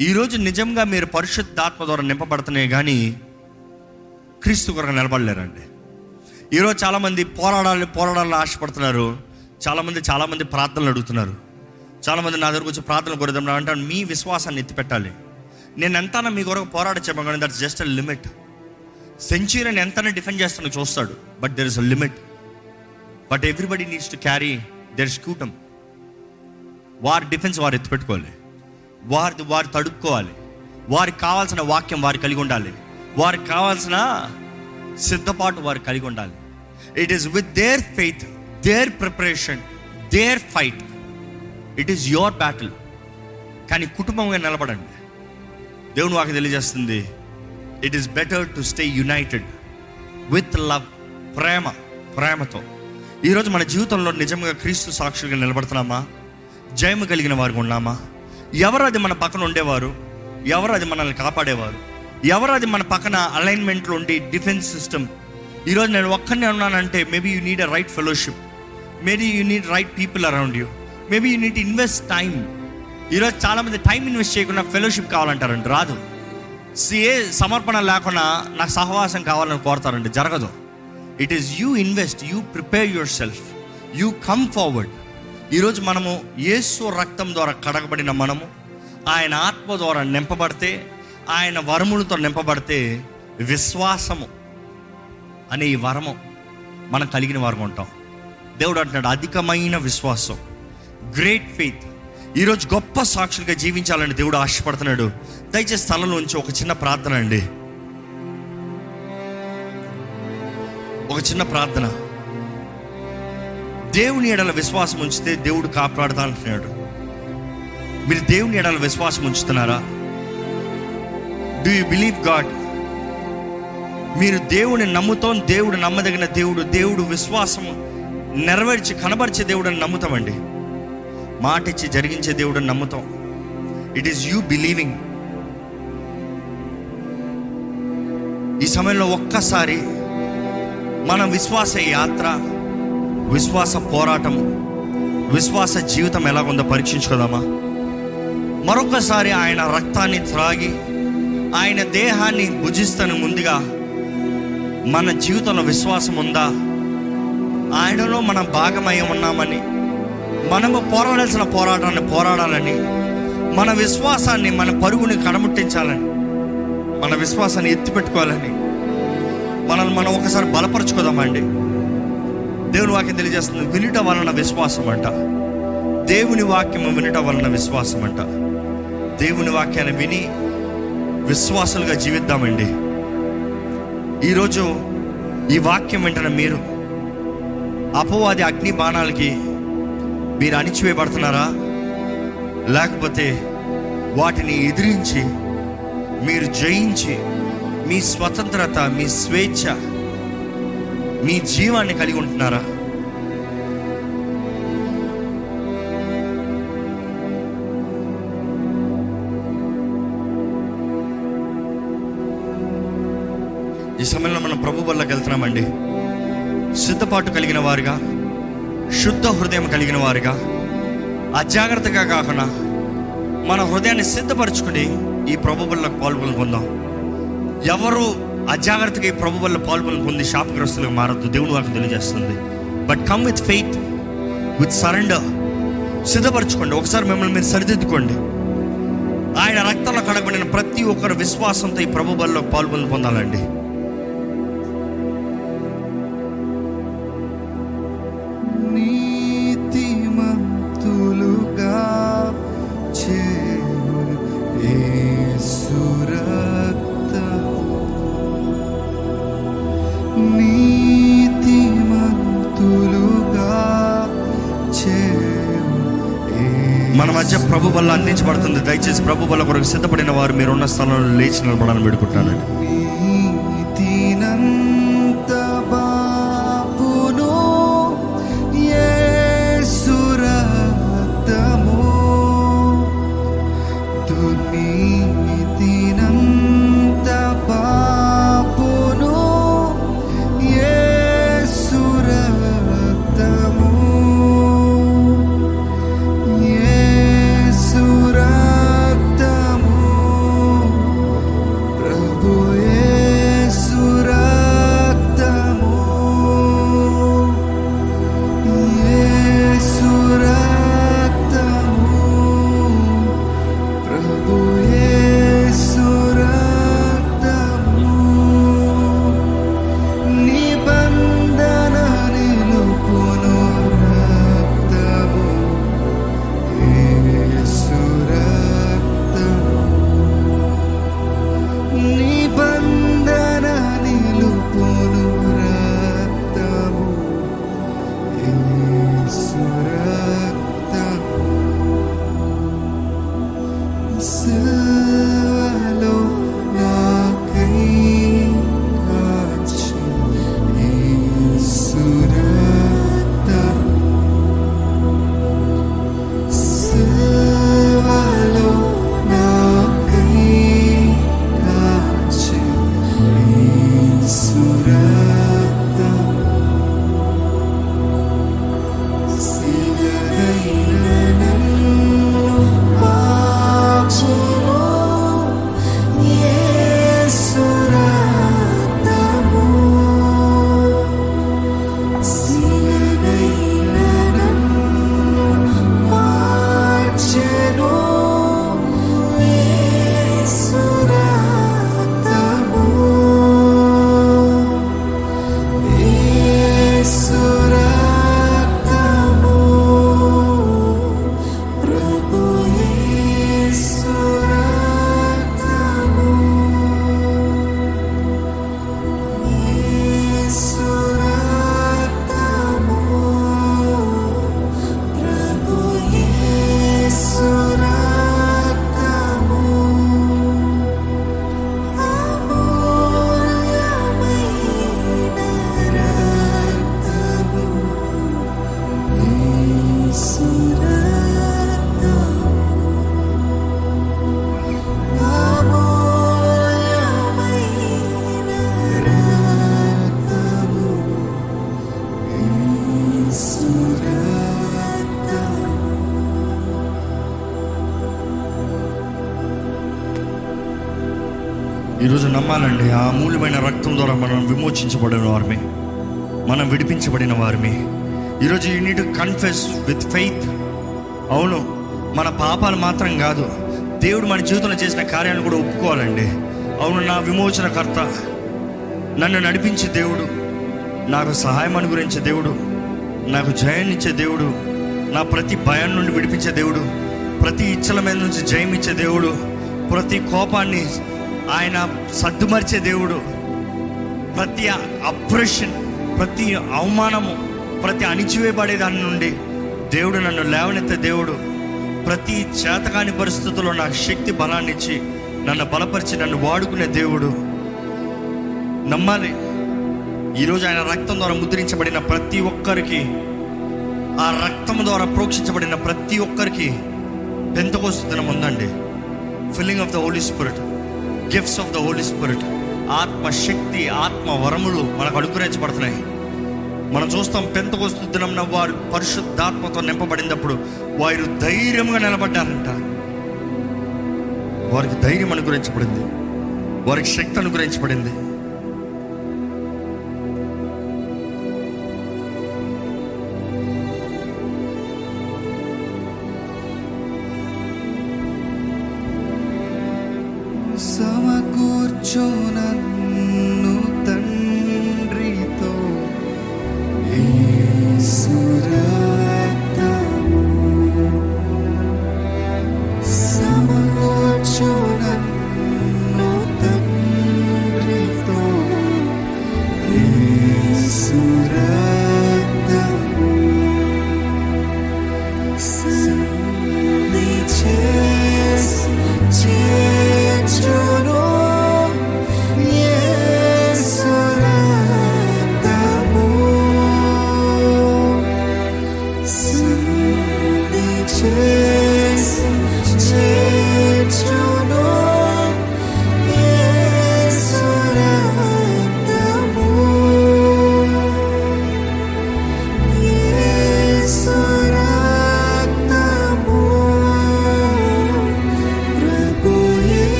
ఈరోజు నిజంగా మీరు పరిశుద్ధాత్మ ద్వారా నింపబడుతున్నాయి కానీ క్రీస్తు కొరకు నిలబడలేరండి. ఈరోజు చాలామంది పోరాడాలి పోరాడాలని ఆశపడుతున్నారు. చాలామంది చాలామంది ప్రార్థనలు అడుగుతున్నారు. చాలామంది నా దగ్గరకు వచ్చి ప్రార్థనలు కోరుదాం అంటారు మీ విశ్వాసాన్ని ఎత్తిపెట్టాలి. నేను ఎంతనా మీ కొరకు పోరాడచ్చాము కానీ దట్స్ జస్ట్ అ లిమిట్. సెంచురీని ఎంతనా డిఫెండ్ చేస్తానో చూస్తాడు. But there is a limit. But everybody needs to carry their scutum వారి డిఫెన్స్ వారు ఎత్తిపెట్టుకోవాలి. వారి వారు తడుపుకోవాలి వారికి కావాల్సిన వాక్యం వారు కలిగి ఉండాలి. వారికి కావాల్సిన సిద్ధపాటు వారు కలిగి ఉండాలి. It is with their faith their preparation their fight it is your battle కానీ కుటుంబంగా నిలబడండి. దేవుని వాకి తెలియజేస్తుంది. It is better to stay united with love ప్రేమ ప్రేమతో. ఈరోజు మన జీవితంలో నిజంగా క్రీస్తు సాక్షులుగా నిలబడుతున్నామా? జయము కలిగిన వారికి ఉన్నామా? ఎవరు అది మన పక్కన ఉండేవారు? ఎవరు అది మనల్ని కాపాడేవారు? ఎవరు అది మన పక్కన అలైన్మెంట్లో ఉండి డిఫెన్స్ సిస్టమ్ ఈరోజు నేను ఒక్కనే ఉన్నానంటే maybe you need a right fellowship maybe you need right people around you maybe you need invest time ఈరోజు చాలామంది టైం ఇన్వెస్ట్ చేయకుండా ఫెలోషిప్ కావాలంటారండి. రాదు. సిఏ సమర్పణ లేకుండా నాకు సహవాసం కావాలని కోరతారండి. జరగదు. It is you invest you prepare yourself you come forward ఈరోజు మనము యేసు రక్తం ద్వారా కడగబడిన మనము ఆయన ఆత్మ ద్వారా నింపబడితే ఆయన వరములతో నింపబడితే విశ్వాసము అనే ఈ వరము మనం కలిగిన వారు ఉంటాం. దేవుడు అంటున్నాడు అధికమైన విశ్వాసం గ్రేట్ ఫెయిత్ ఈరోజు గొప్ప సాక్షులుగా జీవించాలని దేవుడు ఆశపడుతున్నాడు. దయచేసి స్థలంలోంచి ఒక చిన్న ప్రార్థన అండి. ఒక చిన్న ప్రార్థన. దేవుని ఎడల విశ్వాసం ఉంచితే దేవుడు కాపాడుతా అంటున్నాడు మీరు దేవుని ఎడల విశ్వాసం ఉంచుతున్నారా? డూ యూ బిలీవ్ గాడ్ మీరు దేవుని నమ్ముతాం దేవుడు నమ్మదగిన దేవుడు దేవుడు విశ్వాసము నెరవేర్చి కనబరిచే దేవుడని నమ్ముతామండి. మాట ఇచ్చి జరిగించే దేవుడు నమ్ముతాం. ఇట్ ఈస్ యూ బిలీవింగ్ ఈ సమయంలో ఒక్కసారి మన విశ్వాస యాత్ర విశ్వాస పోరాటం విశ్వాస జీవితం ఎలాగుందో పరీక్షించుకోదామా? మరొకసారి ఆయన రక్తాన్ని త్రాగి ఆయన దేహాన్ని భుజిస్తాను ముందుగా మన జీవితంలో విశ్వాసం ఉందా? ఆయనలో మనం భాగమై ఉన్నామని మనము పోరాడాల్సిన పోరాటాన్ని పోరాడాలని మన విశ్వాసాన్ని మన పరుగుని కడముట్టించాలని మన విశ్వాసాన్ని ఎత్తిపెట్టుకోవాలని మనల్ని మనం ఒకసారి బలపరుచుకోదామండి. దేవుని వాక్యం తెలియజేస్తుంది వినుట వలన విశ్వాసం అంట దేవుని వాక్యము వినుట వలన విశ్వాసం అంట దేవుని వాక్యాన్ని విని విశ్వాసులుగా జీవిద్దామండి. ఈరోజు ఈ వాక్యం వెంటనే మీరు అపవాది అగ్ని బాణాలకి మీరు అణిచివేయబడుతున్నారా? లేకపోతే వాటిని ఎదిరించి మీరు జయించి మీ స్వతంత్రత మీ స్వేచ్ఛ మీ జీవాన్ని కలిగి ఉంటున్నారా? ఈ సమయంలో మనం ప్రభు వల్లకి వెళ్తున్నామండి. సిద్ధపాటు కలిగిన వారుగా శుద్ధ హృదయం కలిగిన వారుగా అజాగ్రత్తగా కాకుండా మన హృదయాన్ని సిద్ధపరచుకుని ఈ ప్రభు వల్ల పాల్గొని పొందాం ఎవరు అజాగ్రత్తగా ఈ ప్రభు వల్ల పాల్పొని పొంది శాపగ్రస్తులుగా మారద్దు దేవుని వారికి తెలియజేస్తుంది. But come with faith with surrender సిద్ధపరచుకోండి. ఒకసారి మిమ్మల్ని మీరు సరిదిద్దుకోండి. ఆయన రక్తంలో కడగబడిన ప్రతి ఒక్కరు విశ్వాసంతో ఈ ప్రభు బల్లో పాల్గొని పొందాలండి. స్థలాల్లో అందించబడుతుంది దయచేసి ప్రభు వల్ల కొరకు సిద్ధపడిన వారు మీరున్న స్థలంలో లేచి నిలబడాలని పెడుకుంటానండి నమ్మాలండి ఆ అమూల్యమైన రక్తం ద్వారా మనం విమోచించబడిన వారిమే. మనం విడిపించబడిన వారిమే. ఈరోజు you need confess with faith అవును మన పాపాలు మాత్రం కాదు దేవుడు మన జీవితంలో చేసిన కార్యాలను కూడా ఒప్పుకోవాలండి. అవును నా విమోచనకర్త నన్ను నడిపించే దేవుడు నాకు సహాయం అనుగురించే దేవుడు నాకు జయాన్నిచ్చే దేవుడు నా ప్రతి భయం నుండి విడిపించే దేవుడు ప్రతి ఇచ్చల మీద నుంచి జయమిచ్చే దేవుడు ప్రతి కోపాన్ని ఆయన సర్దుమరిచే దేవుడు. ప్రతి అప్రెషన్ ప్రతి అవమానము ప్రతి అణిచివేయబడే దాని నుండి దేవుడు నన్ను లేవనెత్తే దేవుడు. ప్రతి చేతకాని పరిస్థితుల్లో నాకు శక్తి బలాన్ని ఇచ్చి నన్ను బలపరిచి నన్ను వాడుకునే దేవుడు. నమ్మాలి. ఈరోజు ఆయన రక్తం ద్వారా ముద్రించబడిన ప్రతి ఒక్కరికి ఆ రక్తం ద్వారా ప్రోక్షించబడిన ప్రతి ఒక్కరికి పెంతకోస్తుతనం ఉందండి filling of the Holy Spirit gifts of the Holy Spirit ఆత్మ శక్తి ఆత్మ వరములు మనకు అనుగ్రహించబడుతున్నాయి. మనం చూస్తాం పెంతకోస్తు దినం వారు పరిశుద్ధాత్మతో నింపబడినప్పుడు వారు ధైర్యంగా నిలబడ్డారంట. వారికి ధైర్యం అనుగ్రహించబడింది. వారికి శక్తి అనుగ్రహించబడింది.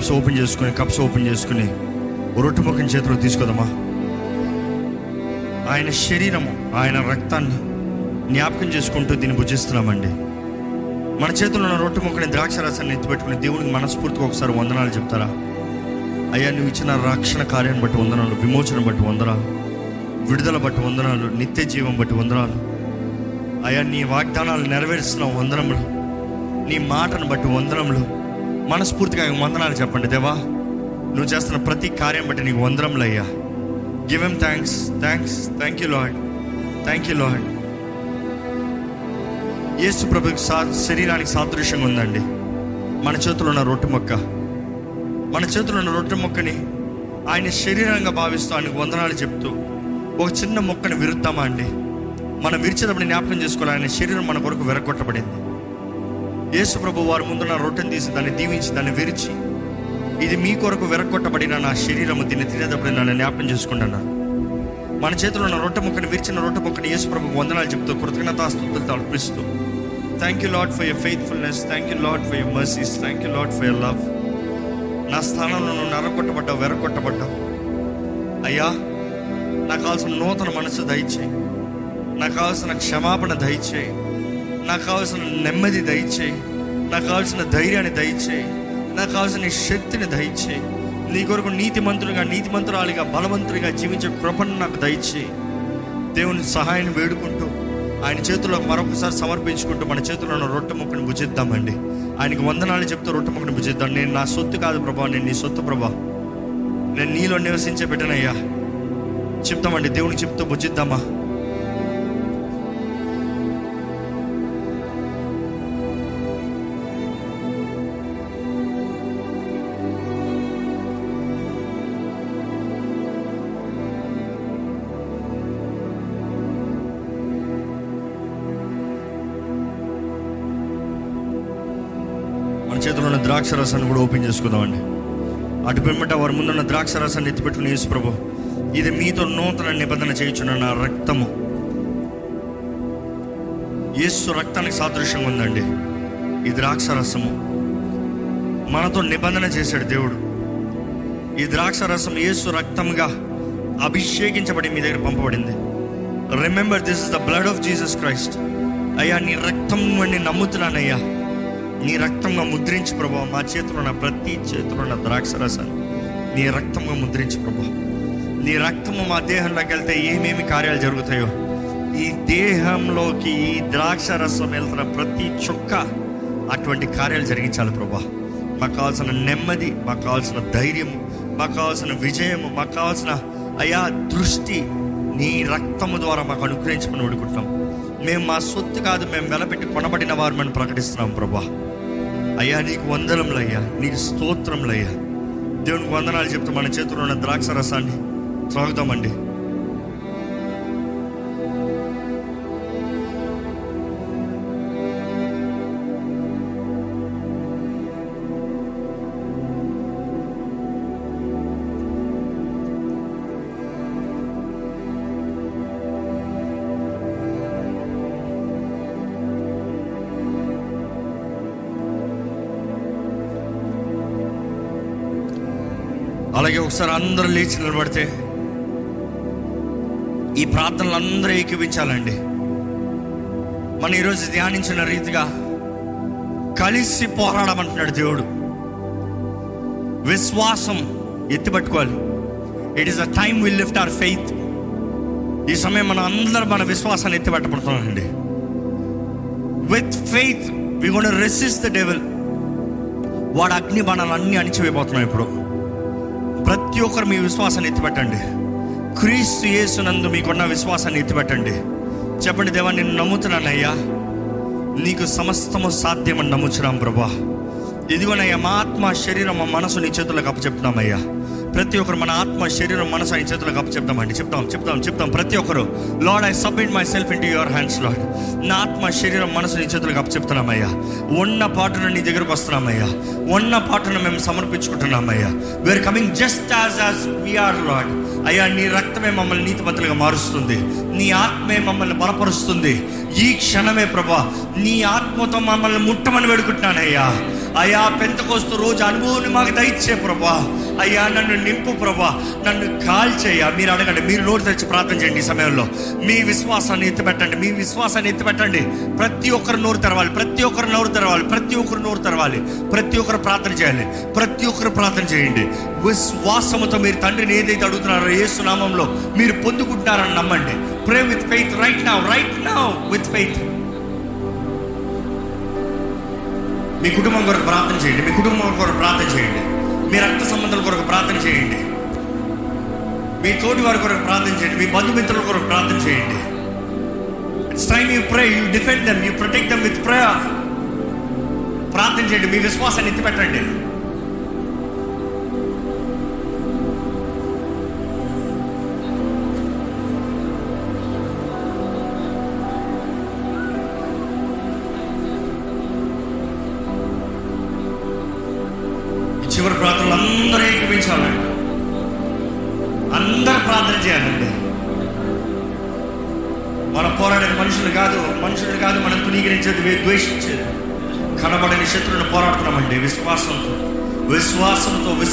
క్యాప్స్ ఓపెన్ చేసుకుని కప్స్ ఓపెన్ చేసుకుని రొట్టె ముఖం చేతిలో తీసుకుందామా ఆయన శరీరము ఆయన రక్తాన్ని జ్ఞాపకం చేసుకుంటూ దీన్ని భుజిస్తున్నామండి. మన చేతుల్లో ఉన్న రొట్టె ముక్కని ద్రాక్ష రసాన్ని ఎత్తిపెట్టుకుని దేవునికి మనస్ఫూర్తిగా ఒకసారి వందనాలు చెప్తారా? అయ్యా నువ్వు ఇచ్చిన రక్షణ కార్యాన్ని బట్టి వందనాలు విమోచన బట్టి వందనాలు విడుదల బట్టి వందనాలు నిత్య జీవం బట్టి వందనాలు. అయ్యా నీ వాగ్దానాలు నెరవేరుస్తున్నావు వందనములు నీ మాటను బట్టి వందనములు మనస్ఫూర్తిగా ఆయన వందనాలు చెప్పండి దేవా. నువ్వు చేస్తున్న ప్రతి కార్యం బట్టి నీకు వందనములు అయ్యా. Give em thanks thanks thank you lord thank you lord Yesu ప్రభుకి సా శరీరానికి సాదృశ్యంగా ఉందండి. మన చేతిలో ఉన్న రొట్టె మొక్క. మన చేతిలో ఉన్న రొట్టె మొక్కని ఆయన శరీరంగా భావిస్తూ ఆయనకు వందనాలు చెప్తూ ఒక చిన్న మొక్కని విరుద్దామా అండి? మనం విరిచేటప్పుడు జ్ఞాపకం చేసుకోవాలి ఆయన శరీరం మన కొరకు విరగొట్టబడింది. యేసు ప్రభు వారి ముందు నా రొట్టెను తీసి దాన్ని దీవించి దాన్ని విరిచి ఇది మీ కొరకు వెరగొట్టబడిన నా శరీరము దీన్ని తినేటప్పుడు నన్ను జ్ఞాపకం చేసుకుంటున్నాను మన చేతిలో ఉన్న రొట్టె ముక్కని విరిచిన రొట్టె ముక్కని యేసు ప్రభు వందనాలు చెప్తూ కృతజ్ఞతాస్తుతులతో అర్పిస్తూ thank you Lord for your faithfulness thank you Lord for your mercies thank you Lord for your love నా స్థానంలో నువ్వు నరగొట్టబడ్డావు వెరగొట్టబడ్డావు. అయ్యా నాకు కావాల్సిన నూతన మనసు దయచేయి. నాకు కావాల్సిన క్షమాపణ దయచేయి. నాకు కావాల్సిన నెమ్మది దయచేయి. నాకు కావాల్సిన ధైర్యాన్ని దయచేయి. నాకు కావాల్సిన నీ శక్తిని దయచేయి. నీ కొరకు నీతి మంత్రులుగా నీతి మంత్రాలుగా బలవంతుడిగా జీవించే కృపను నాకు దయచేయి. దేవుని సహాయాన్ని వేడుకుంటూ ఆయన చేతుల్లో మరొకసారి సమర్పించుకుంటూ మన చేతిలో ఉన్న రొట్టె ముక్కని భుజిద్దామండి. ఆయనకి వందనాలు చెప్తూ రొట్టె ముక్కని భుజిద్దాం. నేను నా సొత్తు కాదు ప్రభా నేను నీ సొత్తు ప్రభా. నేను నీలో నివసించే బిడ్డనయ్యా. చెప్తామండి దేవునికి చెప్తూ భుజిద్దామా? ద్రాక్ష రసాన్ని కూడా ఓపెన్ చేసుకుందామండి. అటు పిమ్మట వారి ముందున్న ద్రాక్ష రసాన్ని ఎత్తిపెట్టుకుని యేసు ప్రభు ఇది మీతో నూతన నిబంధన చేయించున్న నా రక్తము. యేసు రక్తానికి సాదృశ్యంగా ఉందండి. ఈ ద్రాక్ష రసము మనతో నిబంధన చేశాడు దేవుడు. ఈ ద్రాక్ష రసం యేసు రక్తంగా అభిషేకించబడి మీ దగ్గర పంపబడింది. Remember this is the blood of Jesus Christ అయ్యా నీ రక్తం అని నమ్ముతున్నానయ్యా. నీ రక్తంగా ముద్రించి ప్రభా. మా చేతిలో ఉన్న ప్రతి చేతిలో ఉన్న ద్రాక్ష రసాన్ని నీ రక్తంగా ముద్రించి ప్రభా. నీ రక్తము మా దేహంలోకి వెళ్తే ఏమేమి కార్యాలు జరుగుతాయో. ఈ దేహంలోకి ఈ ద్రాక్ష రసం వెళ్తున్న ప్రతి చుక్క అటువంటి కార్యాలు జరిగించాలి ప్రభా. మాకు కావాల్సిన నెమ్మది మాకు కావాల్సిన ధైర్యం మాకు కావాల్సిన విజయము మాకు కావాల్సిన అయా దృష్టి నీ రక్తము ద్వారా మాకు అనుగ్రహించమని వేడుకుంటున్నాం మేము మా సొత్తు కాదు మేము వెలపెట్టి కొనబడిన వారు మనం ప్రకటిస్తున్నాం ప్రభా. అయ్యా నీకు వందనములయ్యా నీకు స్తోత్రములయ్యా దేవునికి వందనాలు చెప్తే మన చేతిలో ఉన్న ద్రాక్ష రసాన్ని త్రాగుదామండి. ఒకసారి అందరూ లేచి నిలబడితే ఈ ప్రార్థనలు అందరూ ఏకీపించాలండి మనం ఈరోజు ధ్యానించిన రీతిగా కలిసి పోరాడమంటున్నాడు దేవుడు. విశ్వాసం ఎత్తిపట్టుకోవాలి. It is a time will lift our faith ఈ సమయం మనం అందరూ మన విశ్వాసాన్ని ఎత్తిపెట్టబడుతున్నామండి. With faith we gonna resist the devil వాడు అగ్ని బాణాలు అన్ని అణిచివేయబోతున్నాం ఇప్పుడు. ప్రతి ఒక్కరు మీ విశ్వాసాన్ని ఎత్తిపెట్టండి. క్రీస్తు యేసునందు మీకున్న విశ్వాసాన్ని ఎత్తిపెట్టండి. చెప్పండి దేవా నేను నమ్ముతున్నానయ్యా. నీకు సమస్తము సాధ్యమని నమ్ముచున్నాం ప్రభా. ఇదిగోనయ్యా మా ఆత్మ శరీరం మా మనసు నీ చేతులకు అప్పచెప్తున్నామయ్యా. ప్రతి ఒక్కరు మన ఆత్మ శరీరం మనసు ఆయన చేతులకు అప్పచెప్తామండి చెప్తాం చెప్తాం చెప్తాం. ప్రతి ఒక్కరు Lord I submit myself into your hands Lord నా ఆత్మ శరీరం మనసు నీ చేతులకు అప్పచెప్తున్నామయ్యా ఉన్న పాటను నీ దగ్గరకు వస్తున్నామయ్యా. ఉన్న పాటను మేము సమర్పించుకుంటున్నామయ్యా. We are coming just as as we are Lord అయ్యా నీ రక్తమే మమ్మల్ని నీతిపత్రులుగా మారుస్తుంది. నీ ఆత్మే మమ్మల్ని బలపరుస్తుంది. ఈ క్షణమే ప్రభా నీ ఆత్మతో మమ్మల్ని ముట్టమని వేడుకుంటున్నానయ్యా. అయ్యా పెంతకొస్తు రోజు అనుభవాన్ని మాకు దయచే ప్రభా. అయ్యా నన్ను నింపు ప్రభా. నన్ను కాల్చేయ మీరు అడగండి మీరు నోరు తెచ్చి ప్రార్థన చేయండి ఈ సమయంలో. మీ విశ్వాసాన్ని ఎత్తిపెట్టండి మీ విశ్వాసాన్ని ఎత్తిపెట్టండి. ప్రతి ఒక్కరు నోరు తెరవాలి ప్రతి ఒక్కరు నోరు తెరవాలి ప్రతి ఒక్కరు నోరు తెరవాలి. ప్రతి ఒక్కరు ప్రార్థన చేయాలి ప్రతి ఒక్కరు ప్రార్థన చేయండి. విశ్వాసముతో మీరు తండ్రిని ఏదైతే అడుగుతున్నారో యేసు నామంలో మీరు పొందుకుంటున్నారని నమ్మండి. Pray with faith right now right now with faith మీ కుటుంబం కొరకు ప్రార్థన చేయండి. మీ కుటుంబం కొరకు ప్రార్థన చేయండి. మీ రక్త సంబంధాల కొరకు ప్రార్థన చేయండి. మీ తోటి వారి కొరకు ప్రార్థన చేయండి. మీ బంధుమిత్రుల కొరకు ప్రార్థన చేయండి. It's time you pray you defend them you protect them with prayer ప్రార్థన చేయండి. మీ విశ్వాసాన్ని ఎత్తిపెట్టండి.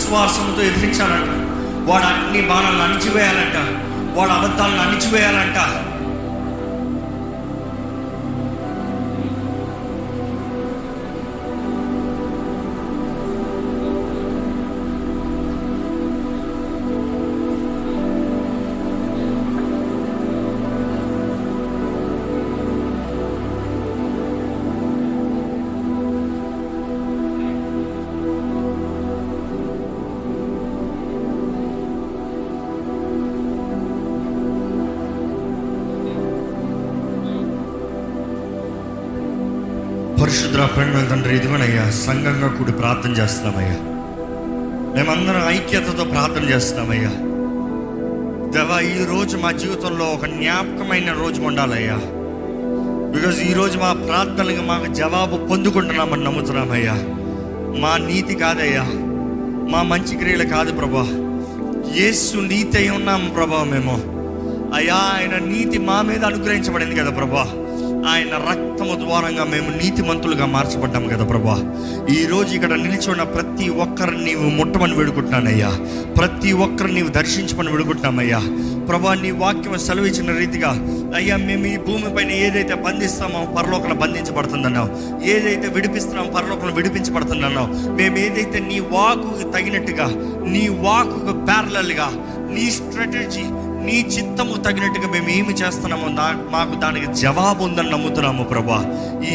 విశ్వాసంతో ఎదిరించాలంట. వాడు అన్ని బాణాలను అణిచివేయాలంట. వాడు అబద్ధాలను అణిచివేయాలంట. సంఘంగా కూడి ప్రార్థన చేస్తున్నామయ్యా. మేమందరం ఐక్యతతో ప్రార్థన చేస్తున్నామయ్యా. దేవా ఈ రోజు మా జీవితంలో ఒక జ్ఞాపకమైన రోజు ఉండాలయ్యా. బికాజ్ ఈరోజు మా ప్రార్థనలకు మాకు జవాబు పొందుకుంటున్నామని నమ్ముతున్నామయ్యా. మా నీతి కాదయ్యా. మా మంచి క్రియలు కాదు ప్రభా. యేసు నీతి అయి ఉన్నాము ప్రభా మేము. అయ్యా ఆయన నీతి మా మీద అనుగ్రహించబడింది కదా ప్రభా. ఆయన రక్తము ద్వారంగా మేము నీతిమంతులుగా మార్చబడ్డాం కదా ప్రభా ఈ రోజు ఇక్కడ నిలిచున్న ప్రతి ఒక్కరిని నీవు ముట్టమని వేడుకుంటున్నానయ్యా. ప్రతి ఒక్కరిని నీవు దర్శించమని వేడుకుంటున్నామయ్యా. ప్రభా నీ వాక్యం సెలవిచ్చిన రీతిగా అయ్యా మేము ఈ భూమిపైన ఏదైతే బంధిస్తామో పరలోకన బంధించబడుతుందన్నావు. ఏదైతే విడిపిస్తున్నామో పరలోకన విడిపించబడుతుందన్నావు. మేము ఏదైతే నీ వాకుకు తగినట్టుగా నీ వాకు ప్యారలల్గా నీ స్ట్రాటజీ నీ చిత్తము తగినట్టుగా మేము ఏమి చేస్తున్నామో మాకు దానికి జవాబు ఉందని నమ్ముతున్నాము ప్రభా.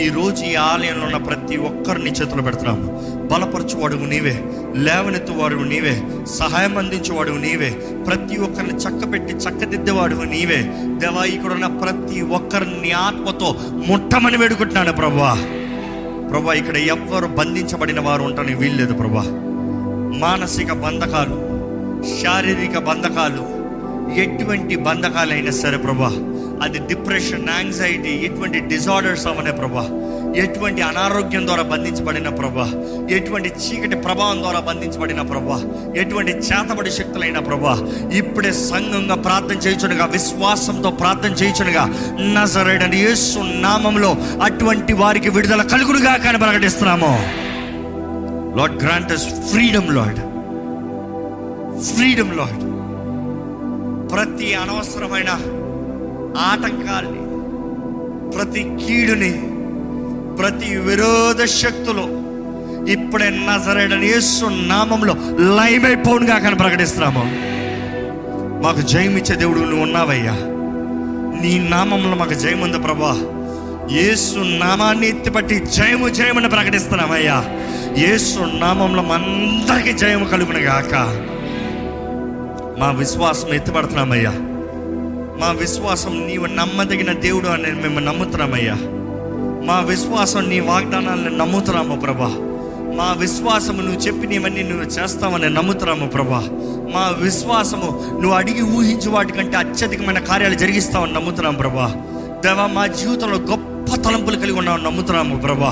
ఈ రోజు ఈ ఆలయంలో ఉన్న ప్రతి ఒక్కరిని చేతులు పెడుతున్నాము. బలపరచువాడు నీవే. లేవనెత్తువాడు నీవే. సహాయం అందించేవాడు నీవే. ప్రతి ఒక్కరిని చక్కబెట్టి చక్కదిద్దేవాడు నీవే. దేవా ఇక్కడ ఉన్న ప్రతి ఒక్కరిని ఆత్మతో ముట్టమని వేడుకుంటున్నాను ప్రభా. ప్రభా ఇక్కడ ఎవ్వరు బంధించబడిన వారు ఉంటారని వీల్లేదు ప్రభా. మానసిక బంధకాలు శారీరక బంధకాలు ఎటువంటి బంధకాలైనా సరే ప్రభా అది డిప్రెషన్ యాంగ్జైటీ ఎటువంటి డిజార్డర్స్ అవనే ప్రభా ఎటువంటి అనారోగ్యం ద్వారా బంధించబడిన ప్రభా ఎటువంటి చీకటి ప్రభావం ద్వారా బంధించబడిన ప్రభా ఎటువంటి చేతబడి శక్తులైన ప్రభా ఇప్పుడే సంఘంగా ప్రార్థన చేయుచునుగా విశ్వాసంతో ప్రార్థన చేయుచునుగా నజరేడని యేసు నామంలో అటువంటి వారికి విడుదల కలుగునుగా కానీ ప్రకటిస్తున్నాము. Lord grant freedom Lord freedom Lord ప్రతి అనవసరమైన ఆటంకాల్ని ప్రతి కీడుని ప్రతి విరోధ శక్తులు ఇప్పుడే నజరేడని యేసు నామంలో లైమైపోనుగా కానీ ప్రకటిస్తున్నాము. మాకు జయమిచ్చే దేవుడు నువ్వు ఉన్నావయ్యా. నీ నామంలో మాకు జయముంది ప్రభా. యేసు నామాన్ని ఎత్తిపట్టి జయము జయమని ప్రకటిస్తున్నామయ్యా. యేసు నామంలో మనందరికీ జయము కలుగునగాక. గాక మా విశ్వాసం ఎత్తిపడుతున్నామయ్యా. మా విశ్వాసం నీవు నమ్మదగిన దేవుడు అని మేము నమ్ముతున్నామయ్యా. మా విశ్వాసం నీ వాగ్దానాలను నమ్ముతున్నాము ప్రభా. మా విశ్వాసము నువ్వు చెప్పినవన్నీ నువ్వు చేస్తావని నమ్ముతున్నాము ప్రభా. మా విశ్వాసము నువ్వు అడిగి ఊహించు వాటికంటే అత్యధికమైన కార్యాలు జరిగిస్తావని నమ్ముతున్నాం ప్రభా. దేవా మా జీవితంలో గొప్ప తలంపులు కలిగి ఉన్నామని నమ్ముతున్నాము ప్రభా.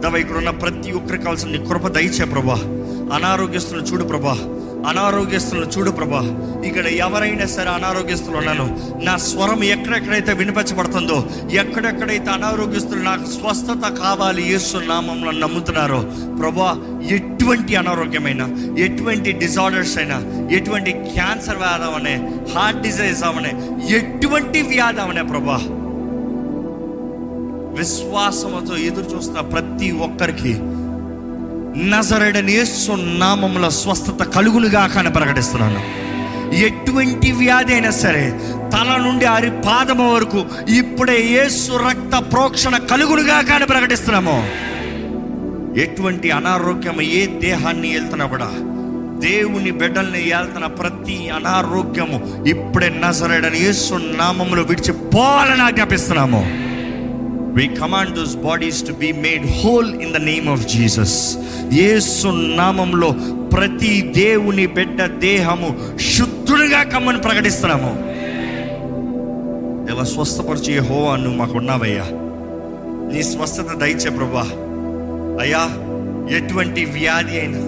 దేవ ఇక్కడ ఉన్న ప్రతి ఒక్కరికి కావాల్సిన నీ కృప దయచే ప్రభా. అనారోగ్యస్తులు చూడు ప్రభా. అనారోగ్యస్తులను చూడు ప్రభా. ఇక్కడ ఎవరైనా సరే అనారోగ్యస్తులు ఉన్నాను. నా స్వరం ఎక్కడెక్కడైతే వినిపించబడుతుందో ఎక్కడెక్కడైతే అనారోగ్యస్తులు నాకు స్వస్థత కావాలి యేసు నామంలో నమ్ముతున్నారో ప్రభా ఎటువంటి అనారోగ్యమైన ఎటువంటి డిజార్డర్స్ అయినా ఎటువంటి క్యాన్సర్ వ్యాధి అవనే హార్ట్ డిజైజ్ అవనే ఎటువంటి వ్యాధి అవనే ప్రభా విశ్వాసంతో ఎదురు చూస్తున్న ప్రతి ఒక్కరికి నజరడని యేసు నామముల స్వస్థత కలుగునుగా కానీ ప్రకటిస్తున్నాను. ఎటువంటి వ్యాధి అయినా సరే తల నుండి అరి పాదము వరకు ఇప్పుడే యేసు రక్త ప్రోక్షణ కలుగునుగా కానీ ప్రకటిస్తున్నాము. ఎటువంటి అనారోగ్యం ఏ దేహాన్ని వెళ్తున్నా కూడా దేవుని బిడ్డల్ని ఏళ్తున్న ప్రతి అనారోగ్యము ఇప్పుడే నజరడని యేసు నామములో విడిచిపోవాలని ఆజ్ఞాపిస్తున్నాము. We command those bodies to be made whole in the name of Jesus Yesu నామంలో ప్రతి దేవుని బిడ్డ దేహము శుద్ధుడిగా కమ్మని ప్రకటిస్తున్నాము దేవ స్వస్థపరిచి హోవా నువ్వు మాకు ఉన్నావయ్యా నీ స్వస్థత దయచే ప్రభా అయ్యా ఎటువంటి వ్యాధి అయినా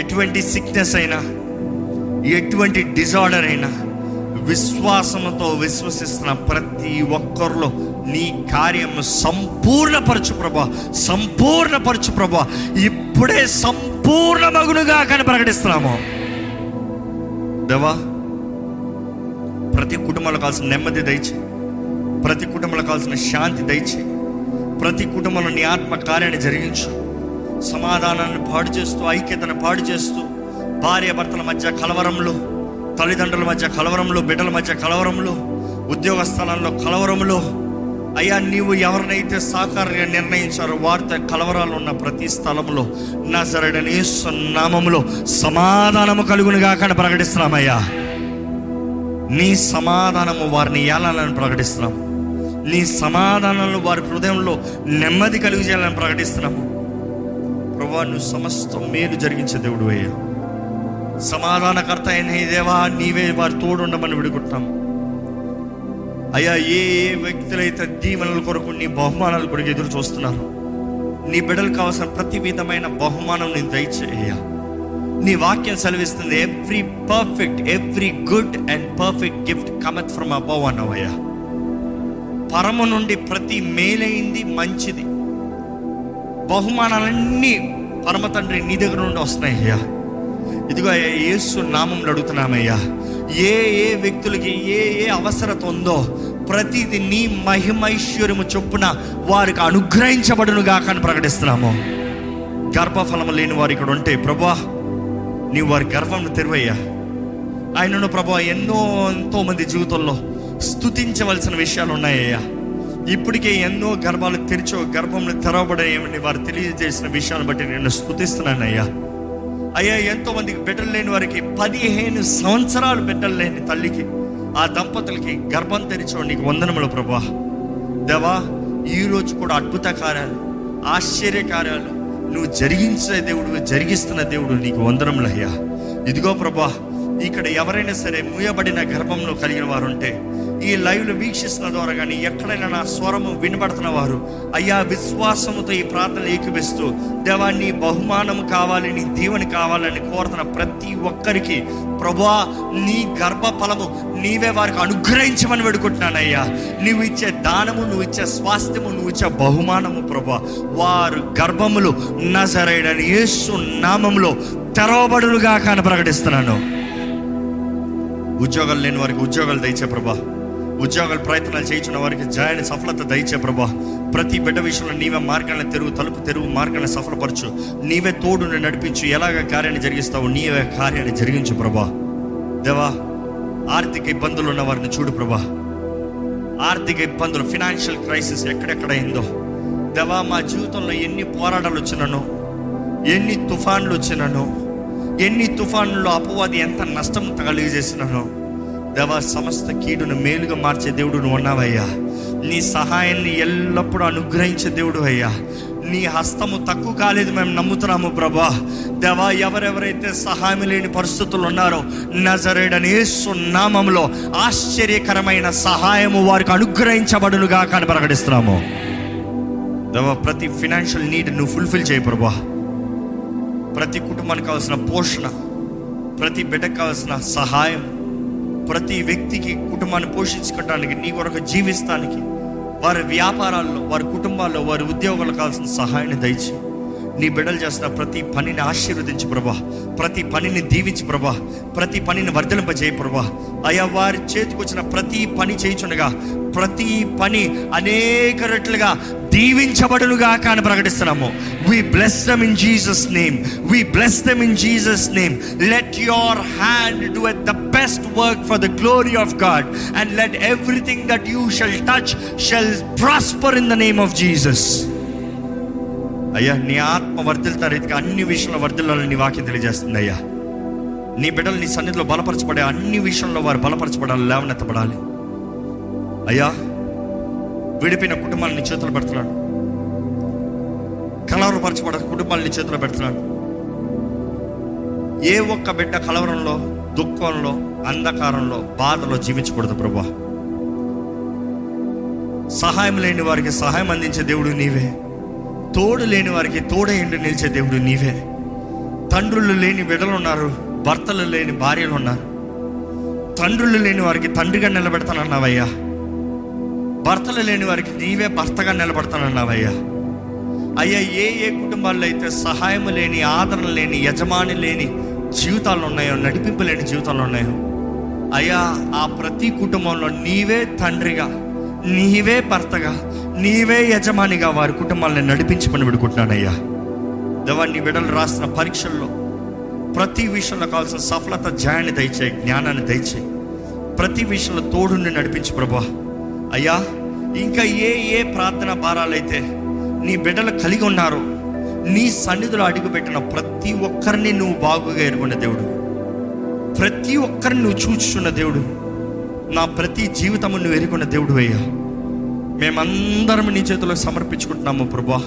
ఎటువంటి సిక్నెస్ అయినా ఎటువంటి డిజార్డర్ అయినా విశ్వాసంతో విశ్వసిస్తున్న ప్రతి ఒక్కరిలో నీ కార్యం సంపూర్ణపరచు ప్రభా. సంపూర్ణపరచు ప్రభా. ఇప్పుడే సంపూర్ణ మగునుగా కానీ ప్రకటిస్తున్నాము. దేవా ప్రతి కుటుంబంలో కావాల్సిన నెమ్మది దయచే ప్రతి కుటుంబంలో కావాల్సిన శాంతి దయచే ప్రతి కుటుంబంలో నీ ఆత్మ కార్యాన్ని జరిగించు. సమాధానాన్ని పాడు చేస్తూ ఐక్యతను పాడు చేస్తూ భార్య భర్తల మధ్య కలవరంలో తల్లిదండ్రుల మధ్య కలవరంలో బిడ్డల మధ్య కలవరంలో ఉద్యోగ స్థలంలో కలవరంలో అయ్యా నీవు ఎవరినైతే సాకారంగా నిర్ణయించారో వారితో కలవరాలు ఉన్న ప్రతి స్థలంలో నా సరడని నామములో సమాధానము కలుగునుగా అక్కడ ప్రకటిస్తున్నామయ్యా నీ సమాధానము వారిని ఏలాలని ప్రకటిస్తున్నాము నీ సమాధానంలో వారి హృదయంలో నెమ్మది కలిగి చేయాలని ప్రకటిస్తున్నాము ప్రభా నువ్వు సమస్తం మేలు జరిగించే దేవుడు అయ్యా. సమాధానకర్త అయిన దేవా నీవే వారి తోడు ఉండమని విడుకుంటాం అయ్యా ఏ ఏ వ్యక్తులైతే దీవెనల కొరకు నీ బహుమానాల కొరకు ఎదురు చూస్తున్నారు నీ బిడ్డలకు కావాల్సిన ప్రతి విధమైన బహుమానం నేను దయచేయ్యా. నీ వాక్యం సెలవిస్తుంది every perfect every good and perfect gift cometh from above అన్నవయ్యా. పరమ నుండి ప్రతి మేలైంది మంచిది. బహుమానాలన్నీ పరమ తండ్రి నీ దగ్గర నుండి వస్తున్నాయి అయ్యా ఇదిగో అయ్యా యేసు నామంలో అడుగుతున్నామయ్యా. ఏ ఏ వ్యక్తులకి ఏ ఏ అవసరత ఉందో ప్రతిది నీ మహిమైశ్వర్యము చొప్పున వారికి అనుగ్రహించబడును కానీ ప్రకటిస్తున్నాము. గర్భఫలము లేని వారు ఇక్కడ ఉంటే ప్రభా నీవు వారి గర్భంను తెరువయ్యా. ఆయనను ప్రభా ఎన్నో ఎంతో మంది జీవితంలో స్థుతించవలసిన విషయాలు ఉన్నాయ్యా ఇప్పటికే ఎన్నో గర్భాలు తెరిచో గర్భంలో తెరవబడేయమని వారు తెలియజేసిన విషయాలను బట్టి నేను స్థుతిస్తున్నానయ్యా అయ్యా ఎంతో మందికి బిడ్డలు లేని వారికి పదిహేను సంవత్సరాలు బిడ్డలు లేని తల్లికి ఆ దంపతులకి గర్భం తెరిచిన నీకు వందనములు ప్రభా దేవా ఈరోజు కూడా అద్భుత కార్యాలు ఆశ్చర్య కార్యాలు. నువ్వు జరిగించే దేవుడు జరిగిస్తున్న దేవుడు నీకు వందనములయ్యా ఇదిగో ప్రభా ఇక్కడ ఎవరైనా సరే మూయబడిన గర్భంలో కలిగిన వారుంటే ఈ లైవ్ను వీక్షిస్తున్న ద్వారా కానీ ఎక్కడైనా నా స్వరము వినబడుతున్న వారు అయ్యా విశ్వాసముతో ఈ ప్రార్థన ఏకిపిస్తూ దేవా నీ బహుమానం కావాలి నీ దీవెని కావాలని కోరుతున్న ప్రతి ఒక్కరికి ప్రభా నీ గర్భ ఫలము నీవే వారికి అనుగ్రహించమని వేడుకుంటున్నానయ్యా. నువ్వు ఇచ్చే దానము నువ్వు ఇచ్చే స్వాస్థ్యము నువ్వు ఇచ్చే బహుమానము ప్రభా. వారు గర్భములు నజరైడని యేసు నామములో తెరవబడులుగా కాని ప్రకటిస్తున్నాను. ఉద్యోగాలు లేని వారికి ఉద్యోగాలు తెచ్చే ప్రభా. ఉద్యోగాలు ప్రయత్నాలు చేయించిన వారికి జయాన్ని సఫలత దయచే ప్రభా. ప్రతి బిడ్డ విషయంలో నీవే మార్గాలను తెరువు తలుపు తెరువు మార్గాన్ని సఫలపరచు. నీవే తోడుని నడిపించు ఎలాగ కార్యాన్ని జరిగిస్తావు నీవే కార్యాన్ని జరిగించు ప్రభా. దేవా ఆర్థిక ఇబ్బందులు ఉన్న వారిని చూడు ప్రభా. ఆర్థిక ఇబ్బందులు ఫినాన్షియల్ క్రైసిస్ ఎక్కడెక్కడ అయిందో. దేవా మా జీవితంలో ఎన్ని పోరాటాలు వచ్చినానో ఎన్ని తుఫాన్లు వచ్చినానో ఎన్ని తుఫాన్లో అపవాది ఎంత నష్టం కలిగజేసినానో దేవా సమస్త కీడును మేలుగా మార్చే దేవుడు నువ్వు ఉన్నావయ్యా. నీ సహాయాన్ని ఎల్లప్పుడూ అనుగ్రహించే దేవుడు అయ్యా. నీ హస్తము తక్కువ కాలేదు మేము నమ్ముతున్నాము ప్రభా. దేవా ఎవరెవరైతే సహాయం లేని పరిస్థితులు ఉన్నారో నజరేడని యేసు ఆశ్చర్యకరమైన సహాయము వారికి అనుగ్రహించబడునుగా కానీ ప్రకటిస్తున్నాము. దేవా ప్రతి ఫినాన్షియల్ నీడ్ నువ్వు ఫుల్ఫిల్ చేయి ప్రభా. ప్రతి కుటుంబానికి కావాల్సిన పోషణ ప్రతి బిడ్డకు కావాల్సిన సహాయం ప్రతి వ్యక్తికి కుటుంబాన్ని పోషించుకోవడానికి నీ కొరకు జీవిస్తానికి వారి వ్యాపారాల్లో వారి కుటుంబాల్లో వారి ఉద్యోగాలు కావాల్సిన సహాయాన్ని దయచేయి. నీ బిడ్డలు చేస్తున్న ప్రతి పనిని ఆశీర్వదించి ప్రభా. ప్రతి పనిని దీవించి ప్రభా. ప్రతి పనిని వర్ధలింపజేయ ప్రభా. అయా వారి చేతికి వచ్చిన ప్రతి పని చేయించుండగా ప్రతి పని అనేక రెట్లుగా దీవించబడునుగా కానీ ప్రకటిస్తున్నాము. We bless them in Jesus name we bless them in Jesus name let your hand do at the best work for the glory of God and let everything that you shall touch shall prosper in the name of Jesus అయ్యా నీ ఆత్మ వర్ధిల్తా రీతిగా అన్ని విషయంలో వర్ధిల్లాలని నీ వాక్యం తెలియజేస్తుంది అయ్యా. నీ బిడ్డలు నీ సన్నిధిలో బలపరచబడే అన్ని విషయంలో వారు బలపరచబడాలి లేవనెత్తబడాలి. అయ్యా విడిపోయిన కుటుంబాన్ని చేతులు పెడుతున్నాడు. కలవరపరచబడ కుటుంబాన్ని చేతులు చేతిలో పెడుతున్నాడు. ఏ ఒక్క బిడ్డ కలవరంలో దుఃఖంలో అంధకారంలో బాధలో జీవించకూడదు ప్రభా. సహాయం లేని వారికి సహాయం అందించే దేవుడు నీవే. తోడు లేని వారికి తోడేండి నిలిచే దేవుడు నీవే. తండ్రులు లేని బిడ్డలు ఉన్నారు భర్తలు లేని భార్యలు ఉన్నారు. తండ్రులు లేని వారికి తండ్రిగా నిలబెడతానన్నావయ్యా. భర్తలు లేని వారికి నీవే భర్తగా నిలబడతానన్నావయ్యా. అయ్యా ఏ ఏ కుటుంబాల్లో అయితే సహాయం లేని ఆదరణ లేని యజమాని లేని జీవితాలు ఉన్నాయో నడిపింపు లేని జీవితాలు ఉన్నాయో అయ్యా ఆ ప్రతి కుటుంబంలో నీవే తండ్రిగా నీవే భర్తగా నీవే యజమానిగా వారి కుటుంబాలను నడిపించమని విడుకుంటున్నానయ్యా. దేవా నీ బిడ్డలు రాసిన పరీక్షల్లో ప్రతి విషయంలో కావాల్సిన సఫలత జయాన్ని దయచేయి జ్ఞానాన్ని దయచేయి. ప్రతి విషయంలో తోడుని నడిపించు ప్రభా. అయ్యా ఇంకా ఏ ఏ ప్రార్థన భారాలైతే నీ బిడ్డలు కలిగి ఉన్నారో నీ సన్నిధిలో అడుగుపెట్టిన ప్రతి ఒక్కరిని నువ్వు బాగుగా ఎరుగున్న దేవుడు. ప్రతి ఒక్కరిని నువ్వు చూచుచున్న దేవుడు. నా ప్రతి జీవితము నువ్వు ఎరుగున్న దేవుడు అయ్యా. మేమందరం నీ చేతిలో సమర్పించుకుంటున్నాము ప్రభా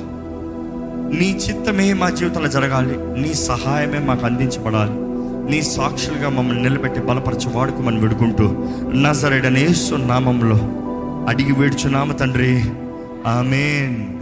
నీ చిత్తమే మా జీవితంలో జరగాలి. నీ సహాయమే మాకు అందించబడాలి. నీ సాక్షులుగా మమ్మల్ని నిలబెట్టి బలపరచు వాడుకోమని విడుకుంటూ నజరడనేసు నామంలో అడిగి వేడుచున్నాము తండ్రి. ఆమెన్.